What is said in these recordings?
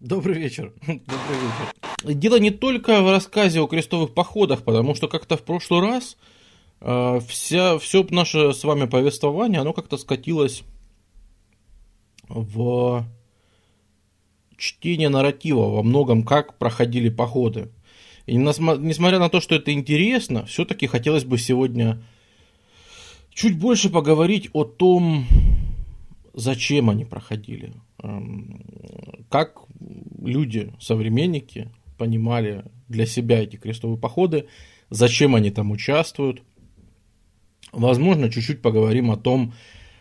Добрый вечер. Добрый вечер. Дело не только в рассказе о крестовых походах, потому что как-то в прошлый раз э, вся, все наше с вами повествование, оно как-то скатилось в чтение нарратива во многом, как проходили походы. И несмотря на то, что это интересно, все-таки хотелось бы сегодня чуть больше поговорить о том, зачем они проходили, как люди, современники понимали для себя эти крестовые походы, зачем они там участвуют. Возможно, чуть-чуть поговорим о том,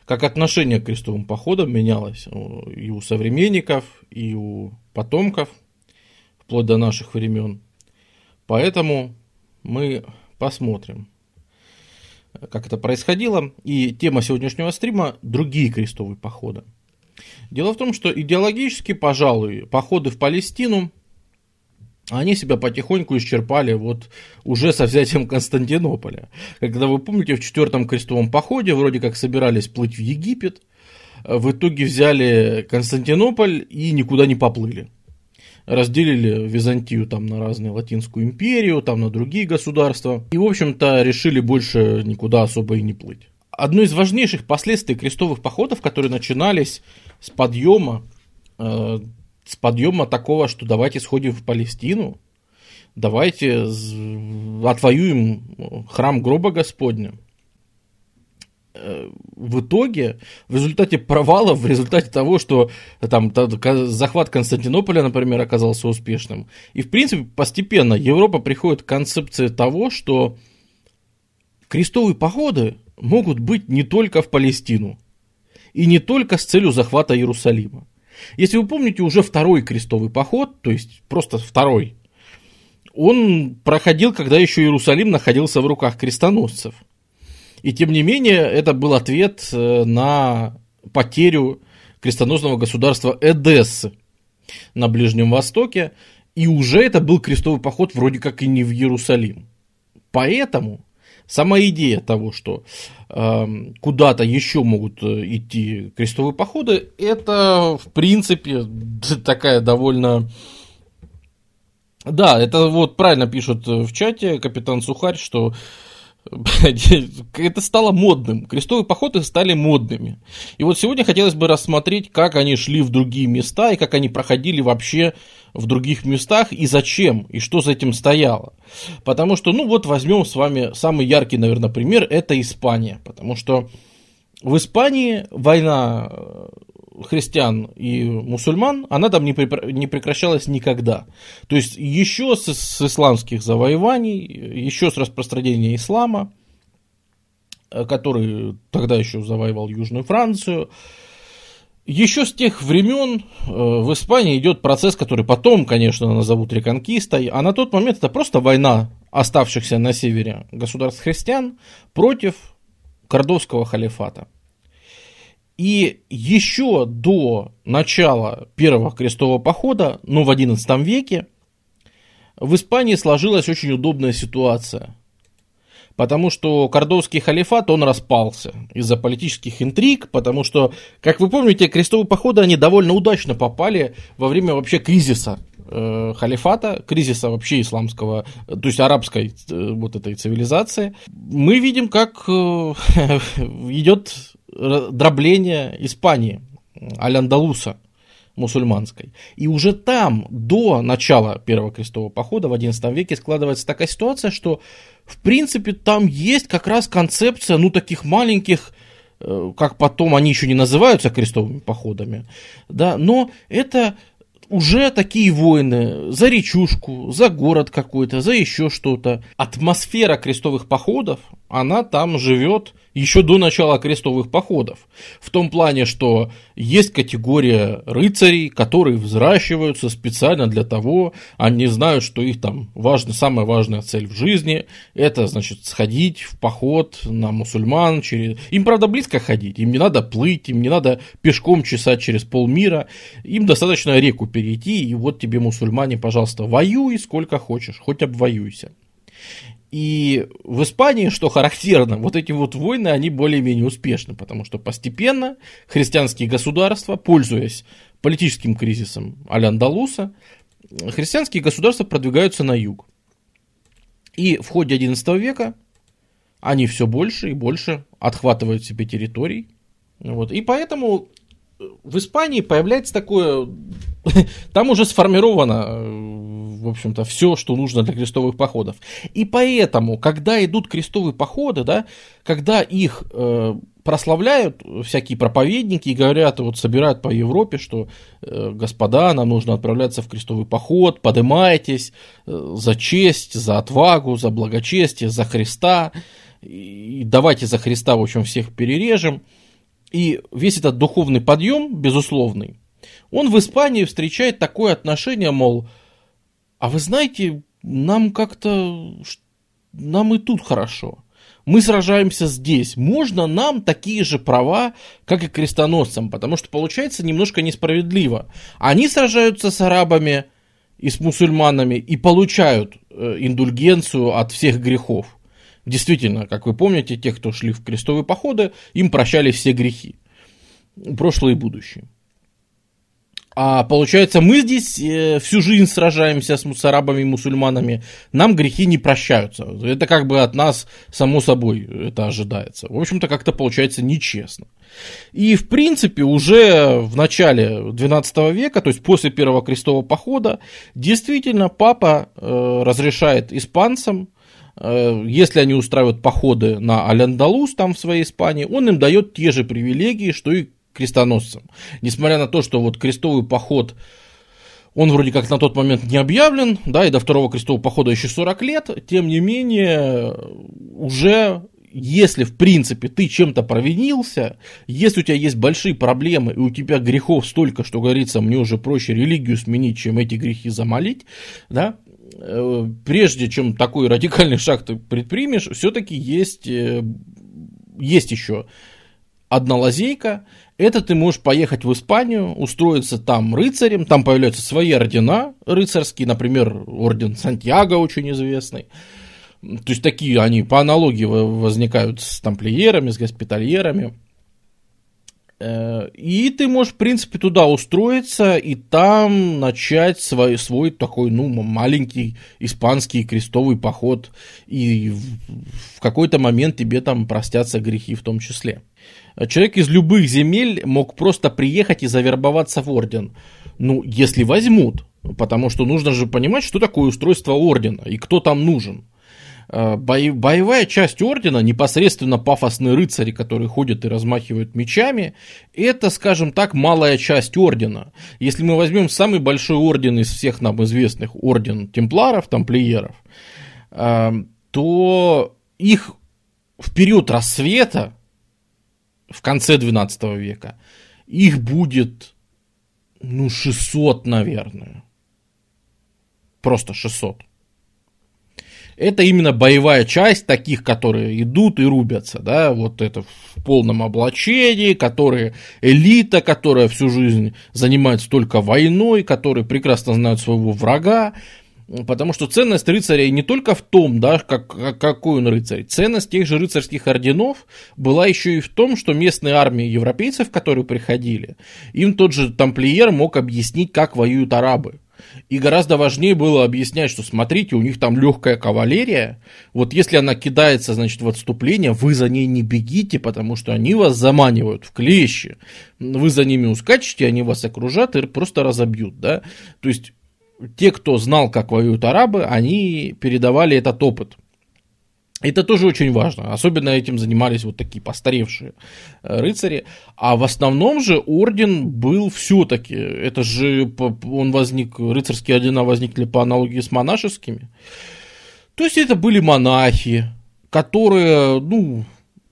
как отношение к крестовым походам менялось и у современников, и у потомков, вплоть до наших времен. Поэтому мы посмотрим, как это происходило. И тема сегодняшнего стрима – другие крестовые походы. Дело в том, что идеологически, пожалуй, походы в Палестину, они себя потихоньку исчерпали вот уже со взятием Константинополя. Когда вы помните, в четвертом крестовом походе вроде как собирались плыть в Египет, в итоге взяли Константинополь и никуда не поплыли разделили Византию там на разные Латинскую империю, там на другие государства. И, в общем-то, решили больше никуда особо и не плыть. Одно из важнейших последствий крестовых походов, которые начинались с подъема, э, с подъема такого, что давайте сходим в Палестину, давайте отвоюем храм гроба Господня в итоге, в результате провала, в результате того, что там захват Константинополя, например, оказался успешным. И, в принципе, постепенно Европа приходит к концепции того, что крестовые походы могут быть не только в Палестину, и не только с целью захвата Иерусалима. Если вы помните, уже второй крестовый поход, то есть просто второй, он проходил, когда еще Иерусалим находился в руках крестоносцев – и тем не менее, это был ответ э, на потерю крестоносного государства Эдессы на Ближнем Востоке. И уже это был крестовый поход вроде как и не в Иерусалим. Поэтому сама идея того, что э, куда-то еще могут э, идти крестовые походы, это в принципе такая довольно... Да, это вот правильно пишут в чате капитан Сухарь, что это стало модным. Крестовые походы стали модными. И вот сегодня хотелось бы рассмотреть, как они шли в другие места и как они проходили вообще в других местах и зачем, и что за этим стояло. Потому что, ну вот возьмем с вами самый яркий, наверное, пример, это Испания. Потому что в Испании война христиан и мусульман, она там не, не прекращалась никогда. То есть еще с, с исламских завоеваний, еще с распространения ислама, э, который тогда еще завоевал Южную Францию, еще с тех времен э, в Испании идет процесс, который потом, конечно, назовут реконкистой, а на тот момент это просто война оставшихся на севере государств христиан против Кордовского халифата. И еще до начала первого крестового похода, ну в XI веке, в Испании сложилась очень удобная ситуация. Потому что Кордовский халифат, он распался из-за политических интриг, потому что, как вы помните, крестовые походы, они довольно удачно попали во время вообще кризиса э, халифата, кризиса вообще исламского, то есть арабской э, вот этой цивилизации. Мы видим, как э, идет дробление Испании, Аль-Андалуса мусульманской. И уже там, до начала Первого крестового похода в XI веке складывается такая ситуация, что в принципе там есть как раз концепция, ну, таких маленьких, э, как потом они еще не называются крестовыми походами, да, но это уже такие войны за речушку, за город какой-то, за еще что-то. Атмосфера крестовых походов, она там живет еще до начала крестовых походов. В том плане, что есть категория рыцарей, которые взращиваются специально для того, они знают, что их там важна, самая важная цель в жизни, это, значит, сходить в поход на мусульман. Через... Им, правда, близко ходить, им не надо плыть, им не надо пешком чесать через полмира, им достаточно реку перейти, и вот тебе, мусульмане, пожалуйста, воюй сколько хочешь, хоть обвоюйся. И в Испании, что характерно, вот эти вот войны, они более-менее успешны, потому что постепенно христианские государства, пользуясь политическим кризисом Аль-Андалуса, христианские государства продвигаются на юг. И в ходе XI века они все больше и больше отхватывают себе территорий. Вот. И поэтому в Испании появляется такое... Там уже сформировано в общем-то, все, что нужно для крестовых походов. И поэтому, когда идут крестовые походы, да, когда их э, прославляют всякие проповедники и говорят, вот собирают по Европе, что, э, господа, нам нужно отправляться в крестовый поход, поднимайтесь э, за честь, за отвагу, за благочестие, за Христа, и давайте за Христа, в общем, всех перережем. И весь этот духовный подъем, безусловный, он в Испании встречает такое отношение, мол, а вы знаете, нам как-то, нам и тут хорошо. Мы сражаемся здесь. Можно нам такие же права, как и крестоносцам, потому что получается немножко несправедливо. Они сражаются с арабами и с мусульманами и получают э, индульгенцию от всех грехов. Действительно, как вы помните, те, кто шли в крестовые походы, им прощали все грехи, прошлые и будущие. А получается, мы здесь э, всю жизнь сражаемся с, с арабами и мусульманами, нам грехи не прощаются. Это как бы от нас, само собой, это ожидается. В общем-то, как-то получается нечестно. И, в принципе, уже в начале 12 века, то есть после первого крестового похода, действительно папа э, разрешает испанцам, э, если они устраивают походы на Аль-Андалус, там в своей Испании, он им дает те же привилегии, что и крестоносцам. Несмотря на то, что вот крестовый поход, он вроде как на тот момент не объявлен, да, и до второго крестового похода еще 40 лет, тем не менее, уже если, в принципе, ты чем-то провинился, если у тебя есть большие проблемы, и у тебя грехов столько, что говорится, мне уже проще религию сменить, чем эти грехи замолить, да, э, прежде чем такой радикальный шаг ты предпримешь, все-таки есть, э, есть еще одна лазейка, это ты можешь поехать в Испанию, устроиться там рыцарем, там появляются свои ордена рыцарские, например, орден Сантьяго очень известный. То есть такие они по аналогии возникают с тамплиерами, с госпитальерами. Э, и ты можешь, в принципе, туда устроиться и там начать свой, свой такой, ну, маленький испанский крестовый поход. И в какой-то момент тебе там простятся грехи в том числе. Человек из любых земель мог просто приехать и завербоваться в орден. Ну, если возьмут, потому что нужно же понимать, что такое устройство ордена и кто там нужен. Э, боевая часть ордена, непосредственно пафосные рыцари, которые ходят и размахивают мечами, это, скажем так, малая часть ордена. Если мы возьмем самый большой орден из всех нам известных, орден темпларов, тамплиеров, э, то их в период рассвета, в конце 12 века, их будет, ну, 600, наверное. Просто 600. Это именно боевая часть таких, которые идут и рубятся, да, вот это в полном облачении, которые элита, которая всю жизнь занимается только войной, которые прекрасно знают своего врага, Потому что ценность рыцаря не только в том, да, как, какой он рыцарь. Ценность тех же рыцарских орденов была еще и в том, что местные армии европейцев, которые приходили, им тот же тамплиер мог объяснить, как воюют арабы. И гораздо важнее было объяснять, что смотрите, у них там легкая кавалерия. Вот если она кидается, значит, в отступление, вы за ней не бегите, потому что они вас заманивают в клещи. Вы за ними ускачете, они вас окружат и просто разобьют, да. То есть те, кто знал, как воюют арабы, они передавали этот опыт. Это тоже очень важно. Особенно этим занимались вот такие постаревшие э, рыцари. А в основном же орден был все-таки, это же он возник, рыцарские ордена возникли по аналогии с монашескими. То есть это были монахи, которые, ну,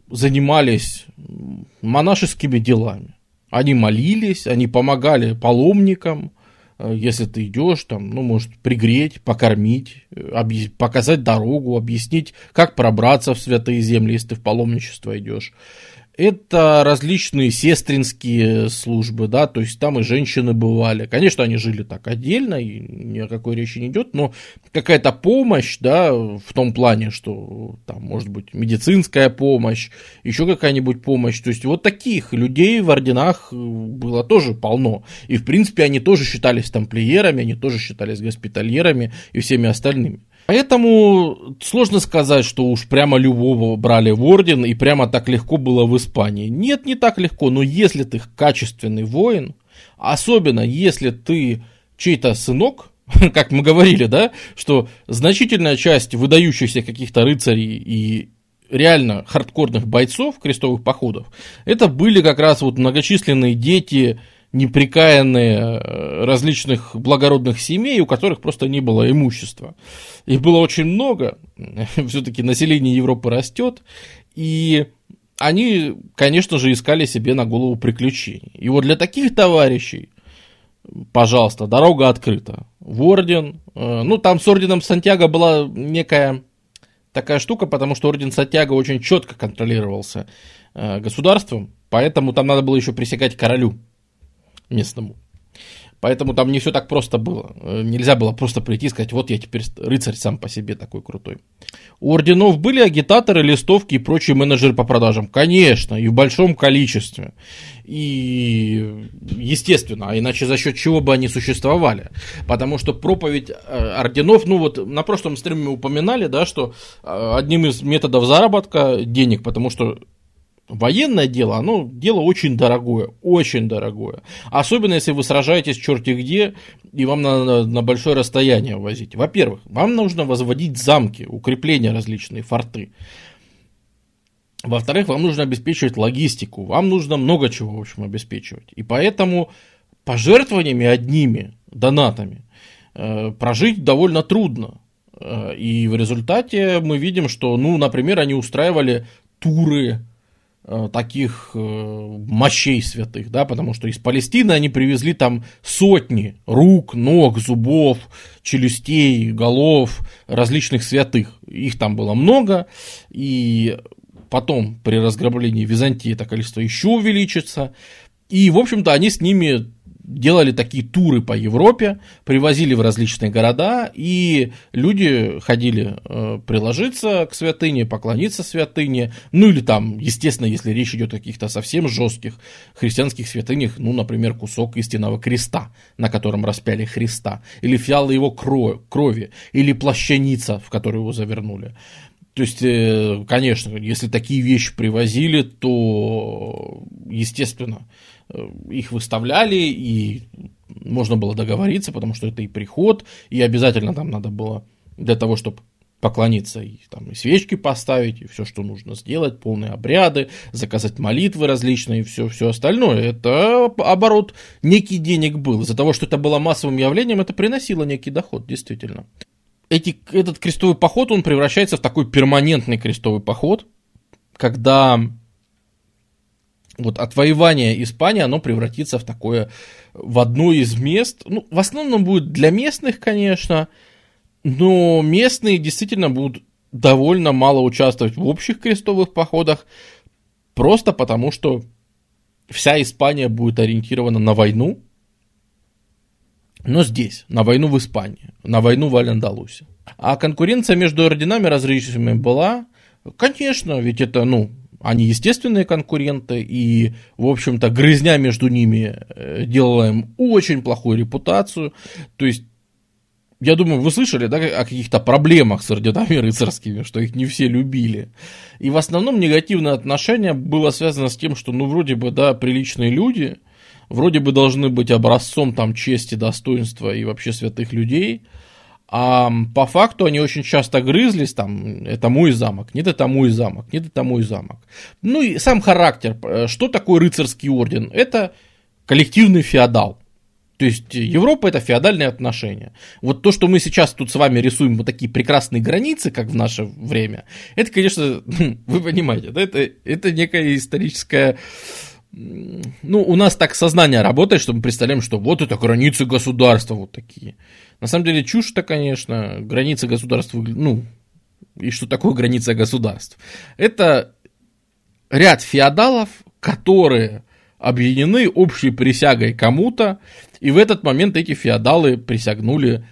занимались монашескими делами. Они молились, они помогали паломникам, если ты идешь, там, ну, может, пригреть, покормить, э, показать дорогу, объяснить, как пробраться в святые земли, если ты в паломничество идешь. Это различные сестринские службы, да, то есть там и женщины бывали. Конечно, они жили так отдельно, и ни о какой речи не идет, но какая-то помощь, да, в том плане, что там может быть медицинская помощь, еще какая-нибудь помощь. То есть вот таких людей в орденах было тоже полно. И в принципе они тоже считались тамплиерами, они тоже считались госпитальерами и всеми остальными. Поэтому сложно сказать, что уж прямо любого брали в орден и прямо так легко было в Испании. Нет, не так легко, но если ты качественный воин, особенно если ты чей-то сынок, как мы говорили, да, что значительная часть выдающихся каких-то рыцарей и реально хардкорных бойцов крестовых походов, это были как раз вот многочисленные дети неприкаянные э, различных благородных семей, у которых просто не было имущества. Их было очень много, все-таки население Европы растет, и они, конечно же, искали себе на голову приключений. И вот для таких товарищей, пожалуйста, дорога открыта. В орден, э, ну там с орденом Сантьяго была некая такая штука, потому что орден Сантьяго очень четко контролировался э, государством, поэтому там надо было еще присягать королю местному. Поэтому там не все так просто было. Э, нельзя было просто прийти и сказать, вот я теперь рыцарь сам по себе такой крутой. У орденов были агитаторы, листовки и прочие менеджеры по продажам. Конечно, и в большом количестве. И естественно, а иначе за счет чего бы они существовали? Потому что проповедь э, орденов, ну вот на прошлом стриме мы упоминали, да, что э, одним из методов заработка денег, потому что Военное дело, оно дело очень дорогое, очень дорогое. Особенно, если вы сражаетесь черти где, и вам надо на большое расстояние возить. Во-первых, вам нужно возводить замки, укрепления различные, форты. Во-вторых, вам нужно обеспечивать логистику, вам нужно много чего, в общем, обеспечивать. И поэтому пожертвованиями одними, донатами, э, прожить довольно трудно. Э, и в результате мы видим, что, ну, например, они устраивали туры таких э, мощей святых, да, потому что из Палестины они привезли там сотни рук, ног, зубов, челюстей, голов различных святых. Их там было много, и потом при разграблении Византии это количество еще увеличится. И, в общем-то, они с ними делали такие туры по Европе, привозили в различные города, и люди ходили э, приложиться к святыне, поклониться святыне, ну или там, естественно, если речь идет о каких-то совсем жестких христианских святынях, ну, например, кусок истинного креста, на котором распяли Христа, или фиалы его крови, или плащаница, в которую его завернули. То есть, э, конечно, если такие вещи привозили, то, естественно, их выставляли, и можно было договориться, потому что это и приход, и обязательно там надо было для того, чтобы поклониться и там и свечки поставить, и все, что нужно сделать, полные обряды, заказать молитвы различные, и все, все остальное. Это оборот некий денег был. Из-за того, что это было массовым явлением, это приносило некий доход, действительно. Эти, этот крестовый поход, он превращается в такой перманентный крестовый поход, когда вот отвоевание Испании, оно превратится в такое, в одно из мест, ну, в основном будет для местных, конечно, но местные действительно будут довольно мало участвовать в общих крестовых походах, просто потому что вся Испания будет ориентирована на войну, но здесь, на войну в Испании, на войну в Аль-Андалусе. А конкуренция между орденами различными была, конечно, ведь это, ну, они естественные конкуренты, и, в общем-то, грызня между ними э, делала им очень плохую репутацию. То есть, я думаю, вы слышали да, о каких-то проблемах с орденами рыцарскими, что их не все любили. И в основном негативное отношение было связано с тем, что, ну, вроде бы, да, приличные люди, вроде бы должны быть образцом там чести, достоинства и вообще святых людей – а по факту они очень часто грызлись, там, это мой замок, нет, это мой замок, нет, это мой замок. Ну и сам характер, э, что такое рыцарский орден? Это коллективный феодал. То есть Европа это феодальные отношения. Вот то, что мы сейчас тут с вами рисуем вот такие прекрасные границы, как в наше время, это, конечно, вы понимаете, да, это, это некая историческая ну, у нас так сознание работает, что мы представляем, что вот это границы государства вот такие. На самом деле чушь-то, конечно, границы государства, ну, и что такое граница государств? Это ряд феодалов, которые объединены общей присягой кому-то, и в этот момент эти феодалы присягнули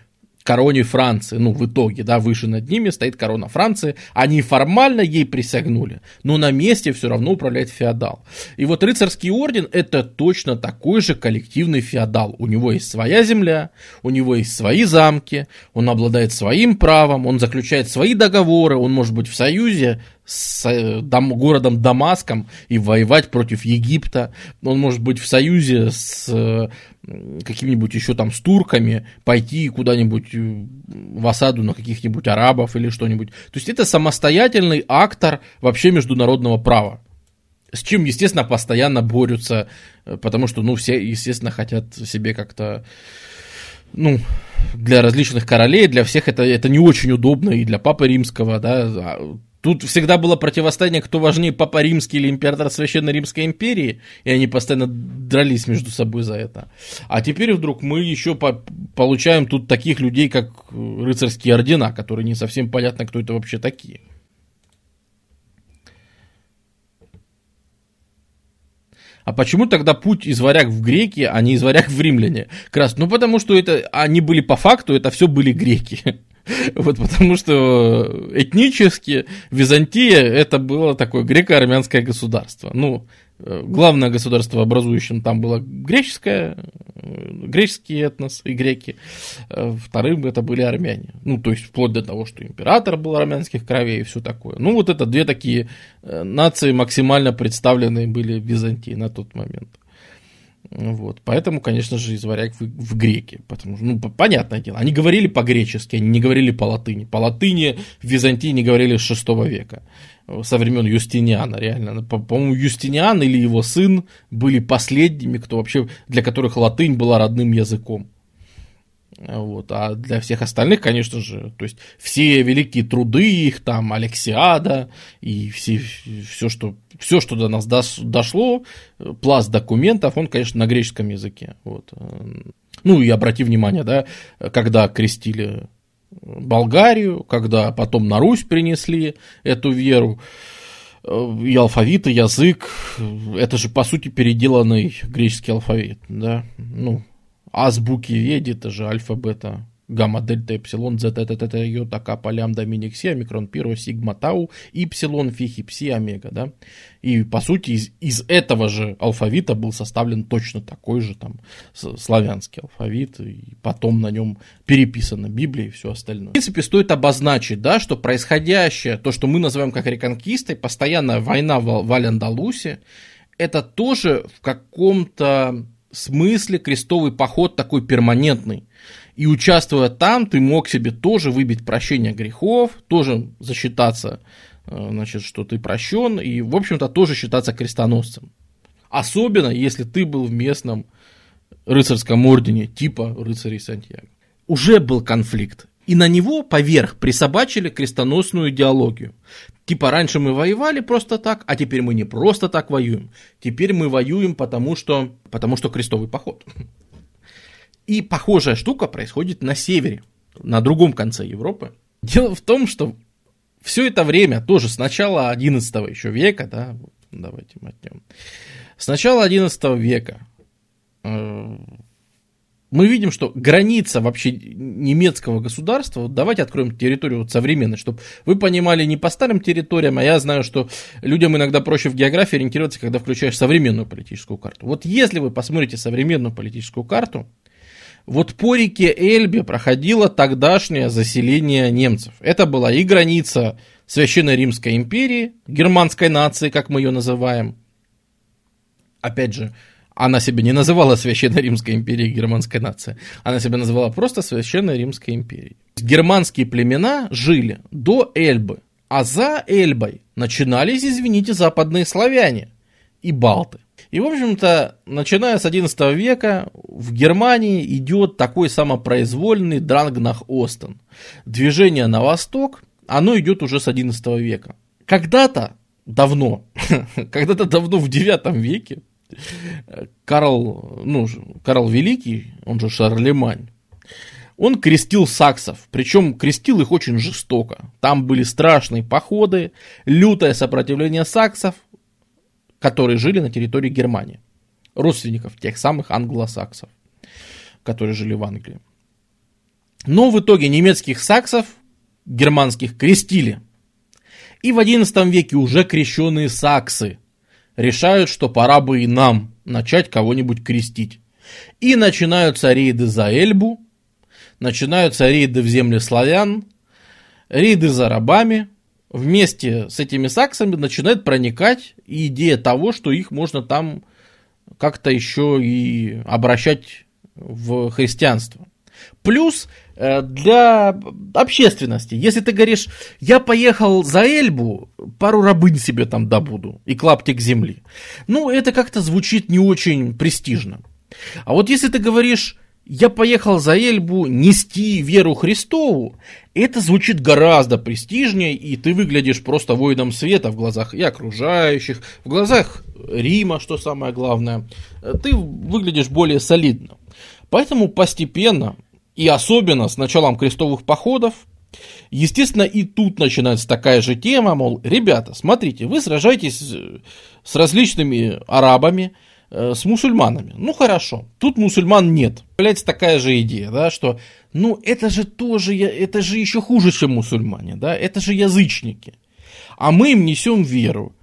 короне Франции. Ну, в итоге, да, выше над ними стоит корона Франции. Они формально ей присягнули, но на месте все равно управляет феодал. И вот рыцарский орден это точно такой же коллективный феодал. У него есть своя земля, у него есть свои замки, он обладает своим правом, он заключает свои договоры, он может быть в союзе с э, дом, городом Дамаском и воевать против Египта. Он может быть в союзе с э, какими-нибудь еще там с турками, пойти куда-нибудь э, в осаду на каких-нибудь арабов или что-нибудь. То есть это самостоятельный актор вообще международного права. С чем, естественно, постоянно борются, потому что, ну, все, естественно, хотят себе как-то, ну, для различных королей, для всех это, это не очень удобно, и для Папы Римского, да, а Тут всегда было противостояние, кто важнее, Папа Римский или император Священной Римской империи, и они постоянно дрались между собой за это. А теперь вдруг мы еще по получаем тут таких людей, как рыцарские ордена, которые не совсем понятно, кто это вообще такие. А почему тогда путь из варяг в греки, а не из варяг в римляне? Крас, ну потому что это они были по факту, это все были греки. Вот потому что этнически Византия это было такое греко-армянское государство. Ну, э, главное государство образующим там было греческое, э, греческий этнос и греки. Э, вторым это были армяне. Ну, то есть вплоть до того, что император был армянских кровей и все такое. Ну, вот это две такие нации максимально представленные были в Византии на тот момент. Вот. Поэтому, конечно же, из варяг в, в греки. Потому что, ну, понятное дело, они говорили по-гречески, они не говорили по-латыни. По-латыни в Византии не говорили с 6 века, со времен Юстиниана, реально. По-моему, Юстиниан или его сын были последними, кто вообще, для которых латынь была родным языком. Вот. А для всех остальных, конечно же, то есть все великие труды их, там, Алексиада и все, все, что, все, что до нас дошло, пласт документов, он, конечно, на греческом языке. Вот. Ну и обрати внимание, да, когда крестили Болгарию, когда потом на Русь принесли эту веру, и алфавит, и язык, это же, по сути, переделанный греческий алфавит, да, ну, азбуки это же альфа, бета, гамма, дельта, эпсилон, зета, тета, тета, йота, капа, лямбда, мини, кси, омикрон, пиро, сигма, тау, ипсилон, фихи, пси, омега, да. И, по сути, из, из этого же алфавита был составлен точно такой же там славянский алфавит, и потом на нем переписана Библия и все остальное. В принципе, стоит обозначить, да, что происходящее, то, что мы называем как реконкистой, постоянная война в, в Аль-Андалусе, это тоже в каком-то смысле крестовый поход такой перманентный. И участвуя там, ты мог себе тоже выбить прощение грехов, тоже засчитаться, э, значит, что ты прощен, и, в общем-то, тоже считаться крестоносцем. Особенно, если ты был в местном рыцарском ордене, типа рыцарей Сантьяго. Уже был конфликт. И на него поверх присобачили крестоносную идеологию. Типа раньше мы воевали просто так, а теперь мы не просто так воюем. Теперь мы воюем потому что, потому что крестовый поход. И похожая штука происходит на севере, на другом конце Европы. Дело в том, что все это время, тоже с начала 11 еще века, да, давайте мотнем, с начала 11 века э, мы видим, что граница вообще немецкого государства, вот давайте откроем территорию вот современной, чтобы вы понимали не по старым территориям, а я знаю, что людям иногда проще в географии ориентироваться, когда включаешь современную политическую карту. Вот если вы посмотрите современную политическую карту, вот по реке Эльбе проходило тогдашнее заселение немцев. Это была и граница Священной Римской империи, германской нации, как мы ее называем. Опять же, она себя не называла Священной Римской империей германской нации. Она себя называла просто Священной Римской империей. Германские племена жили до Эльбы, а за Эльбой начинались, извините, западные славяне и балты. И, в общем-то, начиная с XI века в Германии идет такой самопроизвольный Дрангнах-Остен. Движение на восток, оно идет уже с XI века. Когда-то давно, когда-то давно в IX веке Карл, ну, Карл Великий, он же Шарлемань, он крестил саксов, причем крестил их очень жестоко. Там были страшные походы, лютое сопротивление саксов, которые жили на территории Германии. Родственников тех самых англосаксов, которые жили в Англии. Но в итоге немецких саксов, германских, крестили. И в XI веке уже крещенные саксы решают, что пора бы и нам начать кого-нибудь крестить. И начинаются рейды за Эльбу, начинаются рейды в земли славян, рейды за рабами. Вместе с этими саксами начинает проникать идея того, что их можно там как-то еще и обращать в христианство. Плюс для общественности, если ты говоришь, я поехал за Эльбу, пару рабынь себе там добуду и клаптик земли, ну, это как-то звучит не очень престижно. А вот если ты говоришь, я поехал за Эльбу нести веру Христову, это звучит гораздо престижнее, и ты выглядишь просто воином света в глазах и окружающих, в глазах Рима, что самое главное. Ты выглядишь более солидно. Поэтому постепенно, и особенно с началом крестовых походов, естественно, и тут начинается такая же тема, мол, ребята, смотрите, вы сражаетесь с различными арабами, Э, с мусульманами. Ну хорошо, тут мусульман нет. Появляется такая же идея, да, что ну это же тоже, это же еще хуже, чем мусульмане, да, это же язычники. А мы им несем веру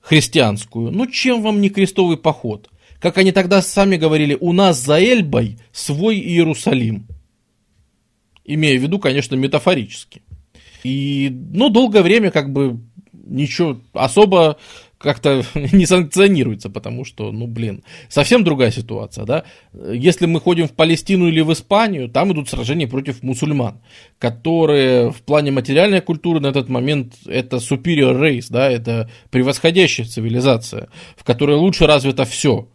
христианскую. Ну чем вам не крестовый поход? Как они тогда сами говорили, у нас за Эльбой свой Иерусалим. Имея в виду, конечно, метафорически. И, ну, долгое время как бы ничего особо как-то не санкционируется, потому что, ну, блин, совсем другая ситуация, да. Если мы ходим в Палестину или в Испанию, там идут сражения против мусульман, которые в плане материальной культуры на этот момент это superior race, да, это превосходящая цивилизация, в которой лучше развито все.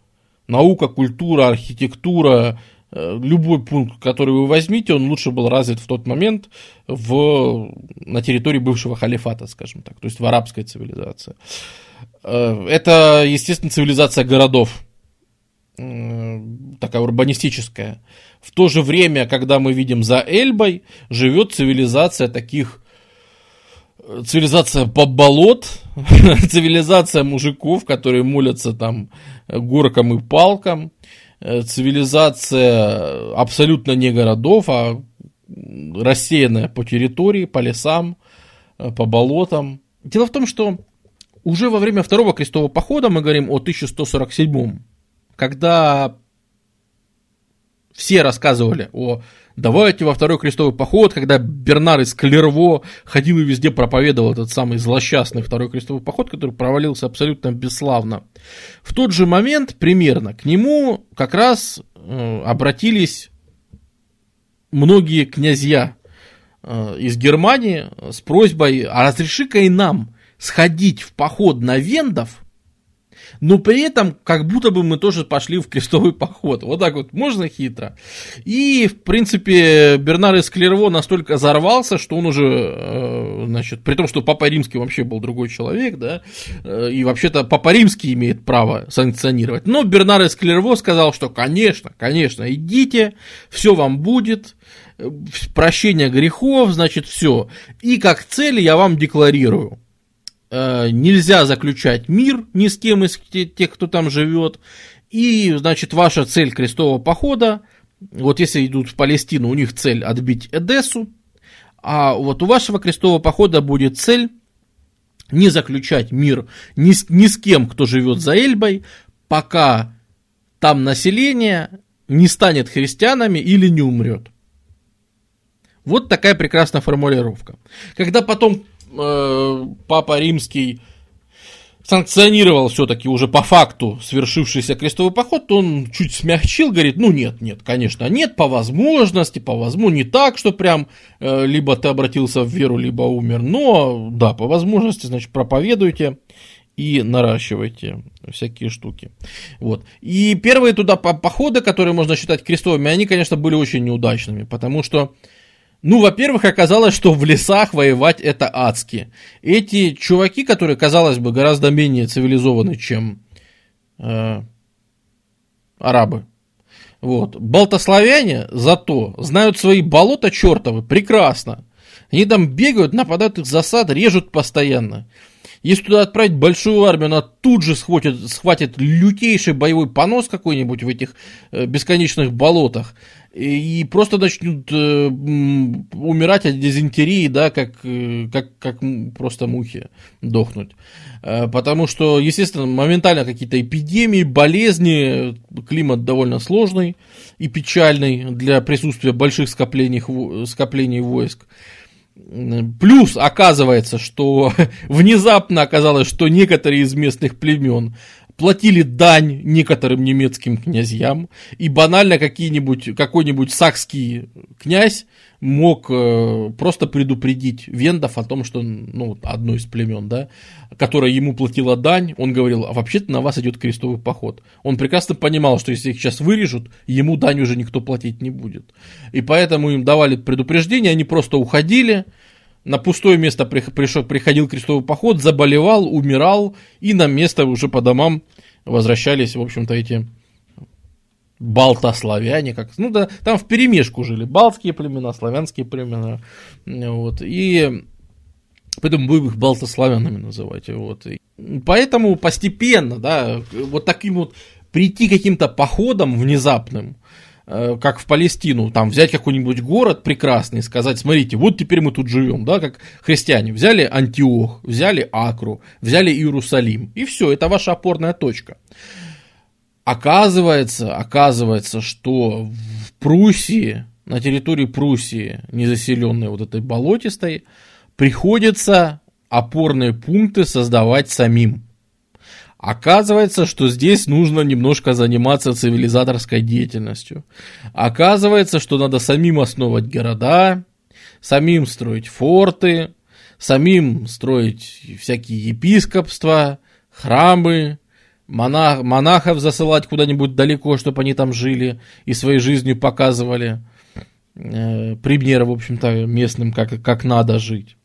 Наука, культура, архитектура, любой пункт, который вы возьмите, он лучше был развит в тот момент в, на территории бывшего халифата, скажем так, то есть в арабской цивилизации. Э, это, естественно, цивилизация городов, такая урбанистическая. В то же время, когда мы видим за Эльбой, живет цивилизация таких э, цивилизация болот, цивилизация мужиков, которые молятся там горкам и палкам, э, цивилизация абсолютно не городов, а рассеянная по территории, по лесам, по болотам. Дело в том, что уже во время второго крестового похода, мы говорим о 1147, когда все рассказывали о давайте во второй крестовый поход, когда Бернар из Клерво ходил и везде проповедовал этот самый злосчастный второй крестовый поход, который провалился абсолютно бесславно. В тот же момент примерно к нему как раз э, обратились многие князья э, из Германии с просьбой, а разреши-ка и нам сходить в поход на вендов, но при этом как будто бы мы тоже пошли в крестовый поход. Вот так вот, можно хитро. И, в принципе, Бернар из Клерво настолько взорвался, что он уже, э, значит, при том, что Папа Римский вообще был другой человек, да, э, и вообще-то Папа Римский имеет право санкционировать. Но Бернар из Клерво сказал, что, конечно, конечно, идите, все вам будет, э, прощение грехов, значит, все. И как цель я вам декларирую нельзя заключать мир ни с кем из тех, кто там живет. И, значит, ваша цель крестового похода, вот если идут в Палестину, у них цель отбить Эдессу, а вот у вашего крестового похода будет цель не заключать мир ни с, ни с кем, кто живет за Эльбой, пока там население не станет христианами или не умрет. Вот такая прекрасная формулировка. Когда потом э, Папа Римский санкционировал все-таки уже по факту свершившийся крестовый поход, то он чуть смягчил, говорит, ну нет, нет, конечно, нет, по возможности, по возможности, не так, что прям э, либо ты обратился в веру, либо умер, но да, по возможности, значит, проповедуйте и наращивайте всякие штуки. Вот. И первые туда походы, которые можно считать крестовыми, они, конечно, были очень неудачными, потому что ну, во-первых, оказалось, что в лесах воевать это адски. Эти чуваки, которые, казалось бы, гораздо менее цивилизованы, чем э, арабы. Вот. Балтославяне зато знают свои болота чертовы прекрасно. Они там бегают, нападают их засад, режут постоянно. Если туда отправить большую армию, она тут же схватит, схватит лютейший боевой понос какой-нибудь в этих э, бесконечных болотах и просто начнут э, умирать от дизентерии, да, как, э, как, как просто мухи дохнуть. Э, потому что, естественно, моментально какие-то эпидемии, болезни, климат довольно сложный и печальный для присутствия больших скоплений, скоплений войск. Плюс оказывается, что внезапно оказалось, что некоторые из местных племен платили дань некоторым немецким князьям, и банально какие-нибудь, какой-нибудь сакский князь мог э, просто предупредить вендов о том, что, ну, одно из племен, да, которое ему платило дань, он говорил, а вообще-то на вас идет крестовый поход. Он прекрасно понимал, что если их сейчас вырежут, ему дань уже никто платить не будет. И поэтому им давали предупреждение, они просто уходили, на пустое место пришел, приходил крестовый поход, заболевал, умирал, и на место уже по домам возвращались, в общем-то, эти балтославяне, как, ну да, там в перемешку жили, балтские племена, славянские племена, вот, и поэтому будем их балтославянами называть, вот, и поэтому постепенно, да, вот таким вот прийти каким-то походом внезапным, как в Палестину, там взять какой-нибудь город прекрасный и сказать, смотрите, вот теперь мы тут живем, да, как христиане. Взяли Антиох, взяли Акру, взяли Иерусалим, и все, это ваша опорная точка. Оказывается, оказывается, что в Пруссии, на территории Пруссии, незаселенной вот этой болотистой, приходится опорные пункты создавать самим. Оказывается, что здесь нужно немножко заниматься цивилизаторской деятельностью. Оказывается, что надо самим основать города, самим строить форты, самим строить всякие епископства, храмы, монах, монахов засылать куда-нибудь далеко, чтобы они там жили и своей жизнью показывали э, примеры, в общем-то, местным, как, как надо жить.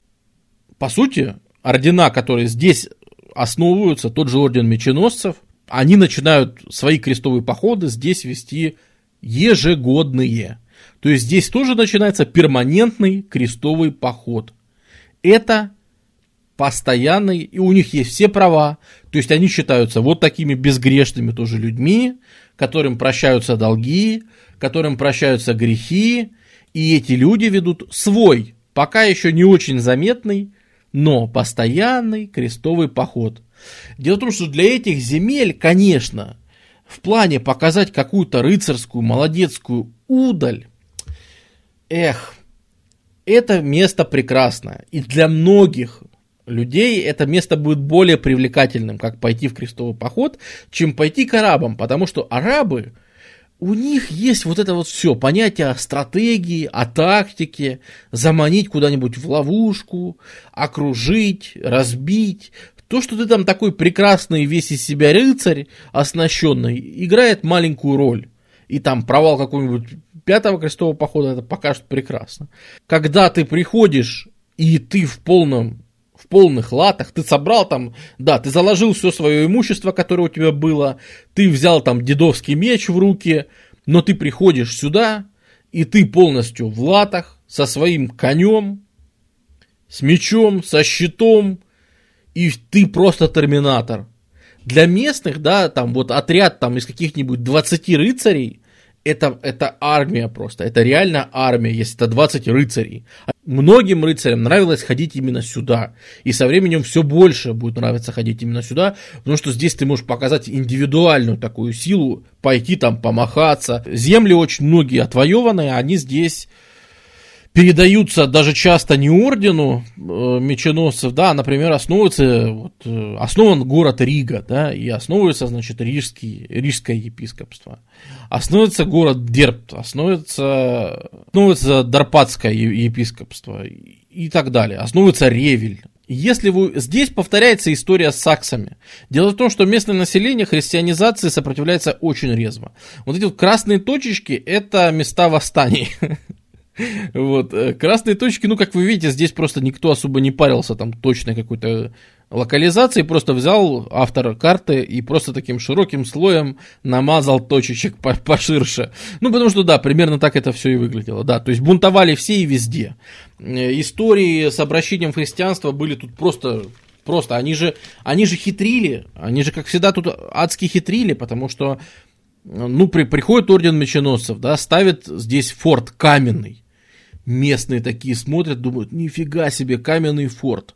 По сути, ордена, которые здесь основываются, тот же орден меченосцев, они начинают свои крестовые походы здесь вести ежегодные. То есть здесь тоже начинается перманентный крестовый поход. Это постоянный, и у них есть все права, то есть они считаются вот такими безгрешными тоже людьми, которым прощаются долги, которым прощаются грехи, и эти люди ведут свой, пока еще не очень заметный но постоянный крестовый поход. Дело в том, что для этих земель, конечно, в плане показать какую-то рыцарскую, молодецкую удаль, эх, это место прекрасное. И для многих людей это место будет более привлекательным, как пойти в крестовый поход, чем пойти к арабам, потому что арабы, у них есть вот это вот все, понятие о стратегии, о тактике, заманить куда-нибудь в ловушку, окружить, разбить. То, что ты там такой прекрасный весь из себя рыцарь, оснащенный, играет маленькую роль. И там провал какого-нибудь пятого крестового похода, это покажет прекрасно. Когда ты приходишь, и ты в полном полных латах, ты собрал там, да, ты заложил все свое имущество, которое у тебя было, ты взял там дедовский меч в руки, но ты приходишь сюда, и ты полностью в латах, со своим конем, с мечом, со щитом, и ты просто терминатор. Для местных, да, там вот отряд там из каких-нибудь 20 рыцарей, это, это армия просто, это реально армия, если это 20 рыцарей. Многим рыцарям нравилось ходить именно сюда, и со временем все больше будет нравиться ходить именно сюда, потому что здесь ты можешь показать индивидуальную такую силу, пойти там помахаться. Земли очень многие отвоеванные, они здесь передаются даже часто не ордену э, меченосцев, да, например, основывается, вот, э, основан город Рига, да, и основывается, значит, рижский, рижское епископство. Основывается город Дербт, основывается, основывается Дарпатское епископство и, и так далее. Основывается Ревель, если вы... Здесь повторяется история с саксами. Дело в том, что местное население христианизации сопротивляется очень резво. Вот эти вот красные точечки – это места восстаний. Вот. Э, красные точки, ну, как вы видите, здесь просто никто особо не парился там точной какой-то локализации, просто взял автор карты и просто таким широким слоем намазал точечек поширше. Ну, потому что, да, примерно так это все и выглядело, да, то есть бунтовали все и везде. Э, истории с обращением в христианство были тут просто Просто они же, они же хитрили, они же, как всегда, тут адски хитрили, потому что, ну, при, приходит орден меченосцев, да, ставит здесь форт каменный. Местные такие смотрят, думают, нифига себе, каменный форт.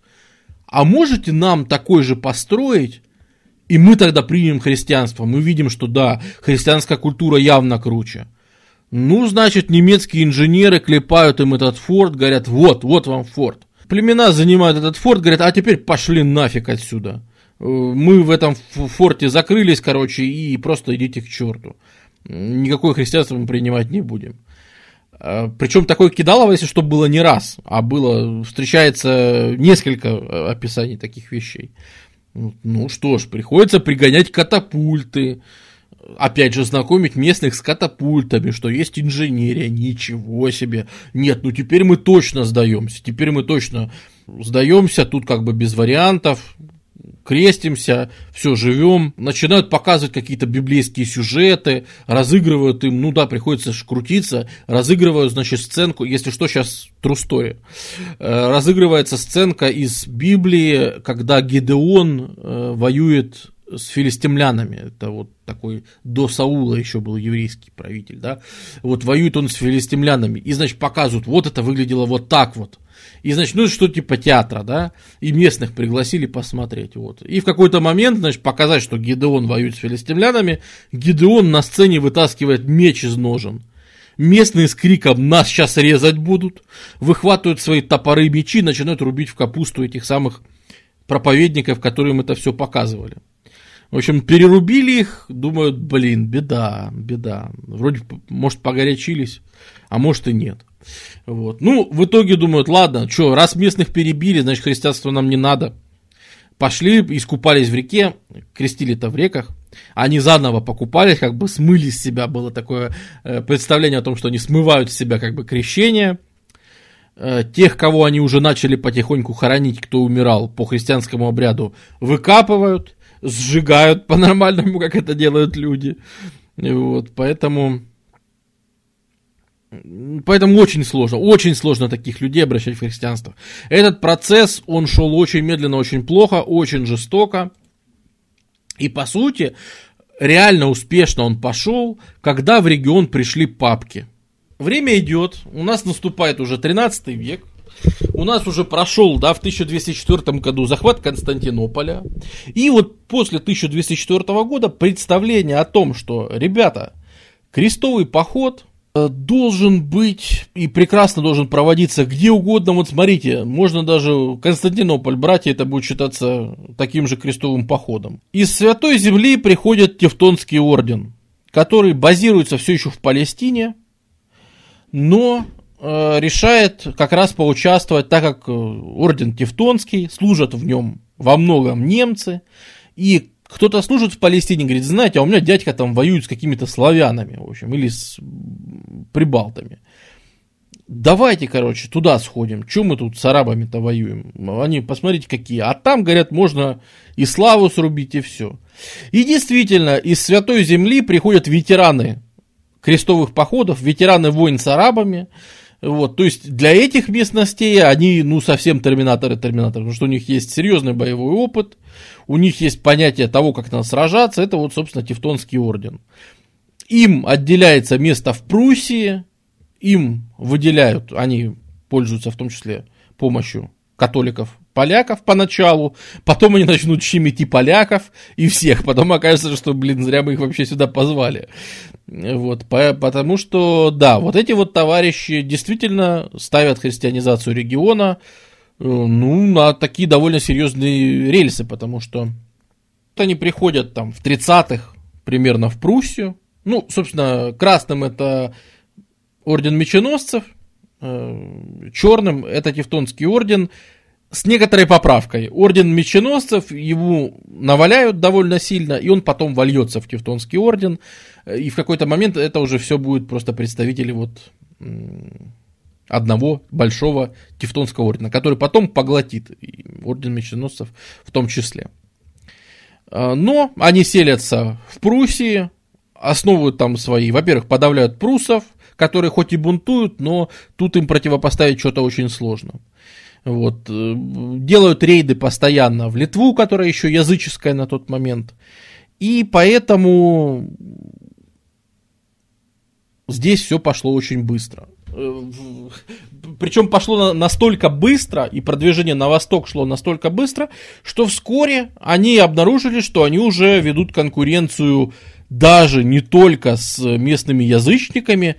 А можете нам такой же построить, и мы тогда примем христианство. Мы видим, что да, христианская культура явно круче. Ну, значит, немецкие инженеры клепают им этот форт, говорят, вот, вот вам форт. Племена занимают этот форт, говорят, а теперь пошли нафиг отсюда. Э, мы в этом форте закрылись, короче, и просто идите к черту. Никакое христианство мы принимать не будем. Э, Причем такое кидалово, если что, было не раз, а было, встречается несколько э, описаний таких вещей. Ну что ж, приходится пригонять катапульты, опять же, знакомить местных с катапультами, что есть инженерия, ничего себе. Нет, ну теперь мы точно сдаемся, теперь мы точно сдаемся, тут как бы без вариантов, крестимся, все, живем, начинают показывать какие-то библейские сюжеты, разыгрывают им, ну да, приходится крутиться, разыгрывают, значит, сценку, если что, сейчас трустое, разыгрывается сценка из Библии, когда Гидеон э, воюет с филистимлянами. Это вот такой до Саула еще был еврейский правитель, да. Вот воюет он с филистимлянами. И, значит, показывают, вот это выглядело вот так вот. И, значит, ну, что типа театра, да, и местных пригласили посмотреть, вот. И в какой-то момент, значит, показать, что Гидеон воюет с филистимлянами, Гидеон на сцене вытаскивает меч из ножен. Местные с криком «нас сейчас резать будут», выхватывают свои топоры и мечи, начинают рубить в капусту этих самых проповедников, которым это все показывали. В общем, перерубили их, думают, блин, беда, беда. Вроде, может, погорячились, а может и нет. Вот. Ну, в итоге думают, ладно, что, раз местных перебили, значит, христианство нам не надо. Пошли, искупались в реке, крестили-то в реках. Они заново покупались, как бы смыли с себя, было такое э, представление о том, что они смывают с себя как бы крещение. Э, тех, кого они уже начали потихоньку хоронить, кто умирал по христианскому обряду, выкапывают сжигают по-нормальному, как это делают люди. Вот, поэтому... Поэтому очень сложно, очень сложно таких людей обращать в христианство. Этот процесс, он шел очень медленно, очень плохо, очень жестоко. И по сути, реально успешно он пошел, когда в регион пришли папки. Время идет, у нас наступает уже 13 век, у нас уже прошел, да, в 1204 году захват Константинополя. И вот после 1204 года представление о том, что, ребята, крестовый поход должен быть и прекрасно должен проводиться где угодно. Вот смотрите, можно даже Константинополь брать, и это будет считаться таким же крестовым походом. Из Святой Земли приходит Тевтонский орден, который базируется все еще в Палестине, но Э, решает как раз поучаствовать, так как э, орден Тевтонский, служат в нем во многом немцы, и кто-то служит в Палестине, говорит, знаете, а у меня дядька там воюет с какими-то славянами, в общем, или с прибалтами. Давайте, короче, туда сходим. Чем мы тут с арабами-то воюем? Они, посмотрите, какие. А там, говорят, можно и славу срубить, и все. И действительно, из Святой Земли приходят ветераны крестовых походов, ветераны войн с арабами, вот, то есть для этих местностей они, ну, совсем терминаторы-терминаторы, потому что у них есть серьезный боевой опыт, у них есть понятие того, как надо сражаться, это вот, собственно, Тевтонский орден. Им отделяется место в Пруссии, им выделяют, они пользуются в том числе помощью католиков поляков поначалу, потом они начнут щемить и поляков, и всех, потом окажется, что, блин, зря мы их вообще сюда позвали. Вот, по, потому что, да, вот эти вот товарищи действительно ставят христианизацию региона, ну, на такие довольно серьезные рельсы, потому что они приходят там в 30-х примерно в Пруссию, ну, собственно, красным это орден меченосцев, э, черным это Тевтонский орден, с некоторой поправкой. Орден меченосцев ему наваляют довольно сильно, и он потом вольется в Тевтонский орден. И в какой-то момент это уже все будет просто представители вот одного большого Тевтонского ордена, который потом поглотит орден меченосцев в том числе. А, но они селятся в Пруссии, основывают там свои, во-первых, подавляют пруссов, которые хоть и бунтуют, но тут им противопоставить что-то очень сложно. Вот, э, делают рейды постоянно в Литву, которая еще языческая на тот момент. И поэтому здесь все пошло очень быстро. Э, Причем пошло настолько быстро, и продвижение на восток шло настолько быстро, что вскоре они обнаружили, что они уже ведут конкуренцию даже не только с местными язычниками,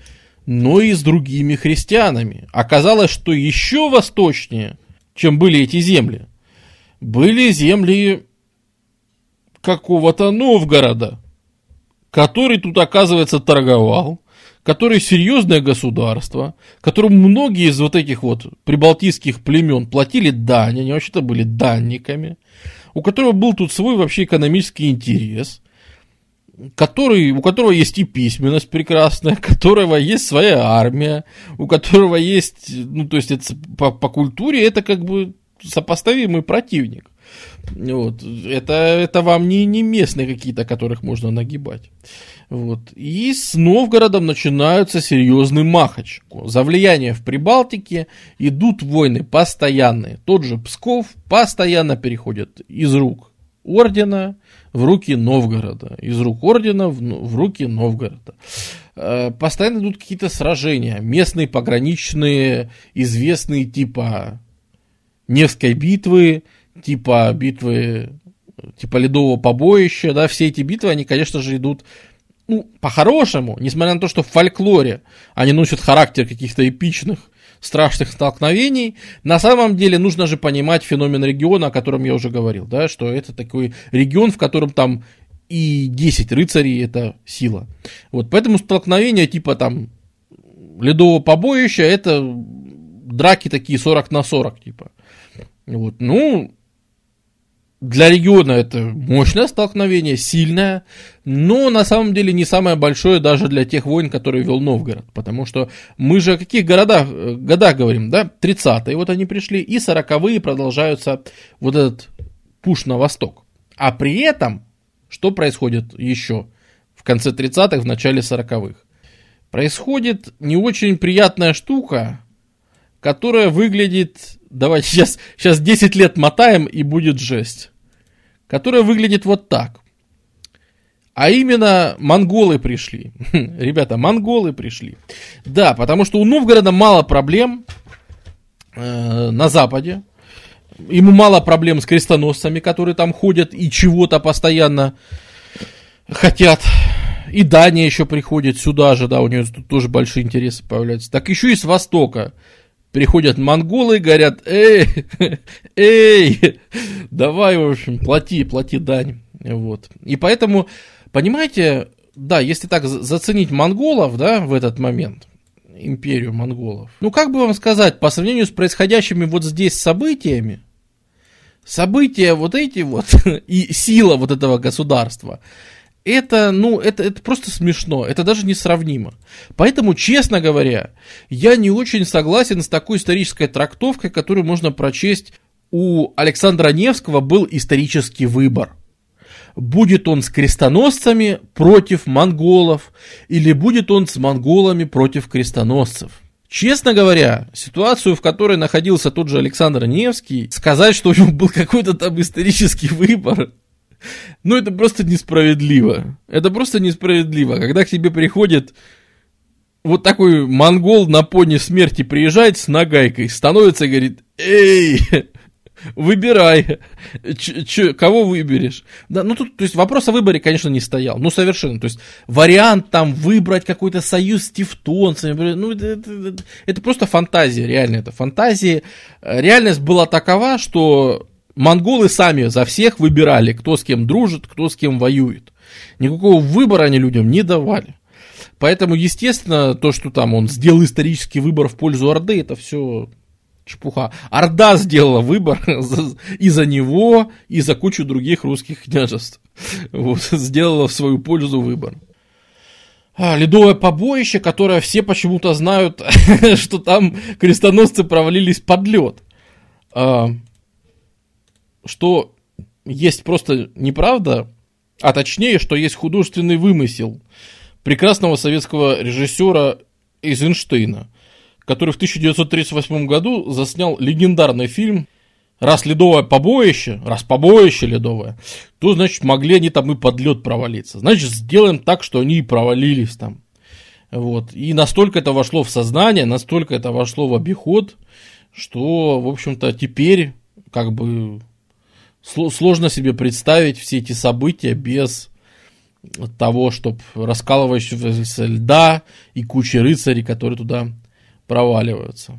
но и с другими христианами. Оказалось, что еще восточнее, чем были эти земли, были земли какого-то Новгорода, который тут, оказывается, торговал, который серьезное государство, которому многие из вот этих вот прибалтийских племен платили дань, они вообще-то были данниками, у которого был тут свой вообще экономический интерес, который, у которого есть и письменность прекрасная, у которого есть своя армия, у которого есть, ну, то есть это по, по культуре это как бы сопоставимый противник. Вот. Это, это вам не, не местные какие-то, которых можно нагибать. Вот. И с Новгородом начинаются серьезный махач. За влияние в Прибалтике идут войны постоянные. Тот же Псков постоянно переходит из рук ордена в руки Новгорода. Из рук ордена в, в руки Новгорода. Э, постоянно идут какие-то сражения. Местные, пограничные, известные типа Невской битвы, типа битвы, типа Ледового побоища, да, все эти битвы, они, конечно же, идут ну, по-хорошему, несмотря на то, что в фольклоре они носят характер каких-то эпичных, страшных столкновений, на самом деле нужно же понимать феномен региона, о котором я уже говорил, да, что это такой регион, в котором там и 10 рыцарей это сила. Вот, поэтому столкновения типа там ледового побоища это драки такие 40 на 40, типа. Вот, ну, для региона это мощное столкновение, сильное, но на самом деле не самое большое даже для тех войн, которые вел Новгород. Потому что мы же о каких городах, годах говорим, да? 30-е вот они пришли, и 40-е продолжаются вот этот пуш на восток. А при этом, что происходит еще в конце 30-х, в начале 40-х? Происходит не очень приятная штука, которая выглядит Давайте сейчас, сейчас 10 лет мотаем и будет жесть. Которая выглядит вот так. А именно монголы пришли. Ребята, монголы пришли. Да, потому что у Новгорода мало проблем э, на Западе. Ему мало проблем с крестоносцами, которые там ходят и чего-то постоянно хотят. И Дания еще приходит сюда же, да, у нее тут тоже большие интересы появляются. Так еще и с Востока приходят монголы, говорят, эй, эй, давай, в общем, плати, плати дань. Вот. И поэтому, понимаете, да, если так заценить монголов, да, в этот момент, империю монголов, ну, как бы вам сказать, по сравнению с происходящими вот здесь событиями, события вот эти вот и сила вот этого государства, это, ну, это, это просто смешно, это даже несравнимо. Поэтому, честно говоря, я не очень согласен с такой исторической трактовкой, которую можно прочесть у Александра Невского был исторический выбор. Будет он с крестоносцами против монголов, или будет он с монголами против крестоносцев. Честно говоря, ситуацию, в которой находился тот же Александр Невский, сказать, что у него был какой-то там исторический выбор, ну, это просто несправедливо. Это просто несправедливо. Когда к тебе приходит вот такой монгол на пони смерти приезжает с нагайкой, становится и говорит, эй, выбирай, ч, ч, кого выберешь. Да, ну тут, то есть вопрос о выборе, конечно, не стоял, ну совершенно, то есть вариант там выбрать какой-то союз с тевтонцами, ну это, это, это просто фантазия, реально это фантазия. Реальность была такова, что монголы сами за всех выбирали, кто с кем дружит, кто с кем воюет. Никакого выбора они людям не давали. Поэтому, естественно, то, что там он сделал исторический выбор в пользу Орды, это все чепуха. Орда сделала выбор и за него, и за кучу других русских княжеств. Вот, сделала в свою пользу выбор. А, ледовое побоище, которое все почему-то знают, что там крестоносцы провалились под лед. Что есть просто неправда, а точнее, что есть художественный вымысел прекрасного советского режиссера Эйзенштейна, который в 1938 году заснял легендарный фильм раз ледовое побоище, раз побоище ледовое, то, значит, могли они там и под лед провалиться. Значит, сделаем так, что они и провалились там. Вот. И настолько это вошло в сознание, настолько это вошло в обиход, что, в общем-то, теперь как бы сложно себе представить все эти события без того, чтобы раскалывающегося льда и куча рыцарей, которые туда проваливаются.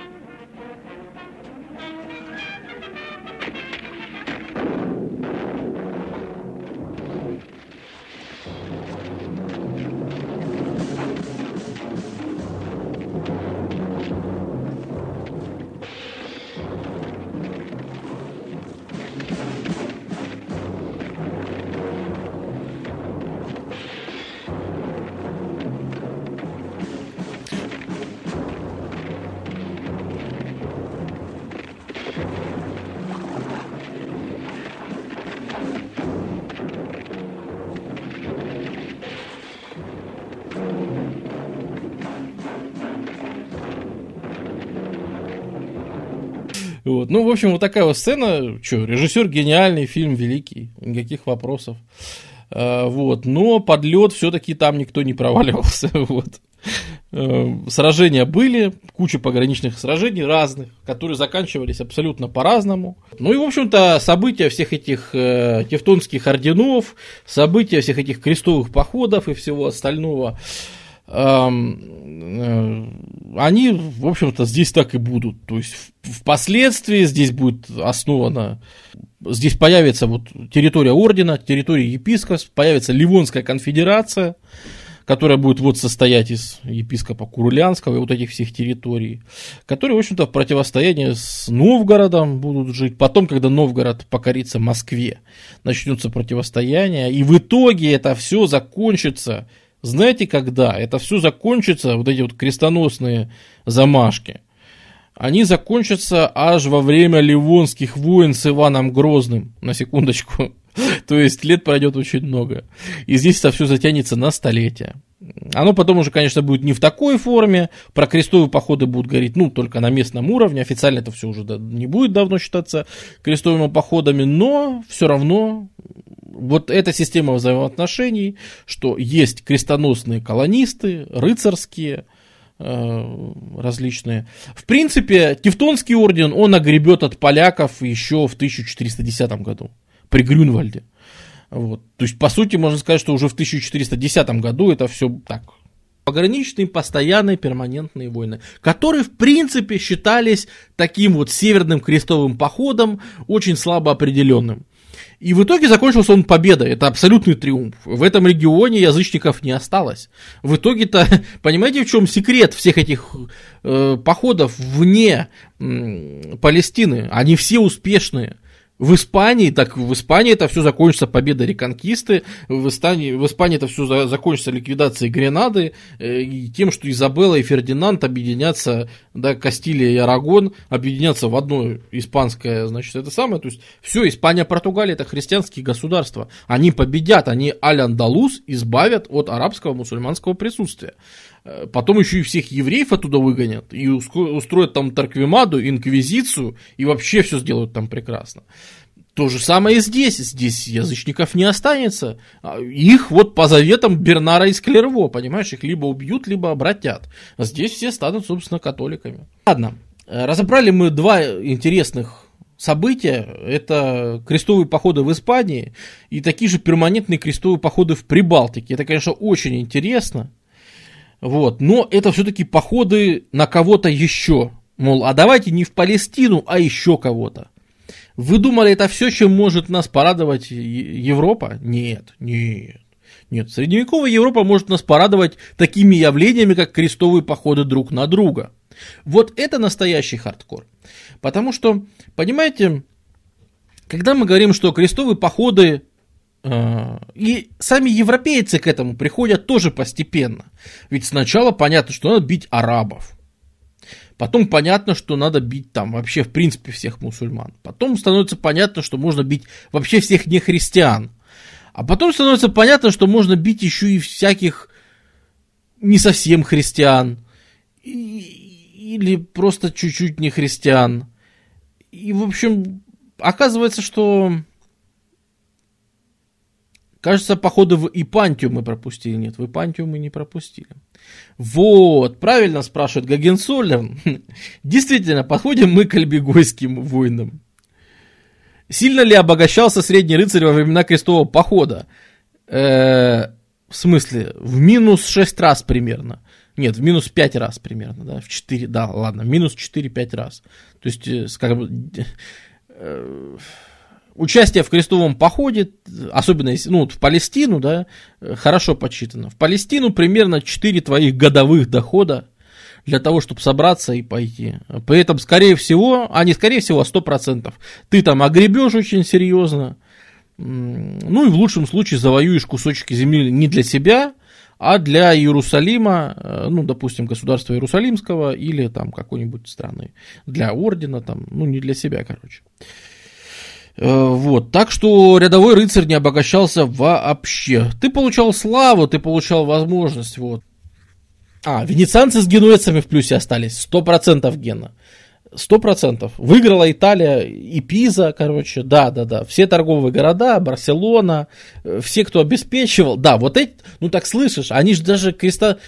Вот. Ну, в общем, вот такая вот сцена. Что, режиссер гениальный, фильм великий, никаких вопросов. А, вот. Но под все-таки там никто не проваливался. Вот. А, сражения были, куча пограничных сражений разных, которые заканчивались абсолютно по-разному. Ну и, в общем-то, события всех этих э, тевтонских орденов, события всех этих крестовых походов и всего остального, они, в общем-то, здесь так и будут. То есть впоследствии здесь будет основана, здесь появится вот территория ордена, территория епископств, появится Ливонская конфедерация, которая будет вот состоять из епископа Курулянского и вот этих всех территорий, которые, в общем-то, в противостоянии с Новгородом будут жить. Потом, когда Новгород покорится Москве, начнется противостояние, и в итоге это все закончится знаете, когда это все закончится, вот эти вот крестоносные замашки, они закончатся аж во время Ливонских войн с Иваном Грозным, на секундочку. То есть лет пройдет очень много. И здесь это все затянется на столетия. Оно потом уже, конечно, будет не в такой форме, про крестовые походы будут говорить, ну, только на местном уровне, официально это все уже не будет давно считаться крестовыми походами, но все равно вот эта система взаимоотношений, что есть крестоносные колонисты, рыцарские, э, различные. В принципе, Тевтонский орден, он огребет от поляков еще в 1410 году при Грюнвальде. Вот. То есть, по сути, можно сказать, что уже в 1410 году это все так. Пограничные, постоянные, перманентные войны, которые, в принципе, считались таким вот северным крестовым походом, очень слабо определенным. И в итоге закончился он победой. Это абсолютный триумф. В этом регионе язычников не осталось. В итоге-то, понимаете, в чем секрет всех этих э, походов вне э, Палестины? Они все успешные. В Испании, так в Испании это все закончится победой реконкисты, в Испании, в Испании это все за, закончится ликвидацией Гренады, э, и тем, что Изабелла и Фердинанд объединятся, да, Кастилия и Арагон объединятся в одно испанское, значит, это самое, то есть все, Испания, Португалия это христианские государства, они победят, они Аль-Андалус избавят от арабского мусульманского присутствия. Э, потом еще и всех евреев оттуда выгонят, и устроят там Тарквимаду, инквизицию, и вообще все сделают там прекрасно. То же самое и здесь. Здесь язычников не останется. А их вот по заветам Бернара из Клерво, понимаешь, их либо убьют, либо обратят. А здесь все станут, собственно, католиками. Ладно, э, разобрали мы два интересных события. Это крестовые походы в Испании и такие же перманентные крестовые походы в Прибалтике. Это, конечно, очень интересно. Вот. Но это все-таки походы на кого-то еще. Мол, а давайте не в Палестину, а еще кого-то. Вы думали, это все, чем может нас порадовать Европа? Нет, нет. Нет, средневековая Европа может нас порадовать такими явлениями, как крестовые походы друг на друга. Вот это настоящий хардкор. Потому что, понимаете, когда мы говорим, что крестовые походы и сами европейцы к этому приходят тоже постепенно. Ведь сначала понятно, что надо бить арабов. Потом понятно, что надо бить там вообще в принципе всех мусульман. Потом становится понятно, что можно бить вообще всех нехристиан. А потом становится понятно, что можно бить еще и всяких не совсем христиан. Или просто чуть-чуть не христиан. И, в общем, оказывается, что Кажется, походу в Ипантию мы пропустили. Нет, в Ипантию мы не пропустили. Вот, правильно спрашивает Гагенсоллерн. Действительно, подходим мы к альбегойским войнам. Сильно ли обогащался средний рыцарь во времена крестового похода? Э, в смысле, в минус 6 раз примерно. Нет, в минус 5 раз примерно, да, в 4, да, ладно, минус 4-5 раз. То есть, э, бы, э, участие в крестовом походе, особенно если, ну, в Палестину, да, хорошо подсчитано. В Палестину примерно 4 твоих годовых дохода для того, чтобы собраться и пойти. При этом, скорее всего, а не скорее всего, а 100%, ты там огребешь очень серьезно, ну и в лучшем случае завоюешь кусочки земли не для себя, а для Иерусалима, э, ну, допустим, государства Иерусалимского или там какой-нибудь страны, для ордена, там, ну, не для себя, короче. Э, вот, так что рядовой рыцарь не обогащался вообще. Ты получал славу, ты получал возможность, вот. А, венецианцы с генуэзцами в плюсе остались, сто процентов гена. Сто процентов. Выиграла Италия и Пиза, короче, да, да, да. Все торговые города, Барселона, э, все, кто обеспечивал. Да, вот эти, ну так слышишь, они же даже креста...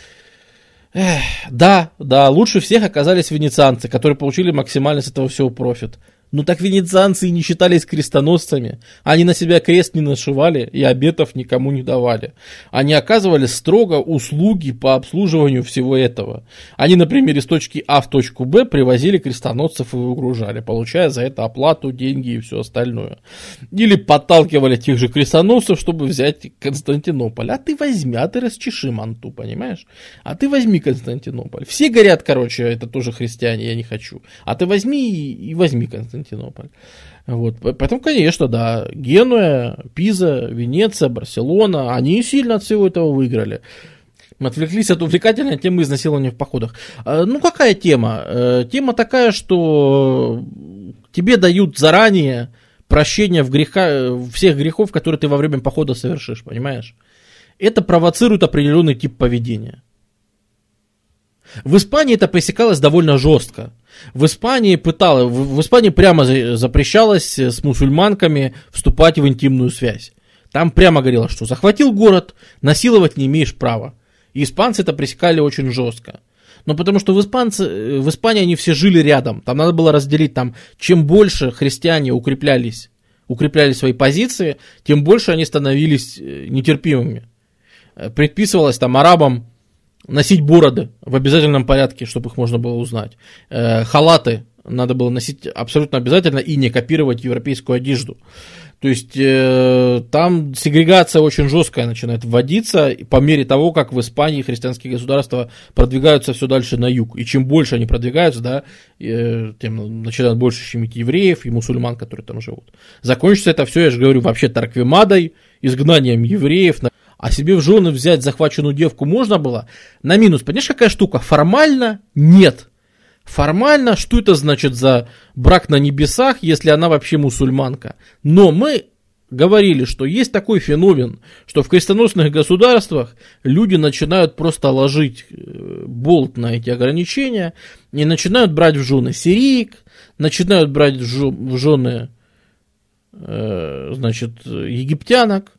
Эх, да, да, лучше всех оказались венецианцы, которые получили максимально с этого всего профит. Ну так венецианцы и не считались крестоносцами. Они на себя крест не нашивали и обетов никому не давали. Они оказывали строго услуги по обслуживанию всего этого. Они, например, из точки А в точку Б привозили крестоносцев и выгружали, получая за это оплату, деньги и все остальное. Или подталкивали тех же крестоносцев, чтобы взять Константинополь. А ты возьми, а ты расчеши манту, понимаешь? А ты возьми Константинополь. Все говорят, короче, это тоже христиане, я не хочу. А ты возьми и возьми Константинополь. Константинополь. Вот. Поэтому, конечно, да, Генуя, Пиза, Венеция, Барселона, они сильно от всего этого выиграли. Мы отвлеклись от увлекательной темы изнасилования в походах. А, ну, какая тема? Э, тема такая, что тебе дают заранее прощение в греха, всех грехов, которые ты во время похода совершишь, понимаешь? Это провоцирует определенный тип поведения. В Испании это пресекалось довольно жестко. В Испании пытало, в, в Испании прямо запрещалось с мусульманками вступать в интимную связь. Там прямо говорило, что захватил город, насиловать не имеешь права. И испанцы это пресекали очень жестко. Но потому что в, испанцы, в Испании они все жили рядом. Там надо было разделить, там, чем больше христиане укреплялись, укрепляли свои позиции, тем больше они становились э, нетерпимыми. Э, предписывалось там арабам носить бороды в обязательном порядке, чтобы их можно было узнать. Э, халаты надо было носить абсолютно обязательно и не копировать европейскую одежду. То есть э, там сегрегация очень жесткая начинает вводиться по мере того, как в Испании христианские государства продвигаются все дальше на юг. И чем больше они продвигаются, да, э, тем начинают больше щемить евреев и мусульман, которые там живут. Закончится это все, я же говорю, вообще тарквимадой, изгнанием евреев, а себе в жены взять захваченную девку можно было, на минус. Понимаешь, какая штука? Формально нет. Формально, что это значит за брак на небесах, если она вообще мусульманка? Но мы говорили, что есть такой феномен, что в крестоносных государствах люди начинают просто ложить э, болт на эти ограничения и начинают брать в жены сирийк, начинают брать в жены э, значит, египтянок,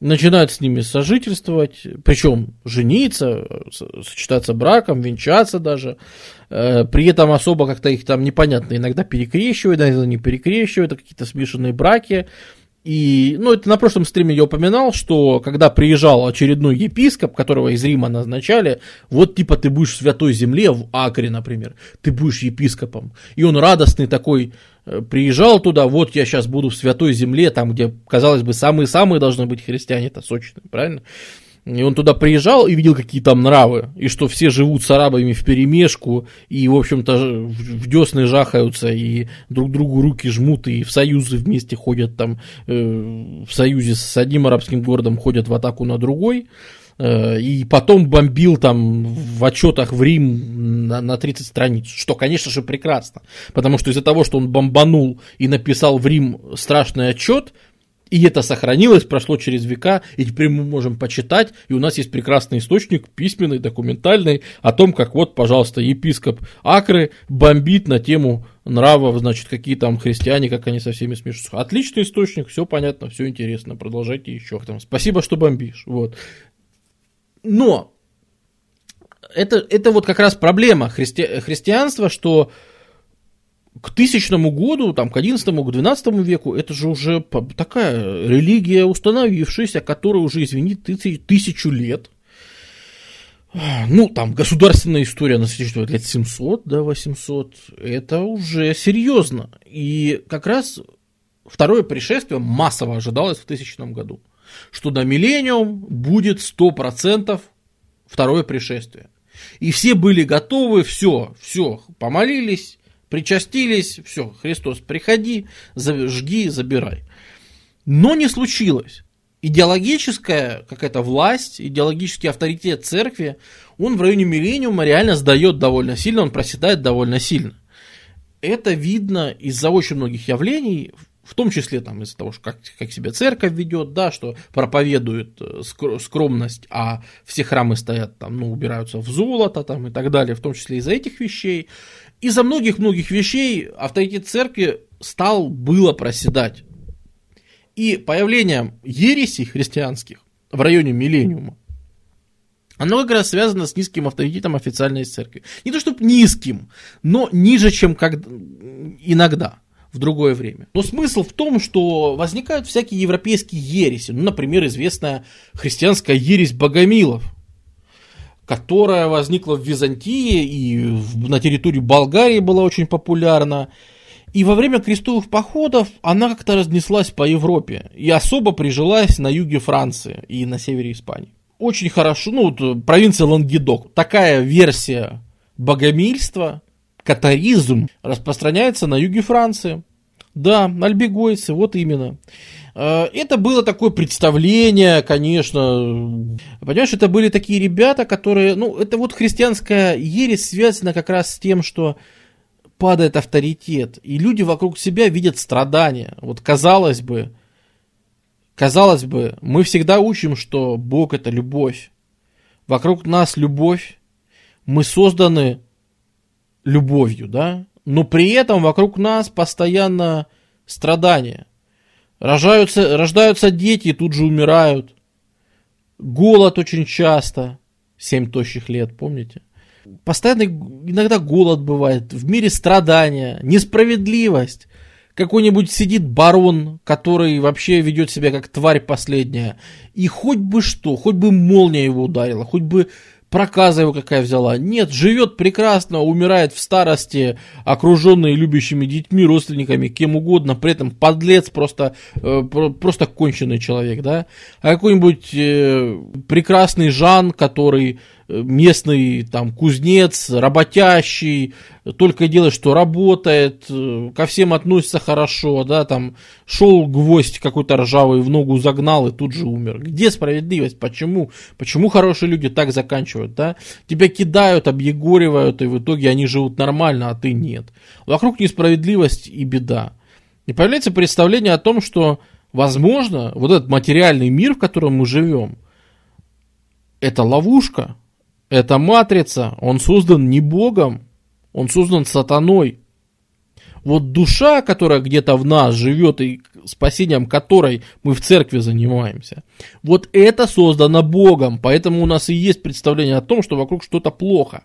начинают с ними сожительствовать, причем жениться, сочетаться браком, венчаться даже. Э, при этом особо как-то их там непонятно иногда перекрещивают, иногда не перекрещивают, какие-то смешанные браки. И, ну, это на прошлом стриме я упоминал, что когда приезжал очередной епископ, которого из Рима назначали, вот типа ты будешь в Святой Земле, в Акре, например, ты будешь епископом. И он радостный такой, приезжал туда, вот я сейчас буду в Святой Земле, там, где, казалось бы, самые-самые должны быть христиане-то сочные, правильно? И он туда приезжал и видел, какие там нравы, и что все живут с арабами в перемешку, и, в общем-то, в десны жахаются, и друг другу руки жмут, и в союзы вместе ходят там, э, в союзе с одним арабским городом ходят в атаку на другой, э, и потом бомбил там в отчетах в Рим на, на 30 страниц, что, конечно же, прекрасно, потому что из-за того, что он бомбанул и написал в Рим страшный отчет, И это сохранилось, прошло через века, и теперь мы можем почитать, и у нас есть прекрасный источник, письменный, документальный, о том, как вот, пожалуйста, епископ Акры бомбит на тему нравов, значит, какие там христиане, как они со всеми смешиваются. Отличный источник, все понятно, все интересно, продолжайте еще. Там, спасибо, что бомбишь. Вот. Но это, это вот как раз проблема христи, христианства, что к тысячному году, там, к одиннадцатому, к двенадцатому веку, это же уже такая религия установившаяся, которая уже, извини, тысяч, тысячу лет. Ну, там, государственная история насчитывает лет 700, да, 800. Это уже серьезно. И как раз второе пришествие массово ожидалось в тысячном году. Что на миллениум будет 100% второе пришествие. И все были готовы, все, все, помолились, причастились, все, Христос, приходи, жги, забирай. Но не случилось. Идеологическая какая-то власть, идеологический авторитет церкви, он в районе миллениума реально сдает довольно сильно, он проседает довольно сильно. Это видно из-за очень многих явлений, в том числе там, из-за того, что как, как себя церковь ведет, да, что проповедует э, скромность, а все храмы стоят там, ну, убираются в золото там и так далее, в том числе из-за этих вещей. Из-за многих-многих вещей авторитет церкви стал было проседать. И появление ересей христианских в районе миллениума, оно как раз связано с низким авторитетом официальной церкви. Не то чтобы низким, но ниже, чем как иногда в другое время. Но смысл в том, что возникают всякие европейские ереси. Ну, например, известная христианская ересь богомилов, которая возникла в Византии и на территории Болгарии была очень популярна. И во время крестовых походов она как-то разнеслась по Европе и особо прижилась на юге Франции и на севере Испании. Очень хорошо, ну, вот, провинция Лангедок. Такая версия богомильства катаризм распространяется на юге Франции. Да, альбегойцы, вот именно. Э, это было такое представление, конечно. Понимаешь, это были такие ребята, которые... Ну, это вот христианская ересь связана как раз с тем, что падает авторитет, и люди вокруг себя видят страдания. Вот казалось бы, казалось бы, мы всегда учим, что Бог это любовь. Вокруг нас любовь, мы созданы любовью, да, но при этом вокруг нас постоянно страдания. Рожаются, рождаются дети тут же умирают. Голод очень часто. Семь тощих лет, помните? Постоянно иногда голод бывает. В мире страдания, несправедливость. Какой-нибудь сидит барон, который вообще ведет себя как тварь последняя. И хоть бы что, хоть бы молния его ударила, хоть бы проказа его какая взяла. Нет, живет прекрасно, умирает в старости, окруженный любящими детьми, родственниками, кем угодно, при этом подлец, просто, э, просто конченый человек, да. А какой-нибудь э, прекрасный Жан, который местный там кузнец, работящий, только делает, что работает, ко всем относится хорошо, да, там шел гвоздь какой-то ржавый в ногу загнал и тут же умер. Где справедливость? Почему? Почему хорошие люди так заканчивают, да? Тебя кидают, объегоривают, и в итоге они живут нормально, а ты нет. Вокруг несправедливость и беда. И появляется представление о том, что, возможно, вот этот материальный мир, в котором мы живем, это ловушка, это матрица, он создан не Богом, он создан сатаной. Вот душа, которая где-то в нас живет и спасением которой мы в церкви занимаемся, вот это создано Богом, поэтому у нас и есть представление о том, что вокруг что-то плохо.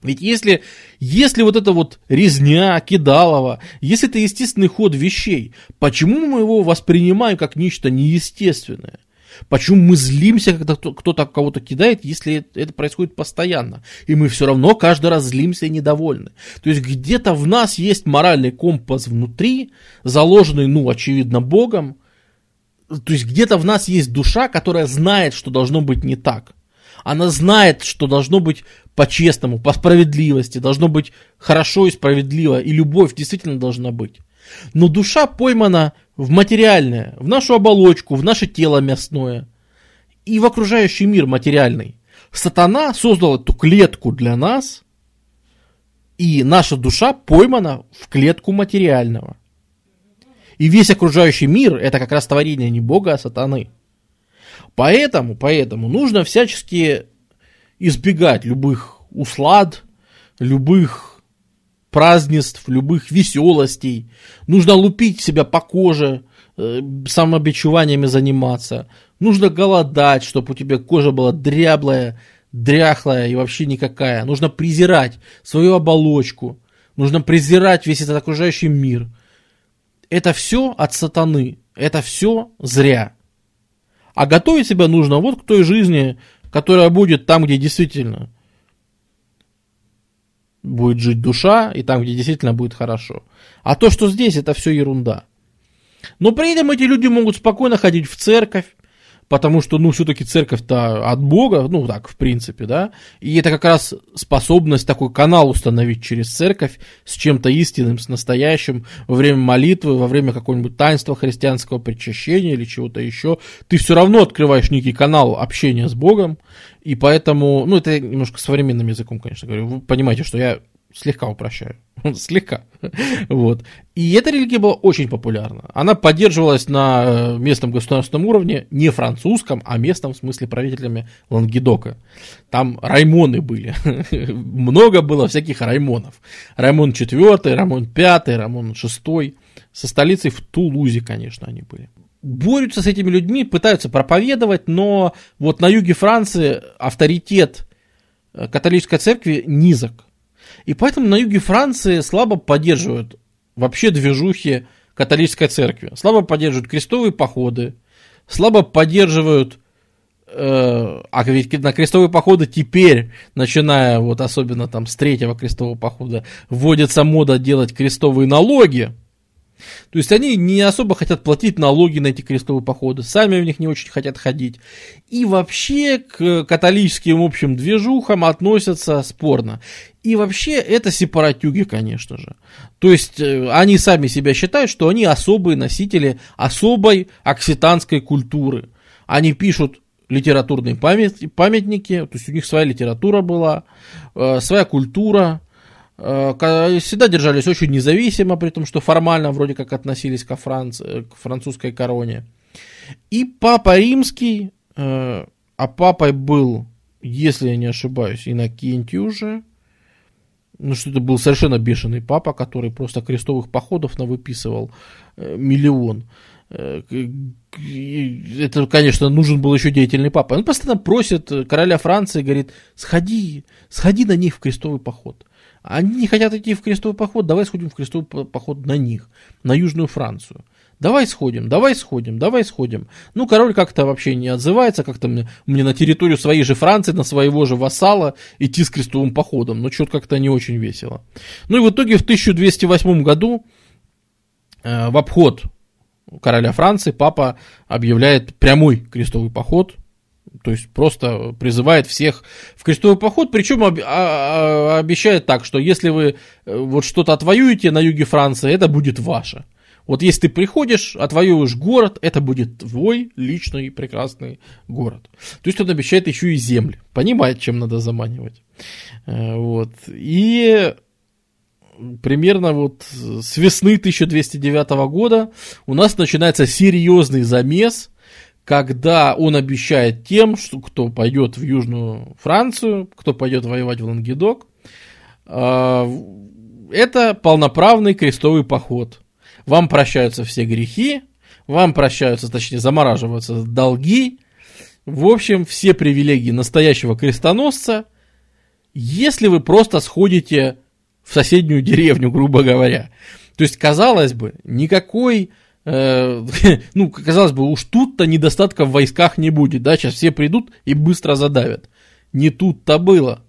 Ведь если, если вот это вот резня, кидалова, если это естественный ход вещей, почему мы его воспринимаем как нечто неестественное? Почему мы злимся, когда кто-то кого-то кидает, если это происходит постоянно? И мы все равно каждый раз злимся и недовольны. То есть где-то в нас есть моральный компас внутри, заложенный, ну, очевидно, Богом. То есть где-то в нас есть душа, которая знает, что должно быть не так. Она знает, что должно быть по-честному, по справедливости, должно быть хорошо и справедливо, и любовь действительно должна быть. Но душа поймана в материальное, в нашу оболочку, в наше тело мясное и в окружающий мир материальный. Сатана создал эту клетку для нас, и наша душа поймана в клетку материального. И весь окружающий мир это как раз творение не Бога, а сатаны. Поэтому, поэтому нужно всячески избегать любых услад, любых празднеств, любых веселостей. Нужно лупить себя по коже, э, самобичеваниями заниматься. Нужно голодать, чтобы у тебя кожа была дряблая, дряхлая и вообще никакая. Нужно презирать свою оболочку. Нужно презирать весь этот окружающий мир. Это все от сатаны. Это все зря. А готовить себя нужно вот к той жизни, которая будет там, где действительно будет жить душа, и там, где действительно будет хорошо. А то, что здесь, это все ерунда. Но при этом эти люди могут спокойно ходить в церковь, потому что, ну, все-таки церковь-то от Бога, ну, так, в принципе, да, и это как раз способность такой канал установить через церковь с чем-то истинным, с настоящим, во время молитвы, во время какого-нибудь таинства христианского причащения или чего-то еще, ты все равно открываешь некий канал общения с Богом, и поэтому, ну, это немножко современным языком, конечно, говорю, вы понимаете, что я слегка упрощаю. слегка. вот. И эта религия была очень популярна. Она поддерживалась на э, местном государственном уровне, не французском, а местном, в смысле, правителями Лангедока. Там раймоны были. Много было всяких раймонов. Раймон IV, Раймон V, Раймон VI. Со столицей в Тулузе, конечно, они были борются с этими людьми, пытаются проповедовать, но вот на юге Франции авторитет э, католической церкви низок. И поэтому на юге Франции слабо поддерживают вообще движухи католической церкви. Слабо поддерживают крестовые походы, слабо поддерживают э, а ведь на крестовые походы теперь, начиная вот особенно там с третьего крестового похода, вводится мода делать крестовые налоги. То есть они не особо хотят платить налоги на эти крестовые походы, сами в них не очень хотят ходить. И вообще к католическим общим движухам относятся спорно. И вообще это сепаратюги, конечно же. То есть э, они сами себя считают, что они особые носители особой окситанской культуры. Они пишут литературные памятники, то есть у них своя литература была, э, своя культура, всегда держались очень независимо, при том, что формально вроде как относились к, Франции, к французской короне. И папа римский, а папой был, если я не ошибаюсь, Иннокентий уже, ну, что это был совершенно бешеный папа, который просто крестовых походов навыписывал э, миллион. Э, это, конечно, нужен был еще деятельный папа. Он постоянно просит короля Франции, говорит, сходи, сходи на них в крестовый поход. Они не хотят идти в крестовый поход, давай сходим в крестовый поход на них, на Южную Францию. Давай сходим, давай сходим, давай сходим. Ну, король как-то вообще не отзывается, как-то мне, мне на территорию своей же Франции, на своего же вассала идти с крестовым походом. Но что-то как-то не очень весело. Ну и в итоге в 1208 году э, в обход короля Франции папа объявляет прямой крестовый поход, то есть просто призывает всех в крестовый поход, причем а, а, обещает так, что если вы э, вот что-то отвоюете на юге Франции, это будет ваше. Вот если ты приходишь, отвоюешь город, это будет твой личный прекрасный город. То есть он обещает еще и земли. Понимает, чем надо заманивать. Э, вот. И примерно вот с весны 1209 года у нас начинается серьезный замес, когда он обещает тем, что кто пойдет в Южную Францию, кто пойдет воевать в Лангедок, э, это полноправный крестовый поход – вам прощаются все грехи, вам прощаются, точнее, замораживаются долги, в общем, все привилегии настоящего крестоносца, если вы просто сходите в соседнюю деревню, грубо говоря. То есть, казалось бы, никакой, ну, казалось бы, уж тут-то недостатка в войсках не будет, да, сейчас все придут и быстро задавят. Не тут-то было.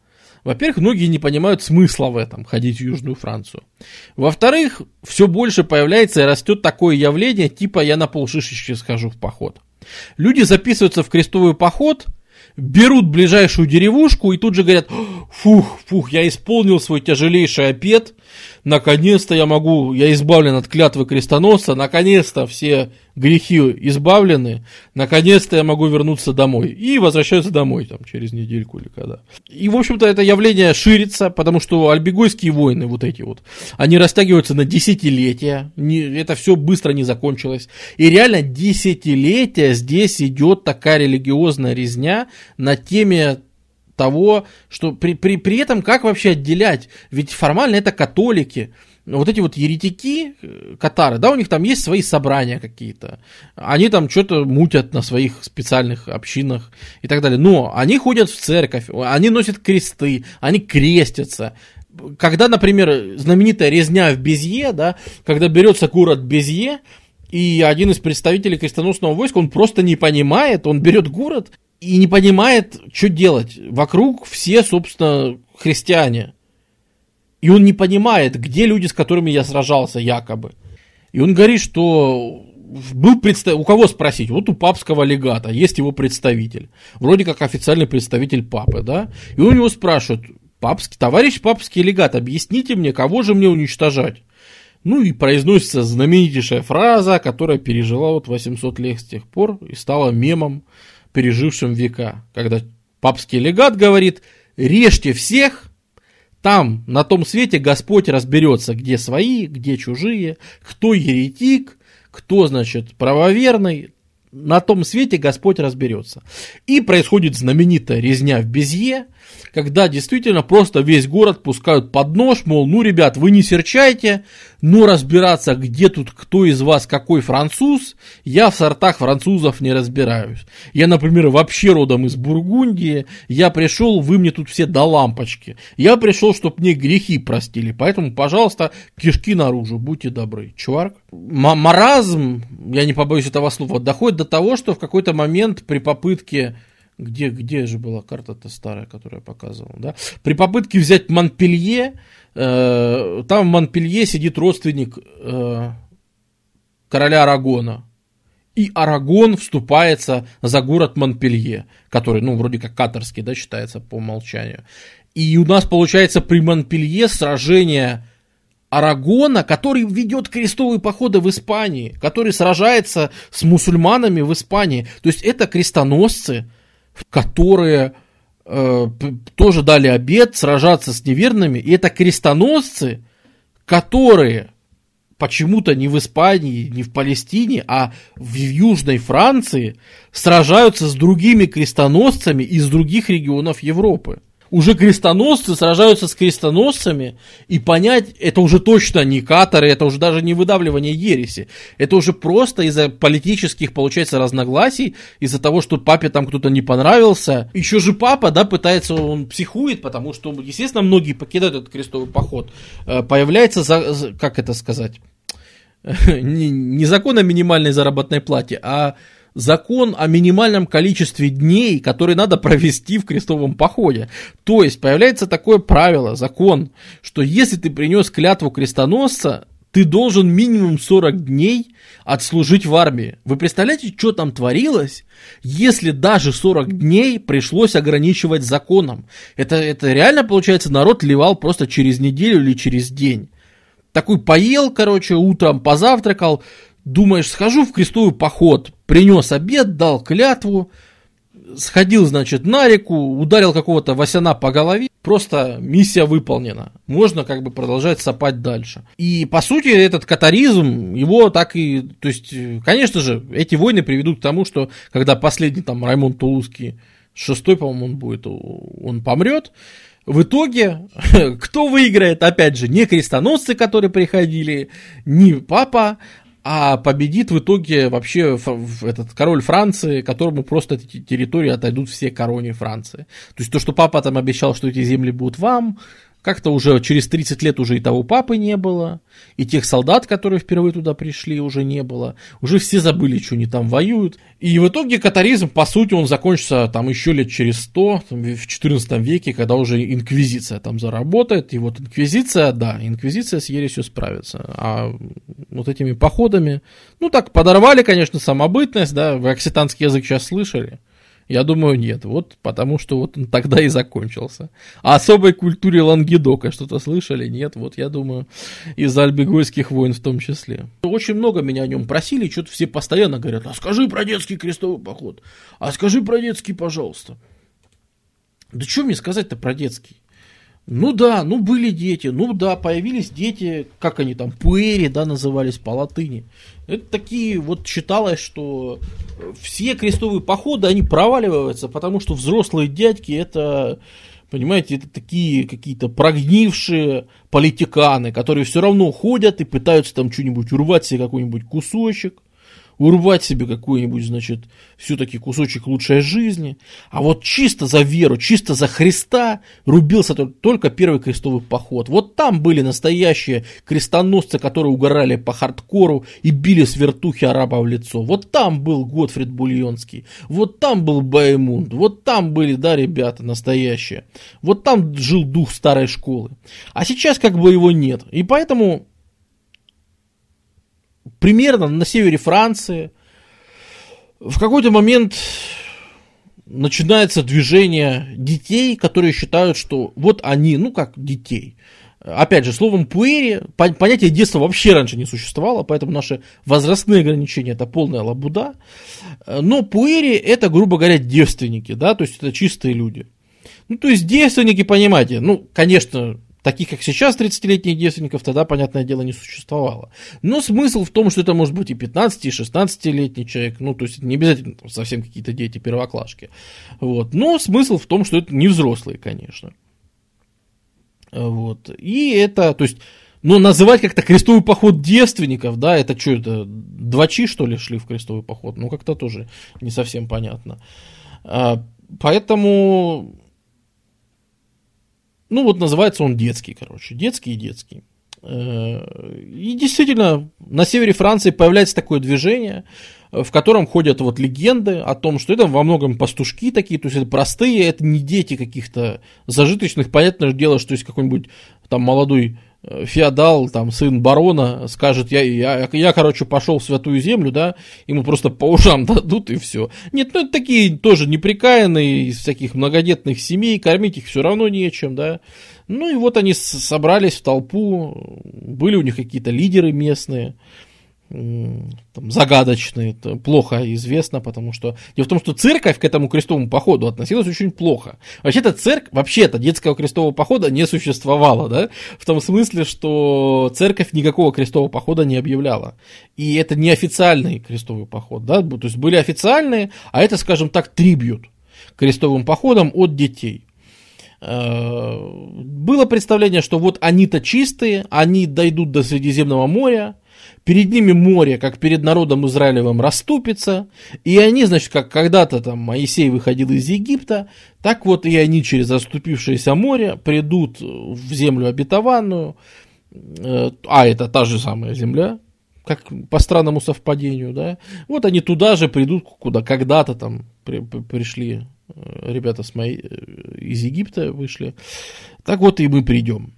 Во-первых, многие не понимают смысла в этом, ходить в Южную Францию. Во-вторых, все больше появляется и растет такое явление, типа я на полшишечки схожу в поход. Люди записываются в крестовый поход, берут ближайшую деревушку и тут же говорят, фух, фух, я исполнил свой тяжелейший обед, наконец-то я могу, я избавлен от клятвы крестоносца, наконец-то все грехи избавлены, наконец-то я могу вернуться домой. И возвращаются домой там через недельку или когда. И, в общем-то, это явление ширится, потому что альбегойские войны вот эти вот, они растягиваются на десятилетия, не, это все быстро не закончилось. И реально десятилетия здесь идет такая религиозная резня на теме того, что при, при, при этом как вообще отделять? Ведь формально это католики. Вот эти вот еретики, э, катары, да, у них там есть свои собрания какие-то. Они там что-то мутят на своих специальных общинах и так далее. Но они ходят в церковь, они носят кресты, они крестятся. Когда, например, знаменитая резня в Безье, да, когда берется город Безье, и один из представителей крестоносного войска, он просто не понимает, он берет город и не понимает, что делать. Вокруг все, собственно, христиане. И он не понимает, где люди, с которыми я сражался, якобы. И он говорит, что был представ... у кого спросить? Вот у папского легата есть его представитель. Вроде как официальный представитель папы, да? И у него спрашивают, папский, товарищ папский легат, объясните мне, кого же мне уничтожать? Ну и произносится знаменитейшая фраза, которая пережила вот 800 лет с тех пор и стала мемом пережившим века, когда папский легат говорит, режьте всех, там, на том свете, Господь разберется, где свои, где чужие, кто еретик, кто, значит, правоверный, на том свете Господь разберется. И происходит знаменитая резня в Безье, когда действительно просто весь город пускают под нож, мол, ну, ребят, вы не серчайте, но разбираться, где тут кто из вас какой француз, я в сортах французов не разбираюсь. Я, например, вообще родом из Бургундии, я пришел, вы мне тут все до лампочки. Я пришел, чтобы мне грехи простили, поэтому, пожалуйста, кишки наружу, будьте добры. Чуварк. Маразм, я не побоюсь этого слова, доходит до того, что в какой-то момент при попытке где, где же была карта-то старая, которую я показывал, да? При попытке взять Монпелье, э, там в Монпелье сидит родственник э, короля Арагона. И Арагон вступается за город Монпелье, который, ну, вроде как катарский, да, считается по умолчанию. И у нас получается при Монпелье сражение Арагона, который ведет крестовые походы в Испании, который сражается с мусульманами в Испании. То есть это крестоносцы, которые э, тоже дали обед сражаться с неверными. И это крестоносцы, которые почему-то не в Испании, не в Палестине, а в Южной Франции сражаются с другими крестоносцами из других регионов Европы уже крестоносцы сражаются с крестоносцами, и понять, это уже точно не каторы, это уже даже не выдавливание ереси. Это уже просто из-за политических, получается, разногласий, из-за того, что папе там кто-то не понравился. Еще же папа, да, пытается, он психует, потому что, естественно, многие покидают этот крестовый поход. Э, появляется, за, как это сказать, не, не закон о минимальной заработной плате, а закон о минимальном количестве дней, которые надо провести в крестовом походе. То есть появляется такое правило, закон, что если ты принес клятву крестоносца, ты должен минимум 40 дней отслужить в армии. Вы представляете, что там творилось, если даже 40 дней пришлось ограничивать законом? Это, это реально, получается, народ ливал просто через неделю или через день. Такой поел, короче, утром позавтракал, думаешь, схожу в крестовый поход, принес обед, дал клятву, сходил, значит, на реку, ударил какого-то Васяна по голове, просто миссия выполнена. Можно как бы продолжать сопать дальше. И, по сути, этот катаризм, его так и... То есть, конечно же, эти войны приведут к тому, что когда последний там Раймонд Тулузский, шестой, по-моему, он будет, он помрет, в итоге, кто выиграет, опять же, не крестоносцы, которые приходили, не папа, а победит в итоге вообще этот король Франции, которому просто эти территории отойдут все короне Франции. То есть то, что папа там обещал, что эти земли будут вам, как-то уже через 30 лет уже и того папы не было, и тех солдат, которые впервые туда пришли, уже не было. Уже все забыли, что они там воюют. И в итоге катаризм, по сути, он закончится там еще лет через 100, там, в 14 веке, когда уже инквизиция там заработает. И вот инквизиция, да, инквизиция с ересью справится. А вот этими походами, ну так, подорвали, конечно, самобытность, да, вы окситанский язык сейчас слышали. Я думаю, нет. Вот потому что вот он тогда и закончился. А особой культуре Лангедока что-то слышали? Нет. Вот я думаю, из Альбегойских войн в том числе. Очень много меня о нем просили, что-то все постоянно говорят, а скажи про детский крестовый поход, а скажи про детский, пожалуйста. Да что мне сказать-то про детский? Ну да, ну были дети, ну да, появились дети, как они там, пуэри, да, назывались по латыни. Это такие, вот считалось, что все крестовые походы, они проваливаются, потому что взрослые дядьки это, понимаете, это такие какие-то прогнившие политиканы, которые все равно ходят и пытаются там что-нибудь урвать себе какой-нибудь кусочек, урвать себе какой-нибудь, значит, все-таки кусочек лучшей жизни. А вот чисто за веру, чисто за Христа рубился только первый крестовый поход. Вот там были настоящие крестоносцы, которые угорали по хардкору и били с вертухи араба в лицо. Вот там был Готфрид Бульонский, вот там был Баймунд, вот там были, да, ребята, настоящие. Вот там жил дух старой школы. А сейчас как бы его нет. И поэтому примерно на севере Франции в какой-то момент начинается движение детей, которые считают, что вот они, ну как детей. Опять же, словом пуэри, понятие детства вообще раньше не существовало, поэтому наши возрастные ограничения это полная лабуда. Но пуэри это, грубо говоря, девственники, да, то есть это чистые люди. Ну, то есть девственники, понимаете, ну, конечно, Таких, как сейчас 30-летних девственников, тогда, понятное дело, не существовало. Но смысл в том, что это может быть и 15, и 16-летний человек. Ну, то есть не обязательно совсем какие-то дети первоклашки. Вот. Но смысл в том, что это не взрослые, конечно. Вот. И это, то есть, ну, называть как-то крестовый поход девственников, да, это что, это двачи, что ли, шли в крестовый поход? Ну, как-то тоже не совсем понятно. А, поэтому ну, вот называется он детский, короче. Детский и детский. Э, и действительно, на севере Франции появляется такое движение, в котором ходят вот легенды о том, что это во многом пастушки такие, то есть это простые, это не дети каких-то зажиточных. Понятное дело, что есть какой-нибудь там молодой феодал, там, сын барона, скажет, я, я, я, короче, пошел в святую землю, да, ему просто по ушам дадут и все. Нет, ну, это такие тоже неприкаянные из всяких многодетных семей, кормить их все равно нечем, да. Ну, и вот они собрались в толпу, были у них какие-то лидеры местные, там, загадочные, это плохо известно, потому что... Дело в том, что церковь к этому крестовому походу относилась очень плохо. Вообще-то церковь, вообще-то детского крестового похода не существовало, да, в том смысле, что церковь никакого крестового похода не объявляла. И это не официальный крестовый поход, да, то есть были официальные, а это, скажем так, трибют крестовым походом от детей э, было представление, что вот они-то чистые, они дойдут до Средиземного моря, перед ними море, как перед народом Израилевым, расступится, и они, значит, как когда-то там Моисей выходил из Египта, так вот и они через расступившееся море придут в землю обетованную, э, а это та же самая земля, как по странному совпадению, да, вот они туда же придут, куда когда-то там при, пришли э, ребята с моей, э, из Египта вышли, так вот и мы придем.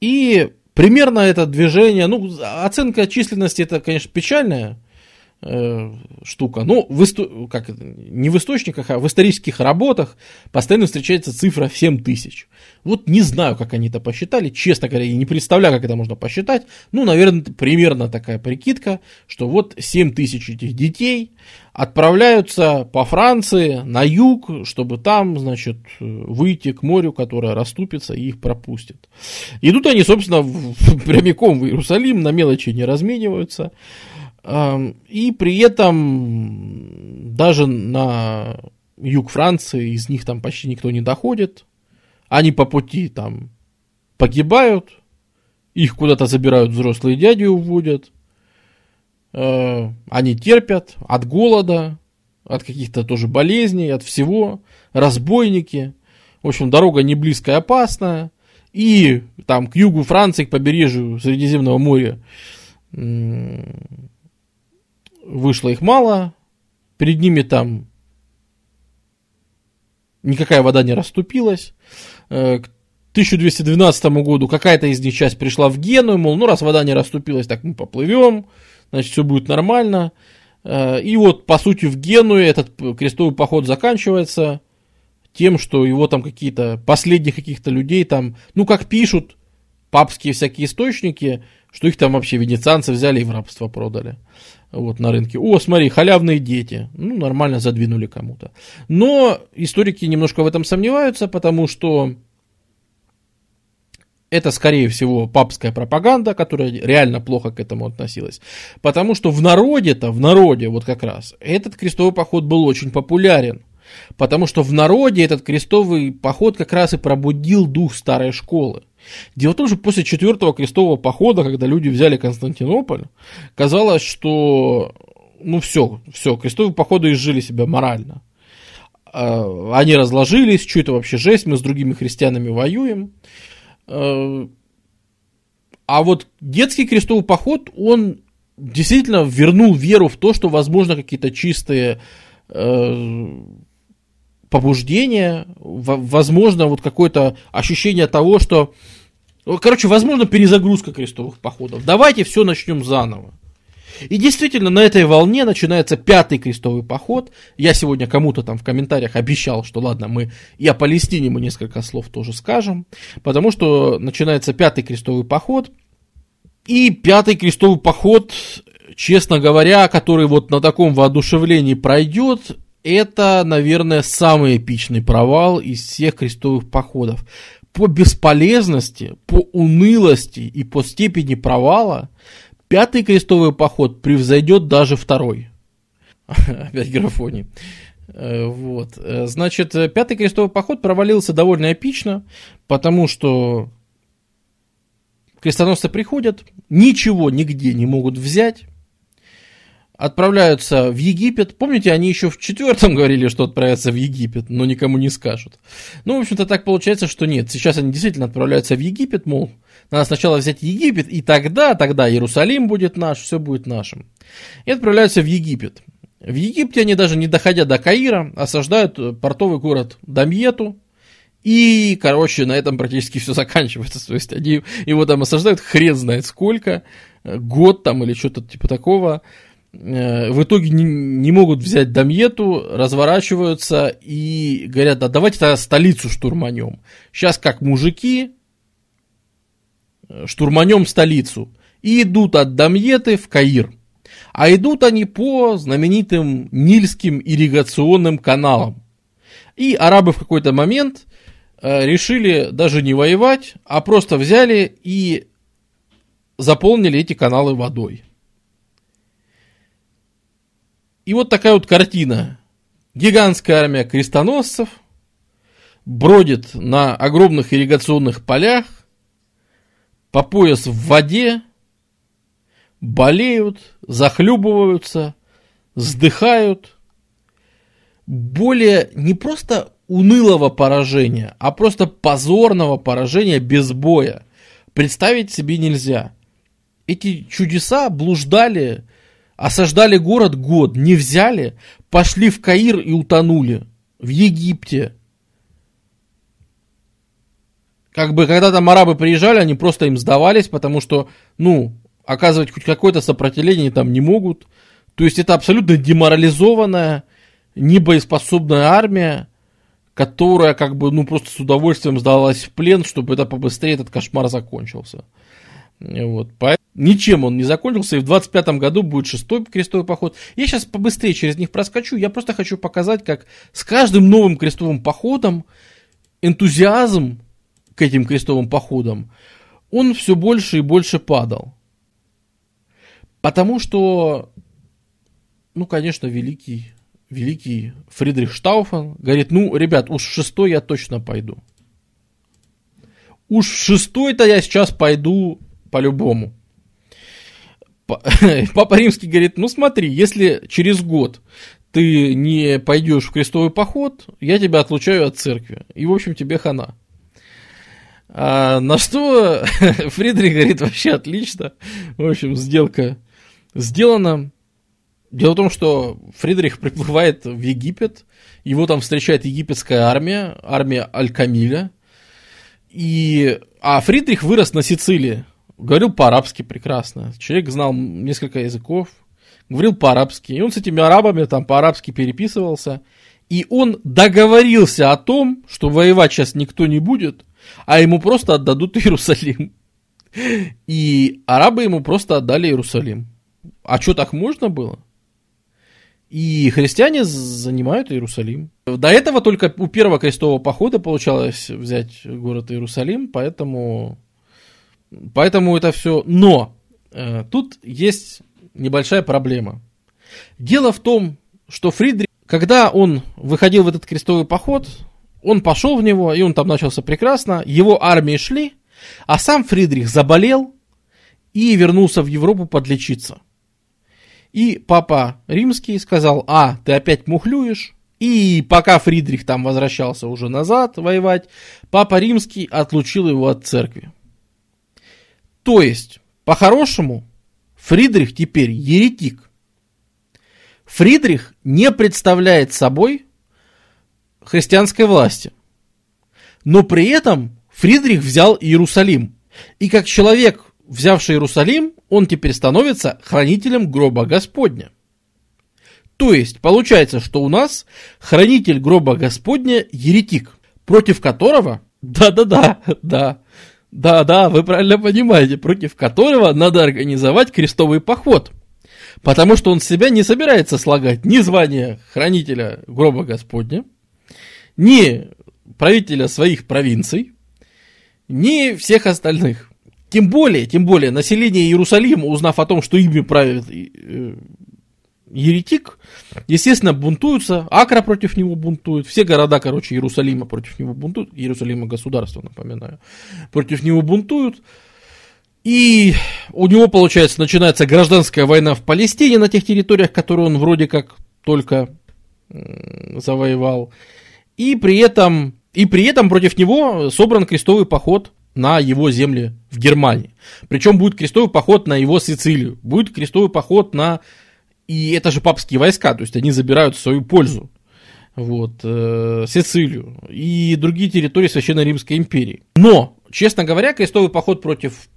И Примерно это движение, ну, оценка численности это, конечно, печальная штука. Но в, исто... как не в источниках, а в исторических работах постоянно встречается цифра в 7 тысяч. Вот не знаю, как они это посчитали, честно говоря, я не представляю, как это можно посчитать. Ну, наверное, примерно такая прикидка, что вот 7 тысяч этих детей отправляются по Франции на юг, чтобы там, значит, выйти к морю, которое расступится и их пропустит. Идут они, собственно, прямиком в Иерусалим, на мелочи не размениваются. И при этом даже на юг Франции из них там почти никто не доходит. Они по пути там погибают, их куда-то забирают взрослые дяди уводят. Э, они терпят от голода, от каких-то тоже болезней, от всего. Разбойники. В общем, дорога не близкая, опасная. И там к югу Франции, к побережью Средиземного моря вышло их мало. Перед ними там никакая вода не расступилась. Э, к 1212 году какая-то из них часть пришла в Гену, мол, ну раз вода не расступилась, так мы поплывем, значит все будет нормально. Э, и вот, по сути, в Генуе этот крестовый поход заканчивается тем, что его там какие-то, последних каких-то людей там, ну, как пишут папские всякие источники, что их там вообще венецианцы взяли и в рабство продали. Вот на рынке. О, смотри, халявные дети. Ну, нормально задвинули кому-то. Но историки немножко в этом сомневаются, потому что это, скорее всего, папская пропаганда, которая реально плохо к этому относилась. Потому что в народе-то, в народе вот как раз, этот крестовый поход был очень популярен. Потому что в народе этот крестовый поход как раз и пробудил дух старой школы. Дело в том, что после четвертого крестового похода, когда люди взяли Константинополь, казалось, что ну все, все, крестовые походы изжили себя морально. А, они разложились, что это вообще жесть, мы с другими христианами воюем. Э, а вот детский крестовый поход, он действительно вернул веру в то, что возможно какие-то чистые э, побуждения, возможно вот какое-то ощущение того, что, короче, возможно перезагрузка крестовых походов. Давайте все начнем заново. И действительно, на этой волне начинается пятый крестовый поход. Я сегодня кому-то там в комментариях обещал, что ладно, мы и о Палестине мы несколько слов тоже скажем, потому что начинается пятый крестовый поход. И пятый крестовый поход, честно говоря, который вот на таком воодушевлении пройдет, это, наверное, самый эпичный провал из всех крестовых походов. По бесполезности, по унылости и по степени провала Пятый крестовый поход превзойдет даже второй. Опять графоний. Э, вот. Э, значит, пятый крестовый поход провалился довольно эпично, потому что крестоносцы приходят, ничего нигде не могут взять, отправляются в Египет. Помните, они еще в четвертом говорили, что отправятся в Египет, но никому не скажут. Ну, в общем-то, так получается, что нет. Сейчас они действительно отправляются в Египет, мол, надо сначала взять Египет, и тогда, тогда Иерусалим будет наш, все будет нашим. И отправляются в Египет. В Египте они даже не доходя до Каира, осаждают портовый город Дамьету, и, короче, на этом практически все заканчивается. То есть они его там осаждают хрен знает сколько, год там или что-то типа такого. Э, в итоге не, не могут взять Дамьету, разворачиваются и говорят, да давайте тогда столицу штурманем. Сейчас как мужики э, штурманем столицу. И идут от Дамьеты в Каир. А идут они по знаменитым Нильским ирригационным каналам. И арабы в какой-то момент э, решили даже не воевать, а просто взяли и заполнили эти каналы водой. И вот такая вот картина. Гигантская армия крестоносцев бродит на огромных ирригационных полях, по пояс в воде, болеют, захлебываются, вздыхают. Более не просто унылого поражения, а просто позорного поражения без боя представить себе нельзя. Эти чудеса блуждали Осаждали город год, не взяли, пошли в Каир и утонули. В Египте. Как бы, когда там арабы приезжали, они просто им сдавались, потому что, ну, оказывать хоть какое-то сопротивление там не могут. То есть это абсолютно деморализованная, небоеспособная армия, которая как бы, ну, просто с удовольствием сдалась в плен, чтобы это побыстрее этот кошмар закончился. Вот. Ничем он не закончился, и в 25 году будет шестой крестовый поход. Я сейчас побыстрее через них проскочу, я просто хочу показать, как с каждым новым крестовым походом энтузиазм к этим крестовым походам, он все больше и больше падал. Потому что, ну, конечно, великий, великий Фридрих Штауфен говорит, ну, ребят, уж в шестой я точно пойду. Уж в шестой-то я сейчас пойду по-любому. Папа Римский говорит, ну смотри, если через год ты не пойдешь в крестовый поход, я тебя отлучаю от церкви. И, в общем, тебе хана. А на что Фридрих говорит, вообще отлично. В общем, сделка сделана. Дело в том, что Фридрих приплывает в Египет, его там встречает египетская армия, армия Аль-Камиля. И... А Фридрих вырос на Сицилии. Говорил по-арабски прекрасно. Человек знал несколько языков. говорил по-арабски, и он с этими арабами там по-арабски переписывался, и он договорился о том, что воевать сейчас никто не будет, а ему просто отдадут Иерусалим. И арабы ему просто отдали Иерусалим. А что так можно было? И христиане занимают Иерусалим. До этого только у первого крестового похода получалось взять город Иерусалим, поэтому, поэтому это все. Но э, тут есть небольшая проблема. Дело в том, что Фридрих, когда он выходил в этот крестовый поход, он пошел в него, и он там начался прекрасно, его армии шли, а сам Фридрих заболел и вернулся в Европу подлечиться. И папа римский сказал, а, ты опять мухлюешь? И пока Фридрих там возвращался уже назад воевать, папа римский отлучил его от церкви. То есть, по-хорошему, Фридрих теперь еретик. Фридрих не представляет собой христианской власти. Но при этом Фридрих взял Иерусалим. И как человек, взявший Иерусалим, он теперь становится хранителем гроба Господня. То есть, получается, что у нас хранитель гроба Господня еретик, против которого, да-да-да, да, да-да, вы правильно понимаете, против которого надо организовать крестовый поход. Потому что он себя не собирается слагать ни звания хранителя гроба Господня, ни правителя своих провинций, ни всех остальных. Тем более, тем более, население Иерусалима, узнав о том, что ими правит еретик, естественно, бунтуются, Акра против него бунтует, все города, короче, Иерусалима против него бунтуют, Иерусалима государство, напоминаю, против него бунтуют, и у него, получается, начинается гражданская война в Палестине на тех территориях, которые он вроде как только завоевал, и при этом, и при этом против него собран крестовый поход на его земли в Германии. Причем будет крестовый поход на его Сицилию, будет крестовый поход на... И это же папские войска, то есть они забирают в свою пользу. Вот, э, Сицилию и другие территории Священной Римской империи. Но, честно говоря, крестовый поход против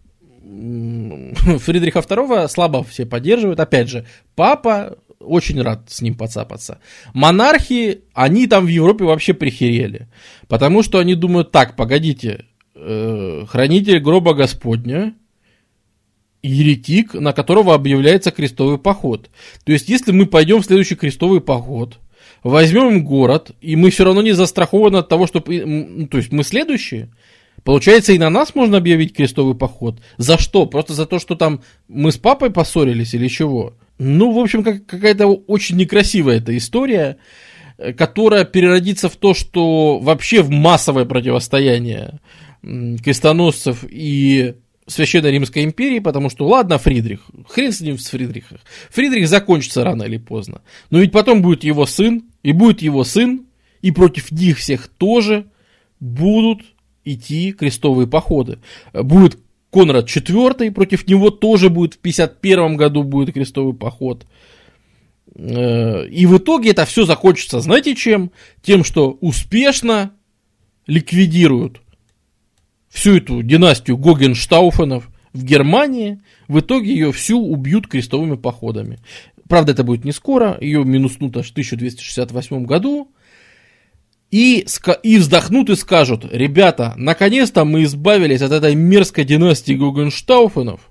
Фридриха II слабо все поддерживают. Опять же, папа очень рад с ним поцапаться. Монархи, они там в Европе вообще прихерели. Потому что они думают, так, погодите, э, хранитель гроба Господня, еретик, на которого объявляется крестовый поход. То есть, если мы пойдем в следующий крестовый поход, возьмем город, и мы все равно не застрахованы от того, что... Ну, то есть, мы следующие. Получается, и на нас можно объявить крестовый поход. За что? Просто за то, что там мы с папой поссорились или чего? Ну, в общем, как, какая-то очень некрасивая эта история, э, которая переродится в то, что вообще в массовое противостояние крестоносцев и Священной Римской империи, потому что, ладно, Фридрих, хрен с ним с Фридрихом. Фридрих закончится рано или поздно. Но ведь потом будет его сын, и будет его сын, и против них всех тоже будут идти крестовые походы. Будет Конрад IV, против него тоже будет в 51 году будет крестовый поход. Э, и в итоге это все закончится, знаете чем? Тем, что успешно ликвидируют всю эту династию Гогенштауфенов в Германии, в итоге ее всю убьют крестовыми походами. Правда, это будет не скоро, ее минуснут аж в 1268 году, и, и вздохнут и скажут, ребята, наконец-то мы избавились от этой мерзкой династии Гогенштауфенов,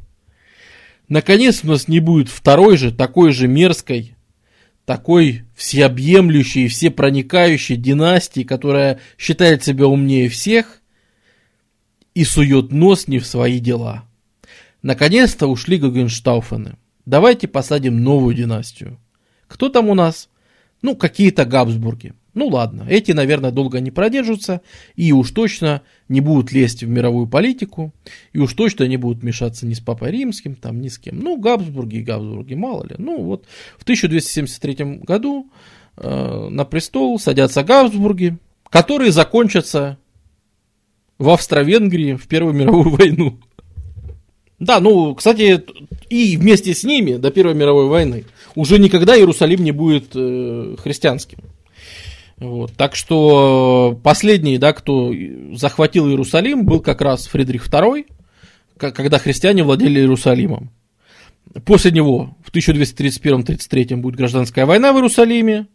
наконец у нас не будет второй же, такой же мерзкой, такой всеобъемлющей, всепроникающей династии, которая считает себя умнее всех, и сует нос не в свои дела. Наконец-то ушли Гогенштауфены. Давайте посадим новую династию. Кто там у нас? Ну, какие-то Габсбурги. Ну ладно, эти, наверное, долго не продержатся, и уж точно не будут лезть в мировую политику, и уж точно не будут мешаться ни с Папой Римским, там, ни с кем. Ну, Габсбурги и Габсбурги, мало ли. Ну, вот в 1273 году э, на престол садятся Габсбурги, которые закончатся в Австро-Венгрии в Первую мировую войну. Да, ну, кстати, и вместе с ними до Первой мировой войны уже никогда Иерусалим не будет э, христианским. Вот. Так что последний, да, кто захватил Иерусалим, был как раз Фридрих II, когда христиане владели Иерусалимом. После него в 1231-33 будет гражданская война в Иерусалиме.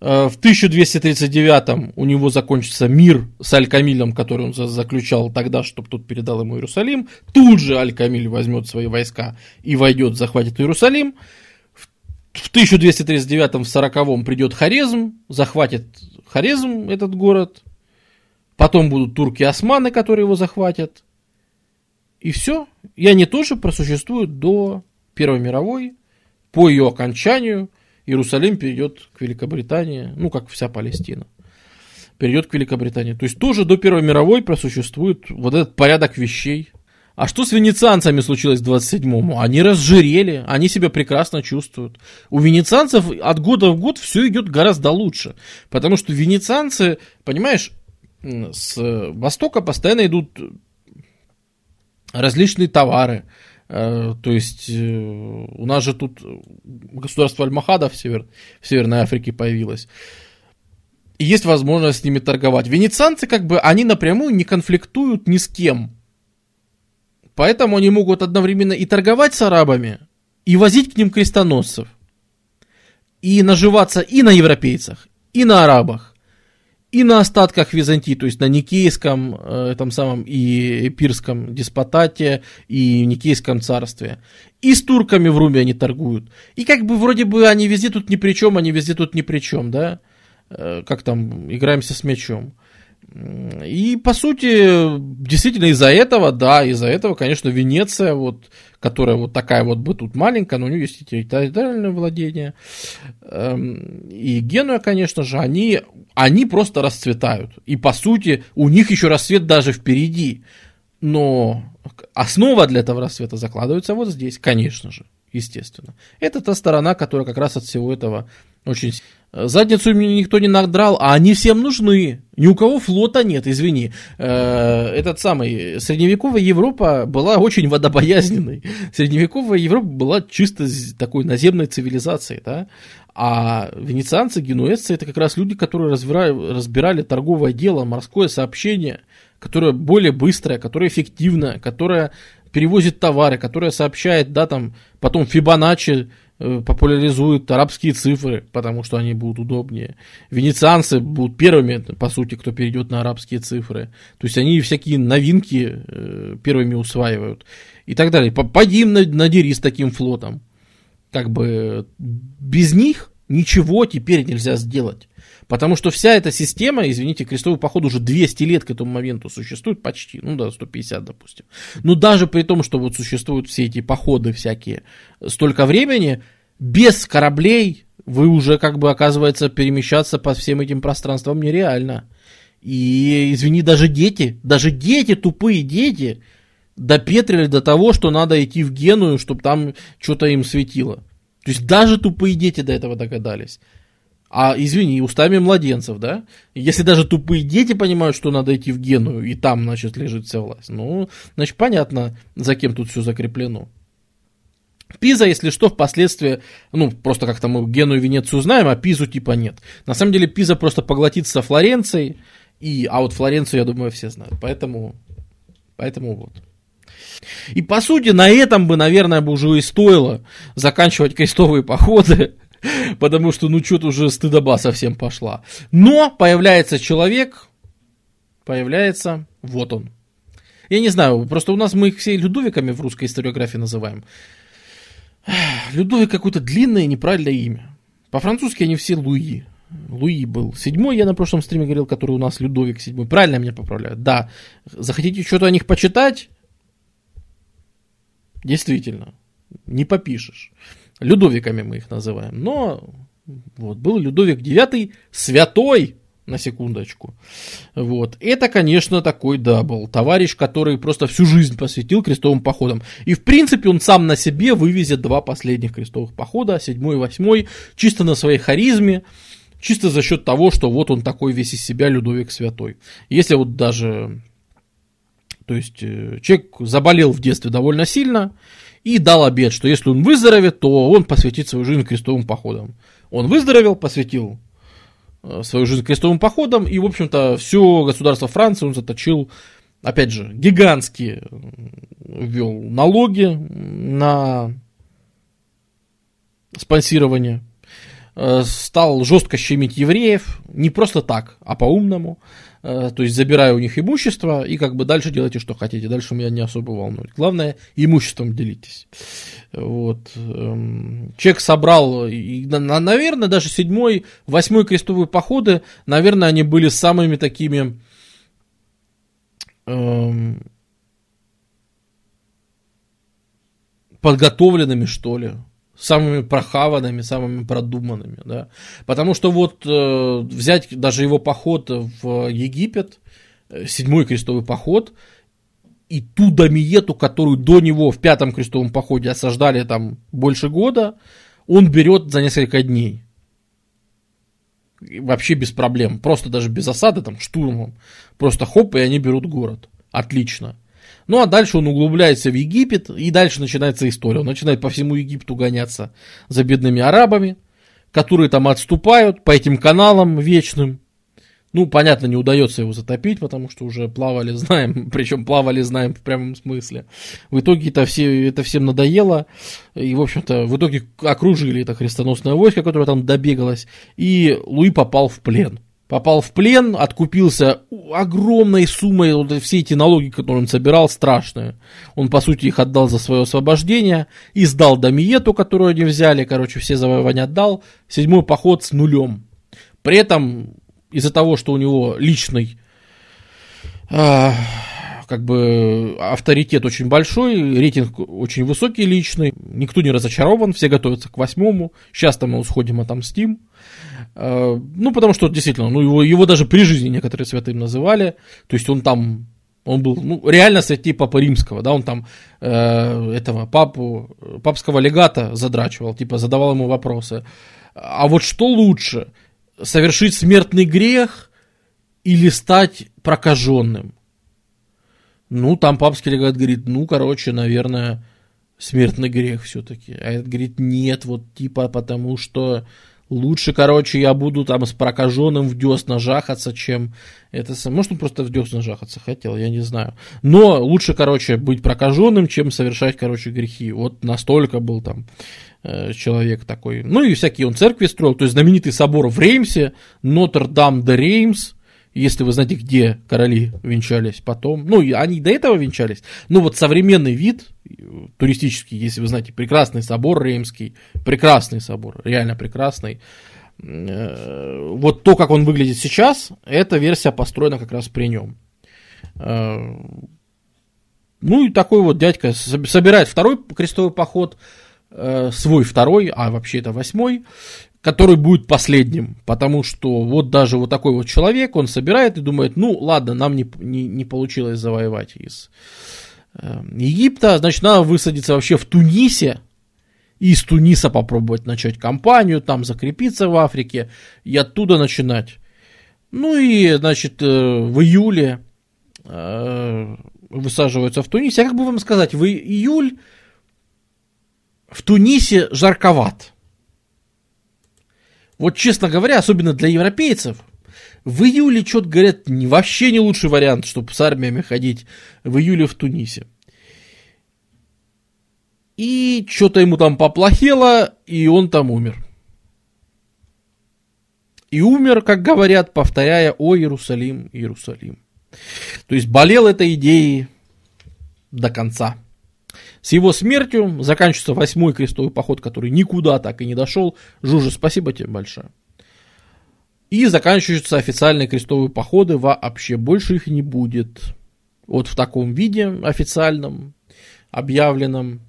Э, в 1239 у него закончится мир с Аль-Камилем, который он заключал тогда, чтобы тот передал ему Иерусалим. Тут же Аль-Камиль возьмет свои войска и войдет, захватит Иерусалим. В 1239 в 40 придет Хорезм, захватит Хорезм этот город. Потом будут турки-османы, которые его захватят. И все. И они тоже просуществуют до Первой мировой. По ее окончанию Иерусалим перейдет к Великобритании, ну, как вся Палестина. Перейдет к Великобритании. То есть тоже до Первой мировой просуществует вот этот порядок вещей. А что с венецианцами случилось в 27-му? Они разжирели, они себя прекрасно чувствуют. У венецианцев от года в год все идет гораздо лучше. Потому что венецианцы, понимаешь, с востока постоянно идут различные товары. Э, то есть э, у нас же тут государство Альмахада в, Север, в Северной Африке появилось. И есть возможность с ними торговать. Венецианцы как бы, они напрямую не конфликтуют ни с кем. Поэтому они могут одновременно и торговать с арабами, и возить к ним крестоносцев. И наживаться и на европейцах, и на арабах и на остатках Византии, то есть на Никейском, э, этом самом и Эпирском деспотате, и Никейском царстве. И с турками в Руме они торгуют. И как бы вроде бы они везде тут ни при чем, они везде тут ни при чем, да? Э, как там, играемся с мячом. И, по сути, действительно из-за этого, да, из-за этого, конечно, Венеция, вот, которая вот такая вот бы тут маленькая, но у нее есть и территориальное владение, эм, и Генуя, конечно же, они, они просто расцветают. И, по сути, у них еще рассвет даже впереди. Но основа для этого рассвета закладывается вот здесь, конечно же, естественно. Это та сторона, которая как раз от всего этого очень Задницу мне никто не надрал, а они всем нужны. Ни у кого флота нет, извини. Э, этот самый, средневековая Европа была очень водобоязненной. Средневековая Европа была чисто такой наземной цивилизацией, да. А венецианцы, генуэзцы, это как раз люди, которые разбирали, разбирали торговое дело, морское сообщение, которое более быстрое, которое эффективное, которое перевозит товары, которое сообщает, да, там, потом Фибоначчи, Э, популяризуют арабские цифры, потому что они будут удобнее. Венецианцы будут первыми, по сути, кто перейдет на арабские цифры. То есть они всякие новинки э, первыми усваивают и так далее. Пойди им надери с таким флотом. Как бы без них ничего теперь нельзя сделать. Потому что вся эта система, извините, крестовый поход уже 200 лет к этому моменту существует почти, ну да, 150, допустим. Но даже при том, что вот существуют все эти походы всякие столько времени, без кораблей вы уже как бы оказывается перемещаться по всем этим пространствам нереально. И, извини, даже дети, даже дети, тупые дети, допетрили до того, что надо идти в Геную, чтобы там что-то им светило. То есть даже тупые дети до этого догадались. А, извини, устами младенцев, да? Если даже тупые дети понимают, что надо идти в Геную, и там, значит, лежит вся власть, ну, значит, понятно, за кем тут все закреплено. Пиза, если что, впоследствии, ну, просто как-то мы Геную и Венецию знаем, а Пизу типа нет. На самом деле Пиза просто поглотится Флоренцией, и, а вот Флоренцию, я думаю, все знают. Поэтому, поэтому вот. И по сути, на этом бы, наверное, бы уже и стоило заканчивать крестовые походы. Потому что, ну, что-то уже стыдоба совсем пошла. Но появляется человек, появляется, вот он. Я не знаю, просто у нас мы их все Людовиками в русской историографии называем. Людовик какое-то длинное неправильное имя. По-французски они все Луи. Луи был. Седьмой я на прошлом стриме говорил, который у нас Людовик седьмой. Правильно меня поправляют. Да. Захотите что-то о них почитать? Действительно. Не попишешь. Людовиками мы их называем. Но вот, был Людовик IX святой, на секундочку. Вот. Это, конечно, такой, да, был товарищ, который просто всю жизнь посвятил крестовым походам. И, в принципе, он сам на себе вывезет два последних крестовых похода, седьмой и восьмой, чисто на своей харизме, чисто за счет того, что вот он такой весь из себя Людовик Святой. Если вот даже, то есть, э, человек заболел в детстве довольно сильно, и дал обед, что если он выздоровеет, то он посвятит свою жизнь крестовым походам. Он выздоровел, посвятил э, свою жизнь крестовым походам, и, в общем-то, все государство Франции он заточил опять же, гигантские ввел налоги на спонсирование, э, стал жестко щемить евреев, не просто так, а по-умному, то есть забирая у них имущество и как бы дальше делайте, что хотите, дальше меня не особо волнует. Главное, имуществом делитесь. Вот. Эм, человек собрал, наверное, даже седьмой, восьмой крестовые походы, наверное, они были самыми такими эм, подготовленными, что ли, самыми прохаванными, самыми продуманными, да. Потому что вот э, взять даже его поход в Египет, э, седьмой крестовый поход, и ту Дамиету, которую до него в пятом крестовом походе осаждали там больше года, он берет за несколько дней. Вообще без проблем. Просто даже без осады, там, штурмом. Просто хоп, и они берут город. Отлично. Ну а дальше он углубляется в Египет, и дальше начинается история. Он начинает по всему Египту гоняться за бедными арабами, которые там отступают по этим каналам вечным. Ну, понятно, не удается его затопить, потому что уже плавали, знаем, причем плавали, знаем в прямом смысле. В итоге это, все, это всем надоело, и, в общем-то, в итоге окружили это христоносное войско, которое там добегалось, и Луи попал в плен попал в плен, откупился огромной суммой, вот все эти налоги, которые он собирал, страшные. Он, по сути, их отдал за свое освобождение и сдал Дамиету, которую они взяли, короче, все завоевания отдал. Седьмой поход с нулем. При этом, из-за того, что у него личный э, как бы авторитет очень большой, рейтинг очень высокий личный, никто не разочарован, все готовятся к восьмому, сейчас-то мы сходим отомстим. Э, ну, потому что действительно, ну, его, его даже при жизни некоторые святым называли. То есть он там, он был ну, реально святей Папы Римского, да, он там э, этого папу, папского легата задрачивал, типа задавал ему вопросы. А вот что лучше, совершить смертный грех или стать прокаженным? Ну, там папский легат говорит, ну, короче, наверное, смертный грех все-таки. А этот говорит, нет, вот типа потому что Лучше, короче, я буду там с прокаженным в десна жахаться, чем это сам. Может, он просто в десна жахаться хотел, я не знаю. Но лучше, короче, быть прокаженным, чем совершать, короче, грехи. Вот настолько был там э, человек такой. Ну и всякие он церкви строил. То есть знаменитый собор в Реймсе, Нотр-Дам-де-Реймс, если вы знаете, где короли венчались потом. Ну, они до этого венчались. Но вот современный вид туристический, если вы знаете, прекрасный собор Реймский, прекрасный собор, реально прекрасный. Э, вот то, как он выглядит сейчас, эта версия построена как раз при нем. Э, ну и такой вот дядька собирает второй крестовый поход, э, свой второй, а вообще это восьмой, который будет последним, потому что вот даже вот такой вот человек, он собирает и думает, ну ладно, нам не, не, не получилось завоевать из э, Египта, значит, надо высадиться вообще в Тунисе, и из Туниса попробовать начать кампанию, там закрепиться в Африке и оттуда начинать. Ну и, значит, э, в июле э, высаживаются в Тунисе. А как бы вам сказать, в июль в Тунисе жарковат. Вот честно говоря, особенно для европейцев, в июле что-то говорят, не, вообще не лучший вариант, чтобы с армиями ходить в июле в Тунисе. И что-то ему там поплохело, и он там умер. И умер, как говорят, повторяя «О, Иерусалим, Иерусалим». То есть болел этой идеей до конца. С его смертью заканчивается восьмой крестовый поход, который никуда так и не дошел. Жужа, спасибо тебе большое. И заканчиваются официальные крестовые походы, вообще больше их не будет. Вот в таком виде официальном, объявленном.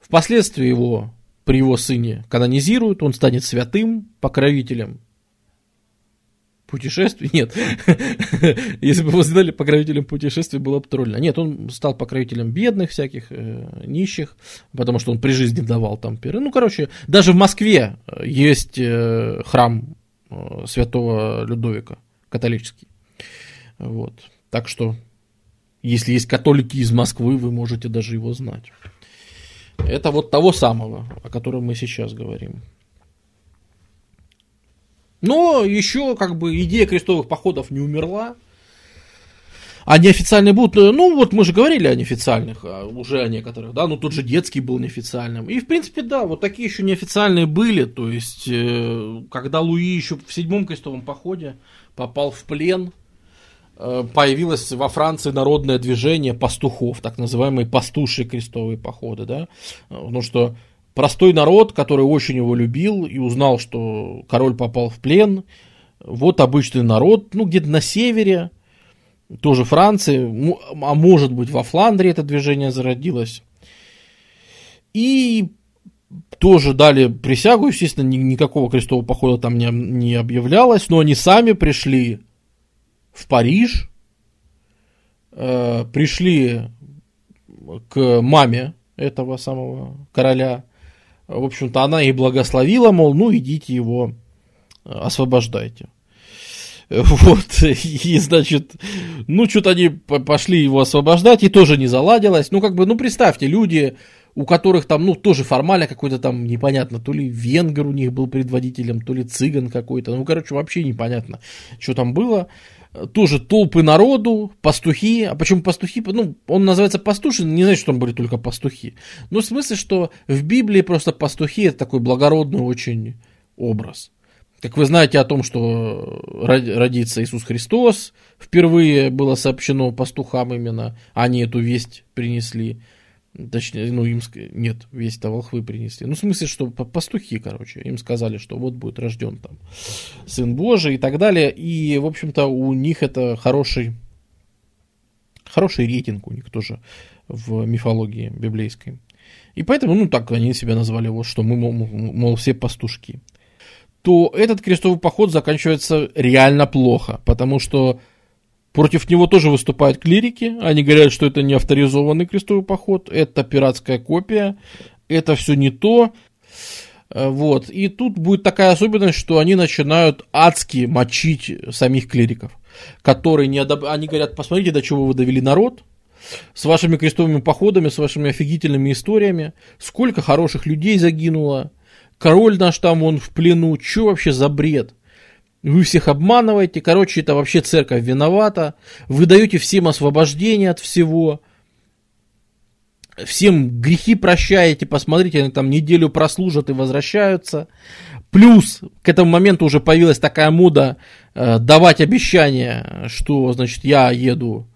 Впоследствии его при его сыне канонизируют, он станет святым, покровителем путешествий. Нет. Если бы его сделали покровителем путешествий, было бы тролльно. Нет, он стал покровителем бедных всяких, э, нищих, потому что он при жизни давал там пиры. Ну, короче, даже в Москве э, есть э, храм э, святого Людовика, католический. Вот. Так что, если есть католики из Москвы, вы можете даже его знать. Это вот того самого, о котором мы сейчас говорим. Но еще как бы идея крестовых походов не умерла. А неофициальные будут, э, ну вот мы же говорили о неофициальных, а, уже о некоторых, да, ну тот же детский был неофициальным. И в принципе, да, вот такие еще неофициальные были, то есть, э, когда Луи еще в седьмом крестовом походе попал в плен, э, появилось во Франции народное движение пастухов, так называемые пастушие крестовые походы, да, ну что простой народ, который очень его любил и узнал, что король попал в плен, вот обычный народ, ну где-то на севере, тоже Франции, а может быть во Фландрии это движение зародилось. И тоже дали присягу, естественно, ни, никакого крестового похода там не, не объявлялось, но они сами пришли в Париж, э, пришли к маме этого самого короля. В общем-то, она их благословила, мол, ну идите его освобождайте. Вот, и, значит, ну, что-то они пошли его освобождать, и тоже не заладилось. Ну, как бы, ну, представьте, люди, у которых там, ну, тоже формально какой-то там, непонятно, то ли венгер у них был предводителем, то ли цыган какой-то, ну, короче, вообще непонятно, что там было. Тоже толпы народу, пастухи, а почему пастухи? Ну, он называется пастушин, не значит, что там были только пастухи. Ну, в смысле, что в Библии просто пастухи это такой благородный очень образ. Как вы знаете о том, что родится Иисус Христос, впервые было сообщено пастухам именно, они эту весть принесли. Точнее, ну, им, нет, весть-то волхвы принесли. Ну, в смысле, что пастухи, короче, им сказали, что вот будет рожден там Сын Божий и так далее. И, в общем-то, у них это хороший, хороший рейтинг у них тоже в мифологии библейской. И поэтому, ну, так они себя назвали, вот что мы, мол, мол все пастушки то этот крестовый поход заканчивается реально плохо, потому что против него тоже выступают клирики, они говорят, что это не авторизованный крестовый поход, это пиратская копия, это все не то, э, вот. И тут будет такая особенность, что они начинают адски мочить самих клириков, которые не одоб... они говорят, посмотрите, до чего вы довели народ, с вашими крестовыми походами, с вашими офигительными историями, сколько хороших людей загинуло, король наш там, он в плену, что вообще за бред? Вы всех обманываете, короче, это вообще церковь виновата, вы даете всем освобождение от всего, всем грехи прощаете, посмотрите, они там неделю прослужат и возвращаются. Плюс к этому моменту уже появилась такая мода э, давать обещания, что, значит, я еду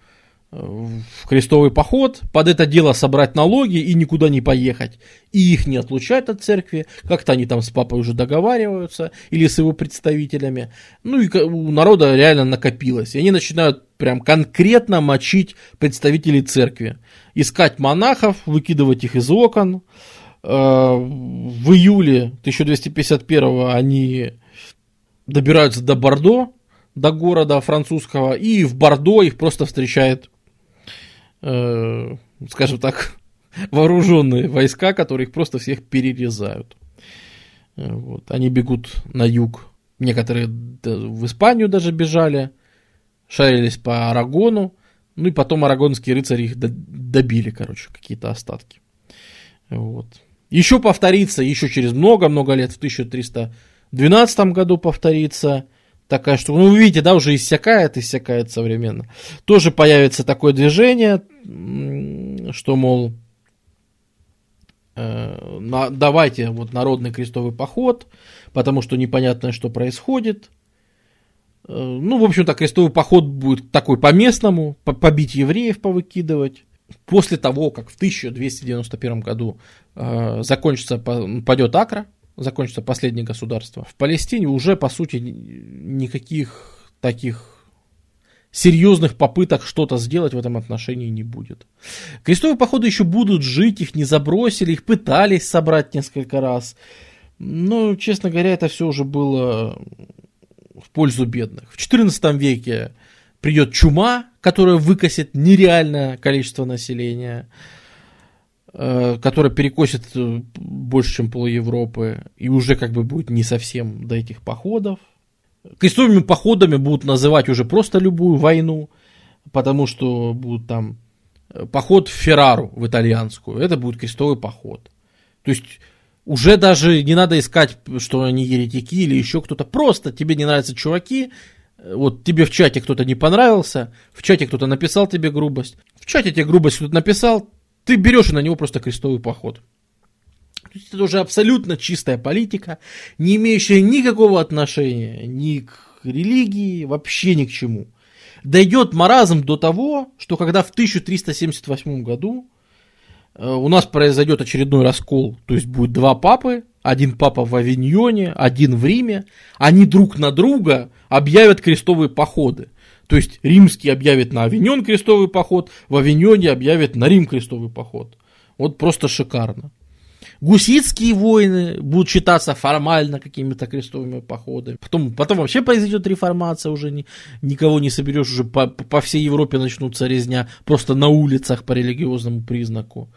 в крестовый поход, под это дело собрать налоги и никуда не поехать. И их не отлучать от церкви, как-то они там с папой уже договариваются, или с его представителями. Ну и у народа реально накопилось. И они начинают прям конкретно мочить представителей церкви. Искать монахов, выкидывать их из окон. Э, в июле 1251 они добираются до Бордо, до города французского, и в Бордо их просто встречает э, скажем так, вооруженные войска, которые их просто всех перерезают. Э, вот. Они бегут на юг. Некоторые в Испанию даже бежали, шарились по Арагону. Ну и потом арагонские рыцари их добили, короче, какие-то остатки. Вот. Еще повторится, еще через много-много лет, в 1312 году повторится такая штука. Ну, вы видите, да, уже иссякает, иссякает современно. Тоже появится такое движение, что, мол, э, давайте вот народный крестовый поход, потому что непонятно, что происходит. Э, ну, в общем-то, крестовый поход будет такой по-местному, по побить евреев, повыкидывать. После того, как в 1291 году э, закончится, падет Акра, закончится последнее государство, в Палестине уже, по сути, никаких таких серьезных попыток что-то сделать в этом отношении не будет. Крестовые походы еще будут жить, их не забросили, их пытались собрать несколько раз. Но, честно говоря, это все уже было в пользу бедных. В XIV веке придет чума, которая выкосит нереальное количество населения. Э, которая перекосит э, больше, чем пол Европы, и уже как бы будет не совсем до этих походов. Крестовыми походами будут называть уже просто любую войну, потому что будут там э, поход в Феррару, в итальянскую, это будет крестовый поход. То есть уже даже не надо искать, что они еретики или еще кто-то. Просто тебе не нравятся чуваки, вот тебе в чате кто-то не понравился, в чате кто-то написал тебе грубость, в чате тебе грубость кто-то написал, ты берешь на него просто крестовый поход. Это уже абсолютно чистая политика, не имеющая никакого отношения ни к религии, вообще ни к чему. Дойдет маразм до того, что когда в 1378 году э, у нас произойдет очередной раскол, то есть будет два папы, один папа в Авиньоне, один в Риме, они друг на друга объявят крестовые походы. То есть римский объявит на Авиньон крестовый поход, в Авиньоне объявит на Рим крестовый поход. Вот просто шикарно. Гуситские войны будут считаться формально какими-то крестовыми походами. Потом, потом вообще произойдет реформация, уже ни, никого не соберешь, уже по, по всей Европе начнутся резня просто на улицах по религиозному признаку.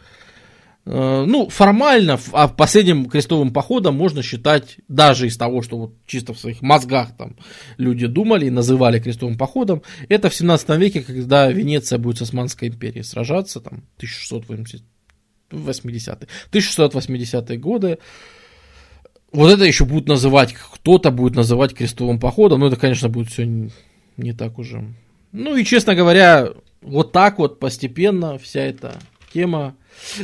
Э, ну, формально, а последним крестовым походом можно считать, даже из того, что вот чисто в своих мозгах там люди думали и называли крестовым походом, это в 17 веке, когда Венеция будет с Османской империей сражаться, там, 1680 80-е, 1680-е годы. Вот это еще будут называть, кто-то будет называть крестовым походом, но это, конечно, будет все не, не так уже. Ну и, честно говоря, вот так вот постепенно вся эта тема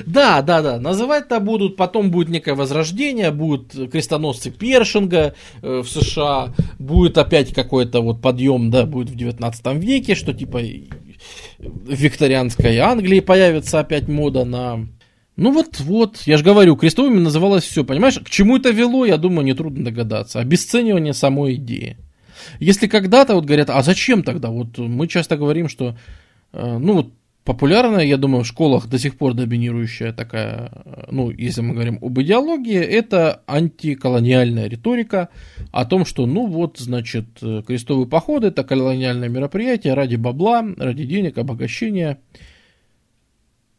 да, да, да, называть-то будут, потом будет некое возрождение, будут крестоносцы Першинга э, в США, будет опять какой-то вот подъем, да, будет в 19 веке, что типа в викторианской Англии появится опять мода на ну вот, вот, я же говорю, крестовыми называлось все, понимаешь? К чему это вело, я думаю, нетрудно догадаться. Обесценивание самой идеи. Если когда-то вот говорят, а зачем тогда? Вот мы часто говорим, что, э, ну вот, популярная, я думаю, в школах до сих пор доминирующая такая, ну, если мы говорим об идеологии, это антиколониальная риторика о том, что, ну вот, значит, крестовые походы – это колониальное мероприятие ради бабла, ради денег, обогащения –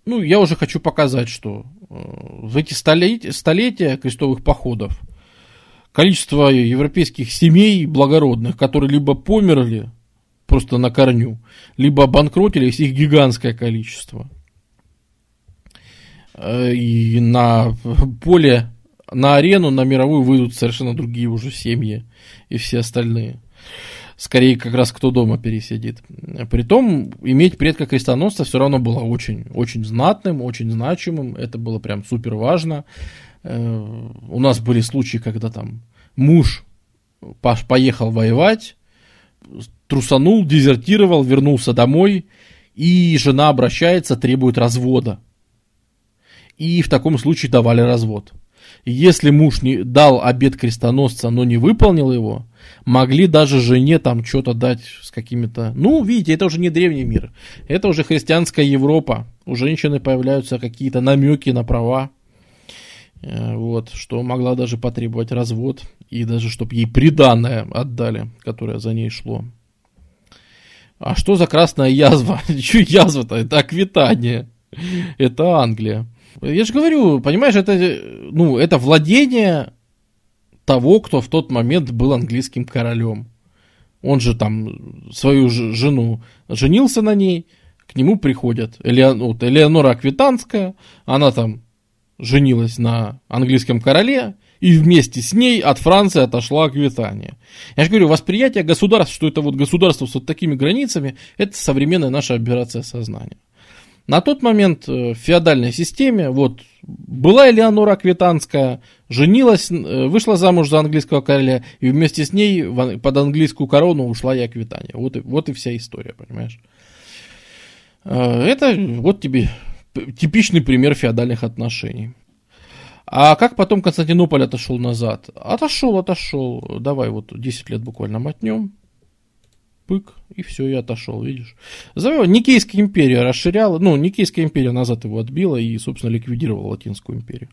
ну, я уже хочу показать, что э, в эти столетия, столетия крестовых походов количество европейских семей благородных, которые либо померли просто на корню, либо обанкротились, их гигантское количество. Э, и на поле, на арену, на мировую выйдут совершенно другие уже семьи и все остальные скорее как раз кто дома пересидит. Притом, иметь предка крестоносца все равно было очень, очень знатным, очень значимым, это было прям супер важно. Э, у нас были случаи, когда там муж поехал воевать, трусанул, дезертировал, вернулся домой, и жена обращается, требует развода. И в таком случае давали развод. Если муж не дал обед крестоносца, но не выполнил его, могли даже жене там что-то дать с какими-то... Ну, видите, это уже не древний мир. Это уже христианская Европа. У женщины появляются какие-то намеки на права. Э, вот, что могла даже потребовать развод. И даже, чтобы ей приданное отдали, которое за ней шло. А что за красная язва? Че язва-то? Это аквитания. Это Англия. Я же говорю, понимаешь, это, ну, это владение того, кто в тот момент был английским королем. Он же там свою жену женился на ней, к нему приходят Элеон, вот, Элеонора Аквитанская, она там женилась на английском короле, и вместе с ней от Франции отошла Аквитания. Я же говорю, восприятие государства, что это вот государство с вот такими границами, это современная наша операция сознания. На тот момент э, в феодальной системе, вот, была Элеонора Аквитанская, женилась, э, вышла замуж за английского короля, и вместе с ней под английскую корону ушла и Аквитания. Вот и, вот и вся история, понимаешь. Э, это вот тебе типичный пример феодальных отношений. А как потом Константинополь отошел назад? Отошел, отошел. Давай вот 10 лет буквально мотнем пык, и все, и отошел, видишь. Никейская империя расширяла, ну, Никейская империя назад его отбила и, собственно, ликвидировала Латинскую империю.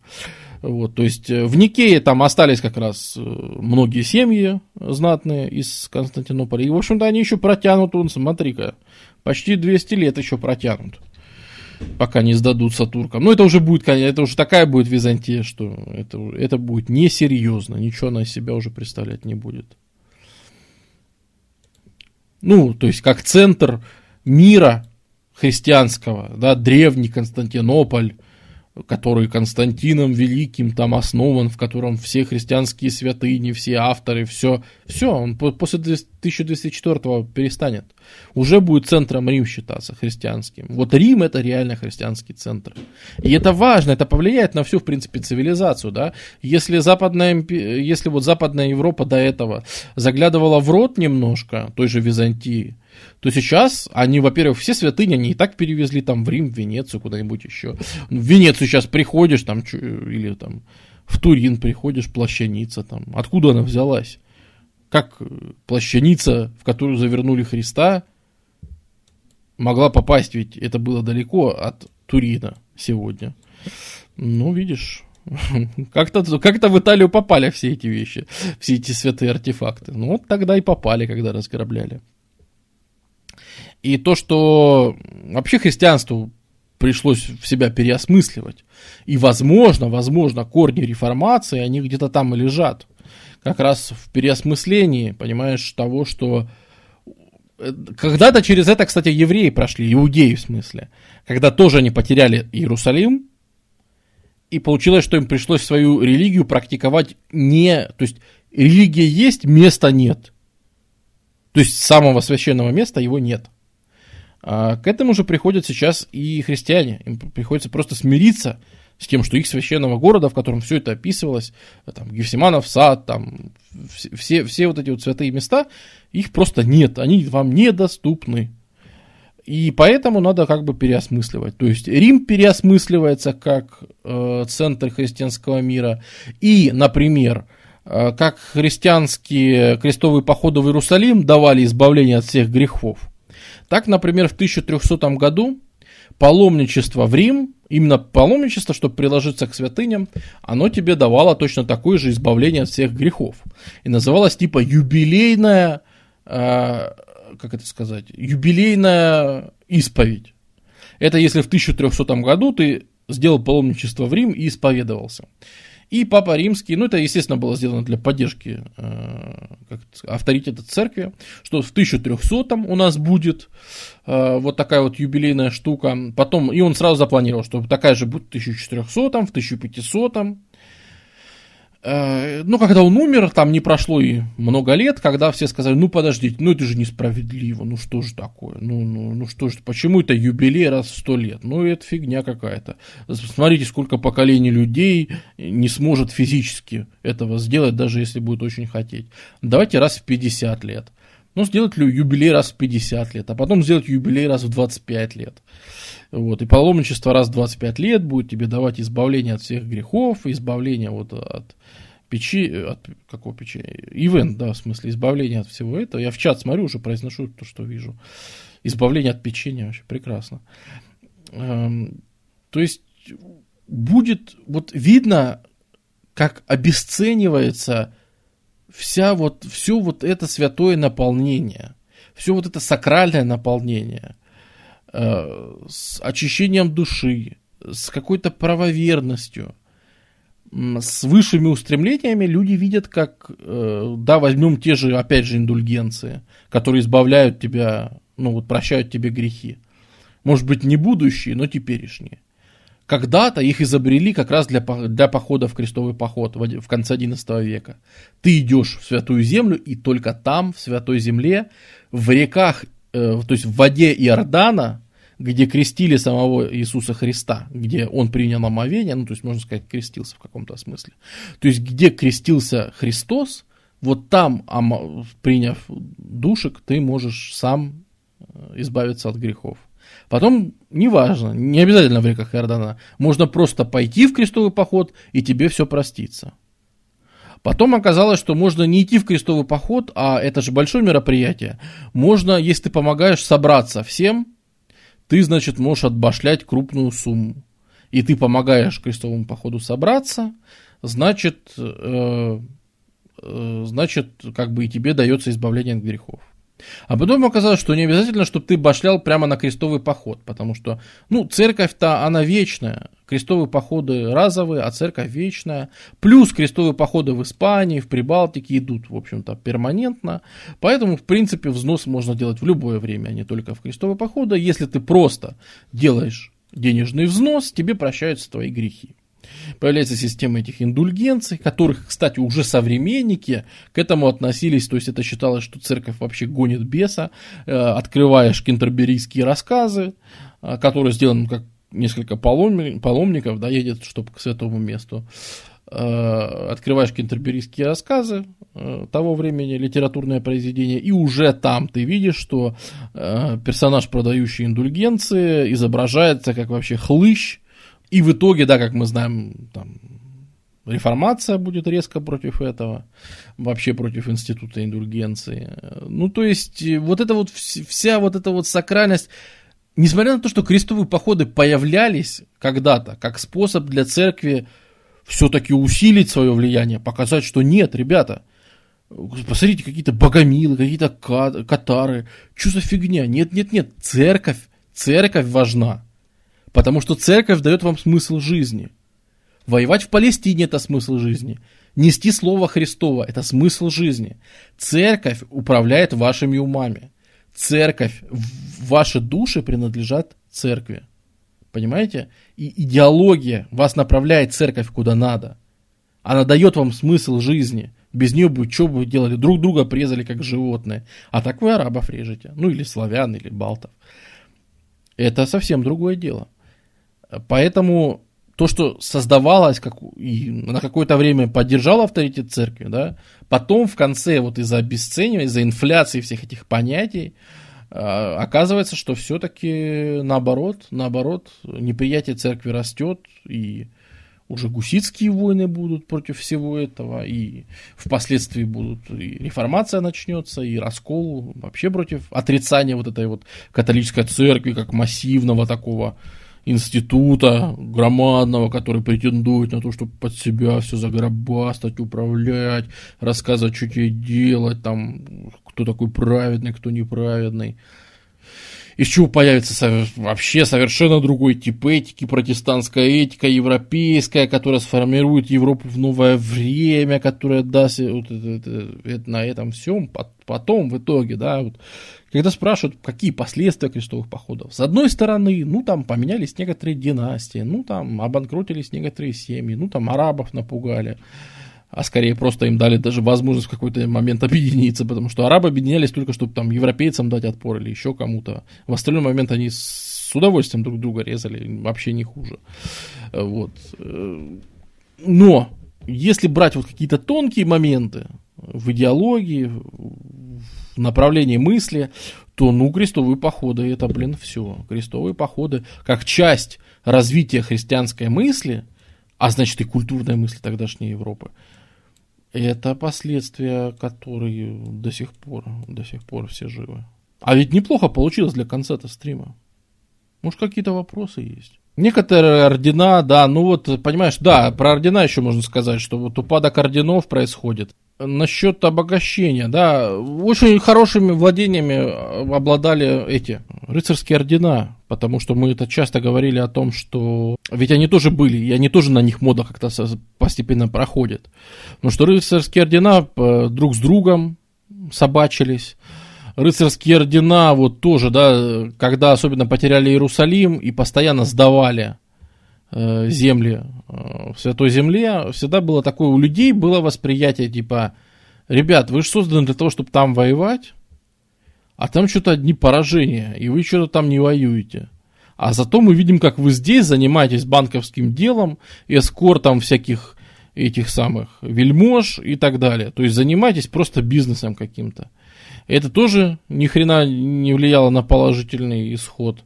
Вот, то есть э, в Никее там остались как раз э, многие семьи знатные из Константинополя. И, в общем-то, они еще протянут, вон, смотри-ка, почти 200 лет еще протянут пока не сдадутся туркам. Ну, это уже будет, это уже такая будет Византия, что это, это будет несерьезно, ничего она из себя уже представлять не будет. Ну, то есть как центр мира христианского, да, древний Константинополь, который Константином Великим там основан, в котором все христианские святыни, все авторы, все, все, он после 1204 перестанет. Уже будет центром Рим считаться христианским. Вот Рим это реально христианский центр. И это важно, это повлияет на всю, в принципе, цивилизацию, да. Если западная, если вот западная Европа до этого заглядывала в рот немножко той же Византии, то сейчас они, во-первых, все святыни, они и так перевезли там в Рим, в Венецию, куда-нибудь еще. В Венецию сейчас приходишь там, или там в Турин приходишь, плащаница там. Откуда она взялась? Как плащаница, в которую завернули Христа, могла попасть, ведь это было далеко от Турина сегодня. Ну, видишь, как-то как в Италию попали все эти вещи, все эти святые артефакты. Ну, вот тогда и попали, когда разграбляли. И то, что вообще христианству пришлось в себя переосмысливать. И, возможно, возможно, корни реформации, они где-то там и лежат. Как раз в переосмыслении, понимаешь, того, что... Э, когда-то через это, кстати, евреи прошли, иудеи в смысле. Когда тоже они потеряли Иерусалим, и получилось, что им пришлось свою религию практиковать не... То есть религия есть, места нет. То есть самого священного места его нет. А к этому же приходят сейчас и христиане. Им приходится просто смириться с тем, что их священного города, в котором все это описывалось, там, Гефсиманов сад, там, все, все вот эти вот святые места, их просто нет, они вам недоступны. И поэтому надо как бы переосмысливать. То есть Рим переосмысливается как э, центр христианского мира. И, например, э, как христианские крестовые походы в Иерусалим давали избавление от всех грехов – так, например, в 1300 году паломничество в Рим, именно паломничество, чтобы приложиться к святыням, оно тебе давало точно такое же избавление от всех грехов. И называлось типа юбилейная, э, как это сказать, юбилейная исповедь. Это если в 1300 году ты сделал паломничество в Рим и исповедовался. И Папа Римский, ну это, естественно, было сделано для поддержки э, авторитета церкви, что в 1300 у нас будет э, вот такая вот юбилейная штука. Потом, и он сразу запланировал, что такая же будет в 1400, в 1500. Э, ну, когда он умер, там не прошло и много лет, когда все сказали, ну, подождите, ну, это же несправедливо, ну, что же такое, ну, ну, ну что же, почему это юбилей раз в сто лет, ну, это фигня какая-то. Смотрите, сколько поколений людей не сможет физически этого сделать, даже если будет очень хотеть. Давайте раз в 50 лет. Ну, сделать юбилей раз в 50 лет, а потом сделать юбилей раз в 25 лет. Вот, и паломничество раз в 25 лет будет тебе давать избавление от всех грехов, избавление вот от печи, от какого печи? Ивент, да, в смысле, избавление от всего этого. Я в чат смотрю, уже произношу то, что вижу. Избавление от печенья, вообще прекрасно. Эм, то есть будет, вот видно, как обесценивается вся вот, все вот это святое наполнение, все вот это сакральное наполнение – Э, с очищением души, с какой-то правоверностью, с высшими устремлениями люди видят, как, э, да, возьмем те же, опять же, индульгенции, которые избавляют тебя, ну вот прощают тебе грехи. Может быть, не будущие, но теперешние. Когда-то их изобрели как раз для, для похода в крестовый поход в, конце XI века. Ты идешь в Святую Землю, и только там, в Святой Земле, в реках, э, то есть в воде Иордана, где крестили самого Иисуса Христа, где он принял омовение, ну, то есть, можно сказать, крестился в каком-то смысле. То есть, где крестился Христос, вот там, приняв душек, ты можешь сам э, избавиться от грехов. Потом, неважно, не обязательно в реках Иордана, можно просто пойти в крестовый поход, и тебе все простится. Потом оказалось, что можно не идти в крестовый поход, а это же большое мероприятие. Можно, если ты помогаешь собраться всем, ты, значит, можешь отбашлять крупную сумму. И ты помогаешь крестовому походу собраться, значит, э, э, значит, как бы и тебе дается избавление от грехов. А потом оказалось, что не обязательно, чтобы ты башлял прямо на крестовый поход, потому что, ну, церковь-то, она вечная. Крестовые походы разовые, а церковь вечная. Плюс крестовые походы в Испании, в Прибалтике идут, в общем-то, перманентно. Поэтому, в принципе, взнос можно делать в любое время, а не только в крестовые походы. Если ты просто делаешь денежный взнос, тебе прощаются твои грехи. Появляется система этих индульгенций, которых, кстати, уже современники к этому относились, то есть это считалось, что церковь вообще гонит беса, э, открываешь кентерберийские рассказы, э, которые сделаны как несколько паломников, да, едет, чтобы к святому месту, э, открываешь кентерберийские рассказы того времени, литературное произведение, и уже там ты видишь, что персонаж, продающий индульгенции, изображается как вообще хлыщ, и в итоге, да, как мы знаем, там, реформация будет резко против этого, вообще против института индульгенции. Ну, то есть, вот эта вот вся вот эта вот сакральность, несмотря на то, что крестовые походы появлялись когда-то как способ для церкви все-таки усилить свое влияние, показать, что нет, ребята, посмотрите, какие-то богомилы, какие-то катары, что за фигня? Нет, нет, нет, церковь, церковь важна. Потому что церковь дает вам смысл жизни. Воевать в Палестине – это смысл жизни. Нести Слово Христово – это смысл жизни. Церковь управляет вашими умами. Церковь, ваши души принадлежат церкви. Понимаете? И идеология вас направляет церковь куда надо. Она дает вам смысл жизни. Без нее бы что бы вы делали? Друг друга презали как животные. А так вы арабов режете. Ну или славян, или балтов. Это совсем другое дело. Поэтому то, что создавалось как, и на какое-то время поддержало авторитет церкви, да, потом в конце вот из-за обесценивания, из-за инфляции всех этих понятий, э, оказывается, что все-таки наоборот, наоборот, неприятие церкви растет, и уже гуситские войны будут против всего этого, и впоследствии будут и реформация начнется, и раскол вообще против отрицания вот этой вот католической церкви как массивного такого института громадного, который претендует на то, чтобы под себя все загробастать, управлять, рассказывать, что тебе делать, там, кто такой праведный, кто неправедный. Из чего появится вообще совершенно другой тип этики, протестантская этика, европейская, которая сформирует Европу в новое время, которая даст вот это, это, это, на этом всем потом в итоге, да, вот когда спрашивают, какие последствия крестовых походов, с одной стороны, ну там поменялись некоторые династии, ну там обанкротились некоторые семьи, ну там арабов напугали, а скорее просто им дали даже возможность в какой-то момент объединиться, потому что арабы объединялись только, чтобы там европейцам дать отпор или еще кому-то. В остальной момент они с удовольствием друг друга резали, вообще не хуже. Вот. Но, если брать вот какие-то тонкие моменты в идеологии, в направлении мысли, то, ну, крестовые походы, это, блин, все. Крестовые походы, как часть развития христианской мысли, а значит и культурной мысли тогдашней Европы, это последствия, которые до сих пор, до сих пор все живы. А ведь неплохо получилось для конца-то стрима. Может, какие-то вопросы есть? Некоторые ордена, да, ну вот, понимаешь, да, про ордена еще можно сказать, что вот упадок орденов происходит. Насчет обогащения, да, очень хорошими владениями обладали эти рыцарские ордена, потому что мы это часто говорили о том, что ведь они тоже были, и они тоже на них мода как-то постепенно проходят. Но что рыцарские ордена э, друг с другом собачились, рыцарские ордена вот тоже, да, когда особенно потеряли Иерусалим и постоянно сдавали. э, земли э, в Святой Земле, всегда было такое, у людей было восприятие типа, ребят, вы же созданы для того, чтобы там воевать, а там что-то одни поражения, и вы что-то там не воюете. А зато мы видим, как вы здесь занимаетесь банковским делом, эскортом всяких этих самых вельмож и так далее. То есть занимайтесь просто бизнесом каким-то. Это тоже ни хрена не влияло на положительный исход.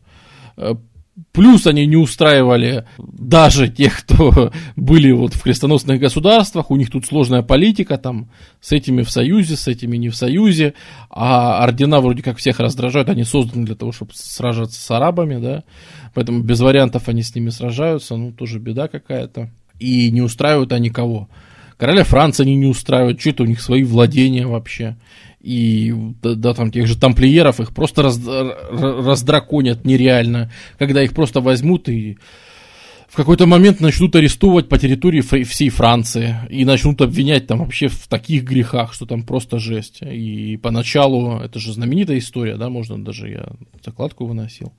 Плюс они не устраивали даже тех, кто были вот в крестоносных государствах, у них тут сложная политика, там с этими в союзе, с этими не в союзе, а ордена вроде как всех раздражают, они созданы для того, чтобы сражаться с арабами, да, поэтому без вариантов они с ними сражаются, ну тоже беда какая-то, и не устраивают они кого. Короля Франции они не устраивают, что это у них свои владения вообще и да, да, там тех же тамплиеров их просто раз, раздраконят нереально, когда их просто возьмут и в какой-то момент начнут арестовывать по территории всей Франции и начнут обвинять там вообще в таких грехах, что там просто жесть. И поначалу, это же знаменитая история, да, можно даже я закладку выносил.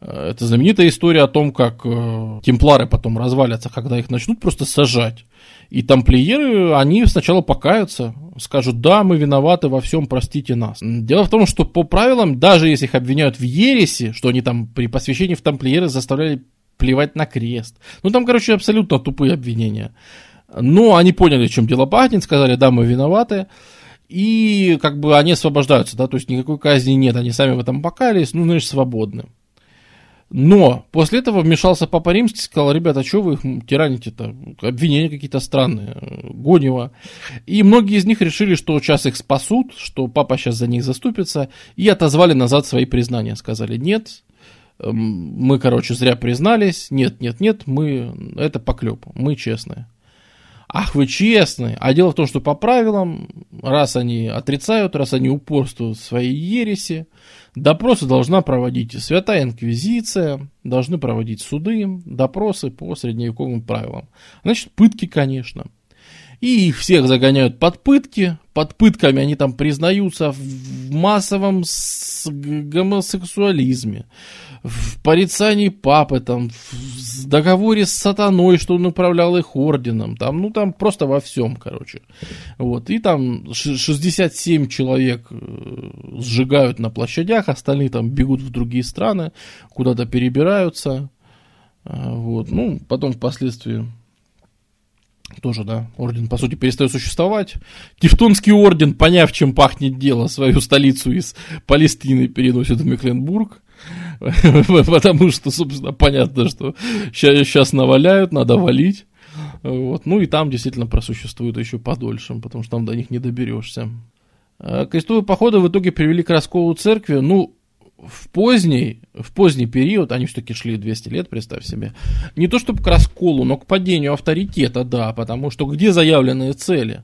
Э, это знаменитая история о том, как э, темплары потом развалятся, когда их начнут просто сажать. И тамплиеры, они сначала покаются, скажут, да, мы виноваты во всем, простите нас. Дело в том, что по правилам, даже если их обвиняют в ересе, что они там при посвящении в тамплиеры заставляли плевать на крест. Ну, там, короче, абсолютно тупые обвинения. Но они поняли, чем дело пахнет, сказали, да, мы виноваты. И как бы они освобождаются, да, то есть никакой казни нет, они сами в этом покаялись, ну, значит, свободны. Но после этого вмешался Папа Римский, сказал, ребята, а что вы их тираните-то? Обвинения какие-то странные, гонево. И многие из них решили, что сейчас их спасут, что Папа сейчас за них заступится, и отозвали назад свои признания. Сказали, нет, эм, мы, короче, зря признались, нет, нет, нет, мы, это поклеп, мы честные. Ах, вы честные. А дело в том, что по правилам, раз они отрицают, раз они упорствуют в своей ереси, допросы должна проводить Святая Инквизиция, должны проводить суды, допросы по средневековым правилам. Значит, пытки, конечно. И их всех загоняют под пытки. Под пытками они там признаются в массовом гомосексуализме в порицании папы, там, в договоре с сатаной, что он управлял их орденом, там, ну, там просто во всем, короче. Вот, и там 67 человек э, сжигают на площадях, остальные там бегут в другие страны, куда-то перебираются, а, вот, ну, потом впоследствии тоже, да, орден, по сути, перестает существовать. Тевтонский орден, поняв, чем пахнет дело, свою столицу из Палестины переносит в Мекленбург. Потому что, собственно, понятно, что сейчас наваляют, надо валить. Вот. Ну и там действительно просуществует еще подольше, потому что там до них не доберешься. А крестовые походы в итоге привели к расколу церкви. Ну, в поздний, в поздний период, они все-таки шли 200 лет, представь себе, не то чтобы к расколу, но к падению авторитета, да, потому что где заявленные цели?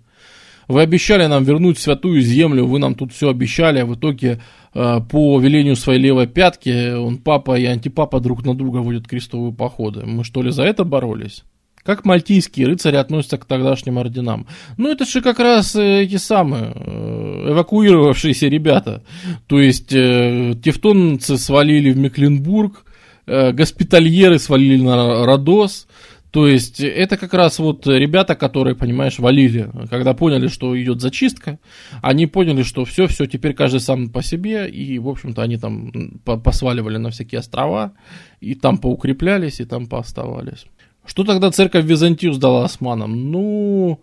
Вы обещали нам вернуть святую землю, вы нам тут все обещали, а в итоге Э, по велению своей левой пятки он папа и антипапа друг на друга водят крестовые походы. Мы что ли за это боролись? Как мальтийские рыцари относятся к тогдашним орденам? Ну, это же как раз э, эти самые э, эвакуировавшиеся ребята. То есть, тевтонцы свалили в Мекленбург, э, госпитальеры свалили на Родос, то есть это как раз вот ребята, которые, понимаешь, валили, когда поняли, что идет зачистка, они поняли, что все, все, теперь каждый сам по себе, и, в общем-то, они там посваливали на всякие острова, и там поукреплялись, и там пооставались. Что тогда церковь Византию сдала османам? Ну,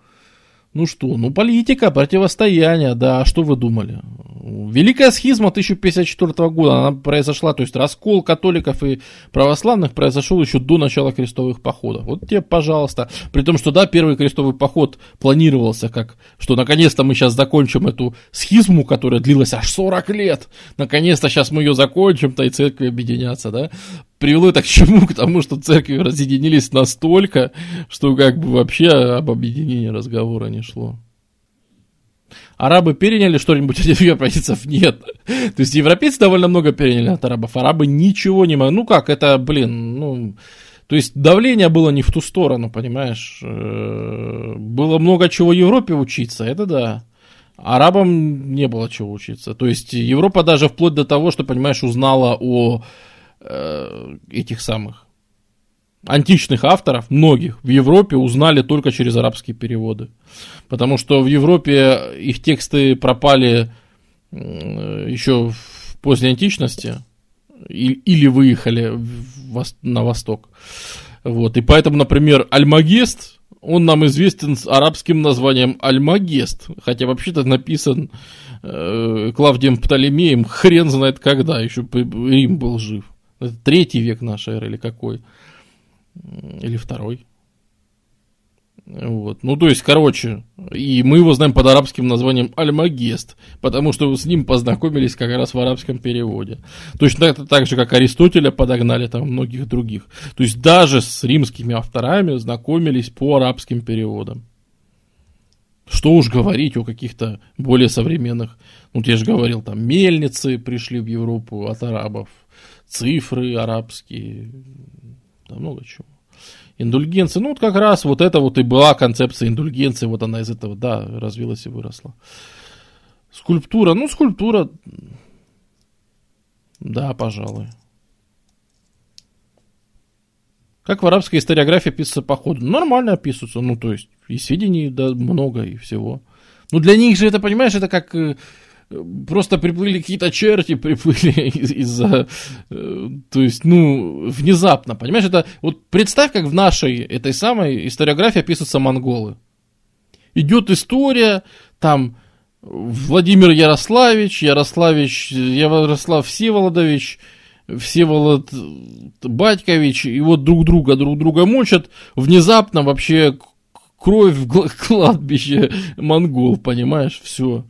ну что, ну политика, противостояние, да, а что вы думали? Великая схизма 1054 года, она произошла, то есть раскол католиков и православных произошел еще до начала крестовых походов. Вот тебе, пожалуйста. При том, что да, первый крестовый поход планировался как, что наконец-то мы сейчас закончим эту схизму, которая длилась аж 40 лет. Наконец-то сейчас мы ее закончим-то и церкви объединятся, да привело это к чему? К тому, что церкви разъединились настолько, что как бы вообще об объединении разговора не шло. Арабы переняли что-нибудь от европейцев? Нет. То есть европейцы довольно много переняли от арабов. Арабы ничего не могли. Ну как, это, блин, ну... То есть давление было не в ту сторону, понимаешь? Э, было много чего Европе учиться, это да. Арабам не было чего учиться. То есть Европа даже вплоть до того, что, понимаешь, узнала о Э, этих самых античных авторов, многих, в Европе узнали только через арабские переводы. Потому что в Европе их тексты пропали еще в поздней античности или выехали на восток. Вот. И поэтому, например, Альмагест, он нам известен с арабским названием Альмагест, хотя вообще-то написан э, Клавдием Птолемеем хрен знает когда, еще Рим был жив. Это третий век нашей эры или какой? Или второй? Вот. Ну, то есть, короче, и мы его знаем под арабским названием Альмагест, потому что с ним познакомились как раз в арабском переводе. Точно это так же, как Аристотеля подогнали там многих других. То есть, даже с римскими авторами знакомились по арабским переводам. Что уж говорить о каких-то более современных, ну, я же говорил, там, мельницы пришли в Европу от арабов, цифры арабские, да много чего. Индульгенции, ну вот как раз вот это вот и была концепция индульгенции, вот она из этого, да, развилась и выросла. Скульптура, ну скульптура, да, пожалуй. Как в арабской историографии описывается походу? Нормально описываются, ну, то есть, и сведений да, много, и всего. Ну, для них же это, понимаешь, это как э, просто приплыли какие-то черти, приплыли из-за, э, то есть, ну, внезапно, понимаешь, это, вот представь, как в нашей, этой самой историографии описываются монголы. Идет история, там, Владимир Ярославич, Ярославич, Ярослав Всеволодович, Всеволод Батькович, и вот друг друга, друг друга мочат, внезапно вообще кровь в кладбище монгол, понимаешь, все.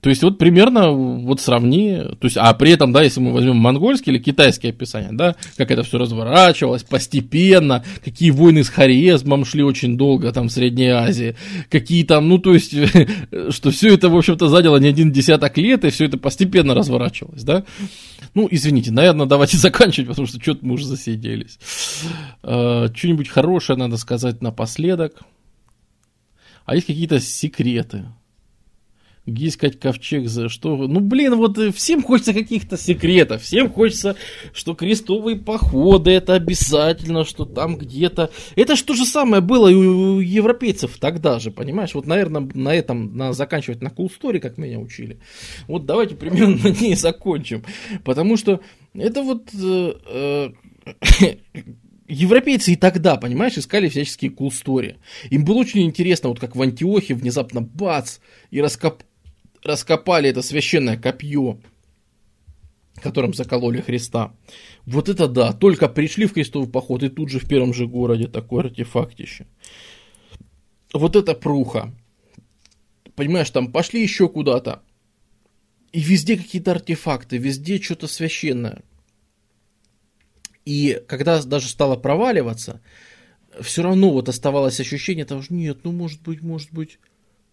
То есть вот примерно вот сравни, то есть, а при этом, да, если мы возьмем монгольские или китайские описания, да, как это все разворачивалось постепенно, какие войны с Хорезмом шли очень долго там в Средней Азии, какие там, ну то есть, что все это, в общем-то, заняло не один десяток лет, и все это постепенно разворачивалось, да. Ну, извините, наверное, давайте заканчивать, потому что что-то мы уже засиделись. А, что-нибудь хорошее надо сказать напоследок. А есть какие-то секреты, где искать ковчег, за что... Ну, блин, вот э, всем хочется каких-то секретов, всем хочется, что крестовые походы, это обязательно, что там где-то... Это же то же самое было и у европейцев тогда же, понимаешь? Вот, наверное, на этом надо заканчивать на cool story, как меня учили. Вот давайте примерно на ней закончим. Потому что это вот... Э, э, европейцы и тогда, понимаешь, искали всяческие cool story. Им было очень интересно, вот как в Антиохе внезапно бац, и раскоп раскопали это священное копье, которым закололи Христа. Вот это да, только пришли в крестовый поход, и тут же в первом же городе такой артефактище. Вот это пруха. Понимаешь, там пошли еще куда-то. И везде какие-то артефакты, везде что-то священное. И когда даже стало проваливаться, все равно вот оставалось ощущение того, что нет, ну может быть, может быть,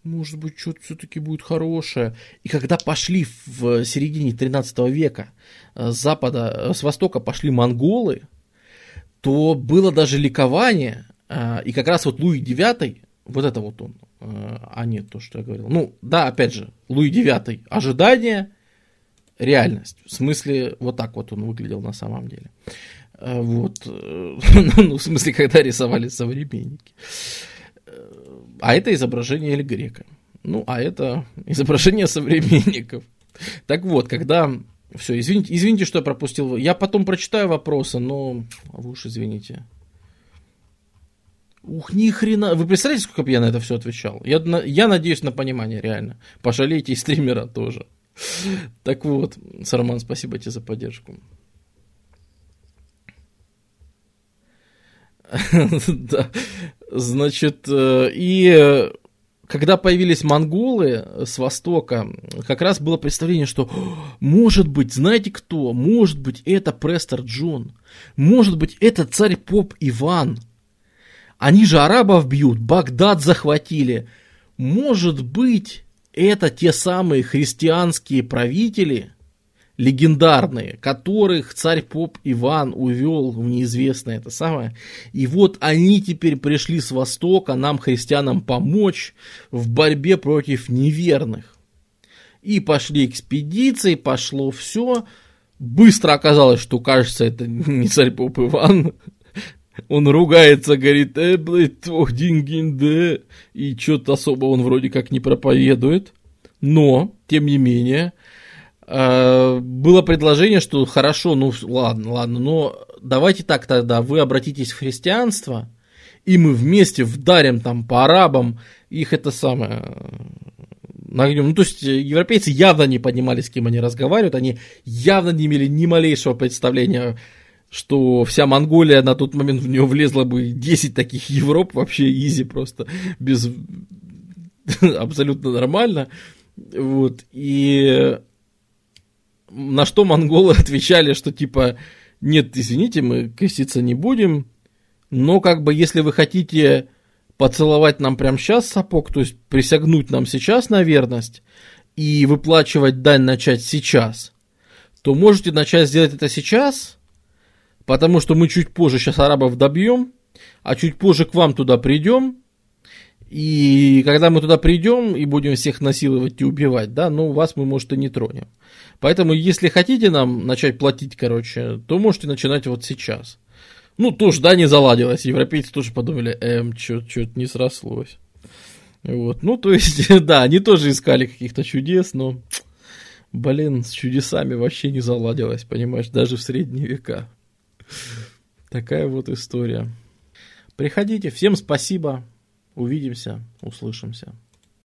может быть, что-то все-таки будет хорошее. И когда пошли в середине 13 века э, с запада, э, с востока пошли монголы, то было даже ликование, э, и как раз вот Луи IX, вот это вот он, а нет, то, что я говорил. Ну, да, опять же, Луи IX, ожидание, реальность. В смысле, вот так вот он выглядел на самом деле. Вот, ну, в смысле, когда рисовали современники. А это изображение Эль Грека. Ну, а это изображение современников. Так вот, когда... Все, извините, извините, что я пропустил. Я потом прочитаю вопросы, но вы уж извините. Ух, ни хрена. Вы представляете, сколько я на это все отвечал? Я, я надеюсь на понимание, реально. Пожалейте и стримера тоже. Так вот, Сарман, спасибо тебе за поддержку. Да. Значит, э, и когда появились монголы с востока, как раз было представление, что может быть, знаете кто? Может быть, это Престер Джон. Может быть, это царь Поп Иван. Они же арабов бьют, Багдад захватили. Может быть, это те самые христианские правители, легендарные, которых царь-поп Иван увел в неизвестное это самое. И вот они теперь пришли с Востока нам, христианам, помочь в борьбе против неверных. И пошли экспедиции, пошло все. Быстро оказалось, что, кажется, это не царь-поп Иван. Он ругается, говорит, э, блядь, твох дингинде. И что-то особо он вроде как не проповедует. Но, тем не менее, было предложение, что хорошо, ну ладно, ладно, но давайте так тогда, вы обратитесь в христианство, и мы вместе вдарим там по арабам, их это самое нагнем. Ну, то есть европейцы явно не понимали, с кем они разговаривают, они явно не имели ни малейшего представления, что вся Монголия на тот момент в нее влезла бы 10 таких Европ, вообще изи просто, без абсолютно нормально. Вот, и на что монголы отвечали, что типа, нет, извините, мы креститься не будем, но как бы если вы хотите поцеловать нам прямо сейчас сапог, то есть присягнуть нам сейчас на верность и выплачивать дань начать сейчас, то можете начать сделать это сейчас, потому что мы чуть позже сейчас арабов добьем, а чуть позже к вам туда придем, и когда мы туда придем и будем всех насиловать и убивать, да, ну вас мы, может, и не тронем. Поэтому, если хотите нам начать платить, короче, то можете начинать вот сейчас. Ну, тоже, да, не заладилось. Европейцы тоже подумали, эм, что-то не срослось. Вот. Ну, то есть, да, они тоже искали каких-то чудес, но, блин, с чудесами вообще не заладилось, понимаешь, даже в средние века. Такая вот история. Приходите, всем спасибо, увидимся, услышимся.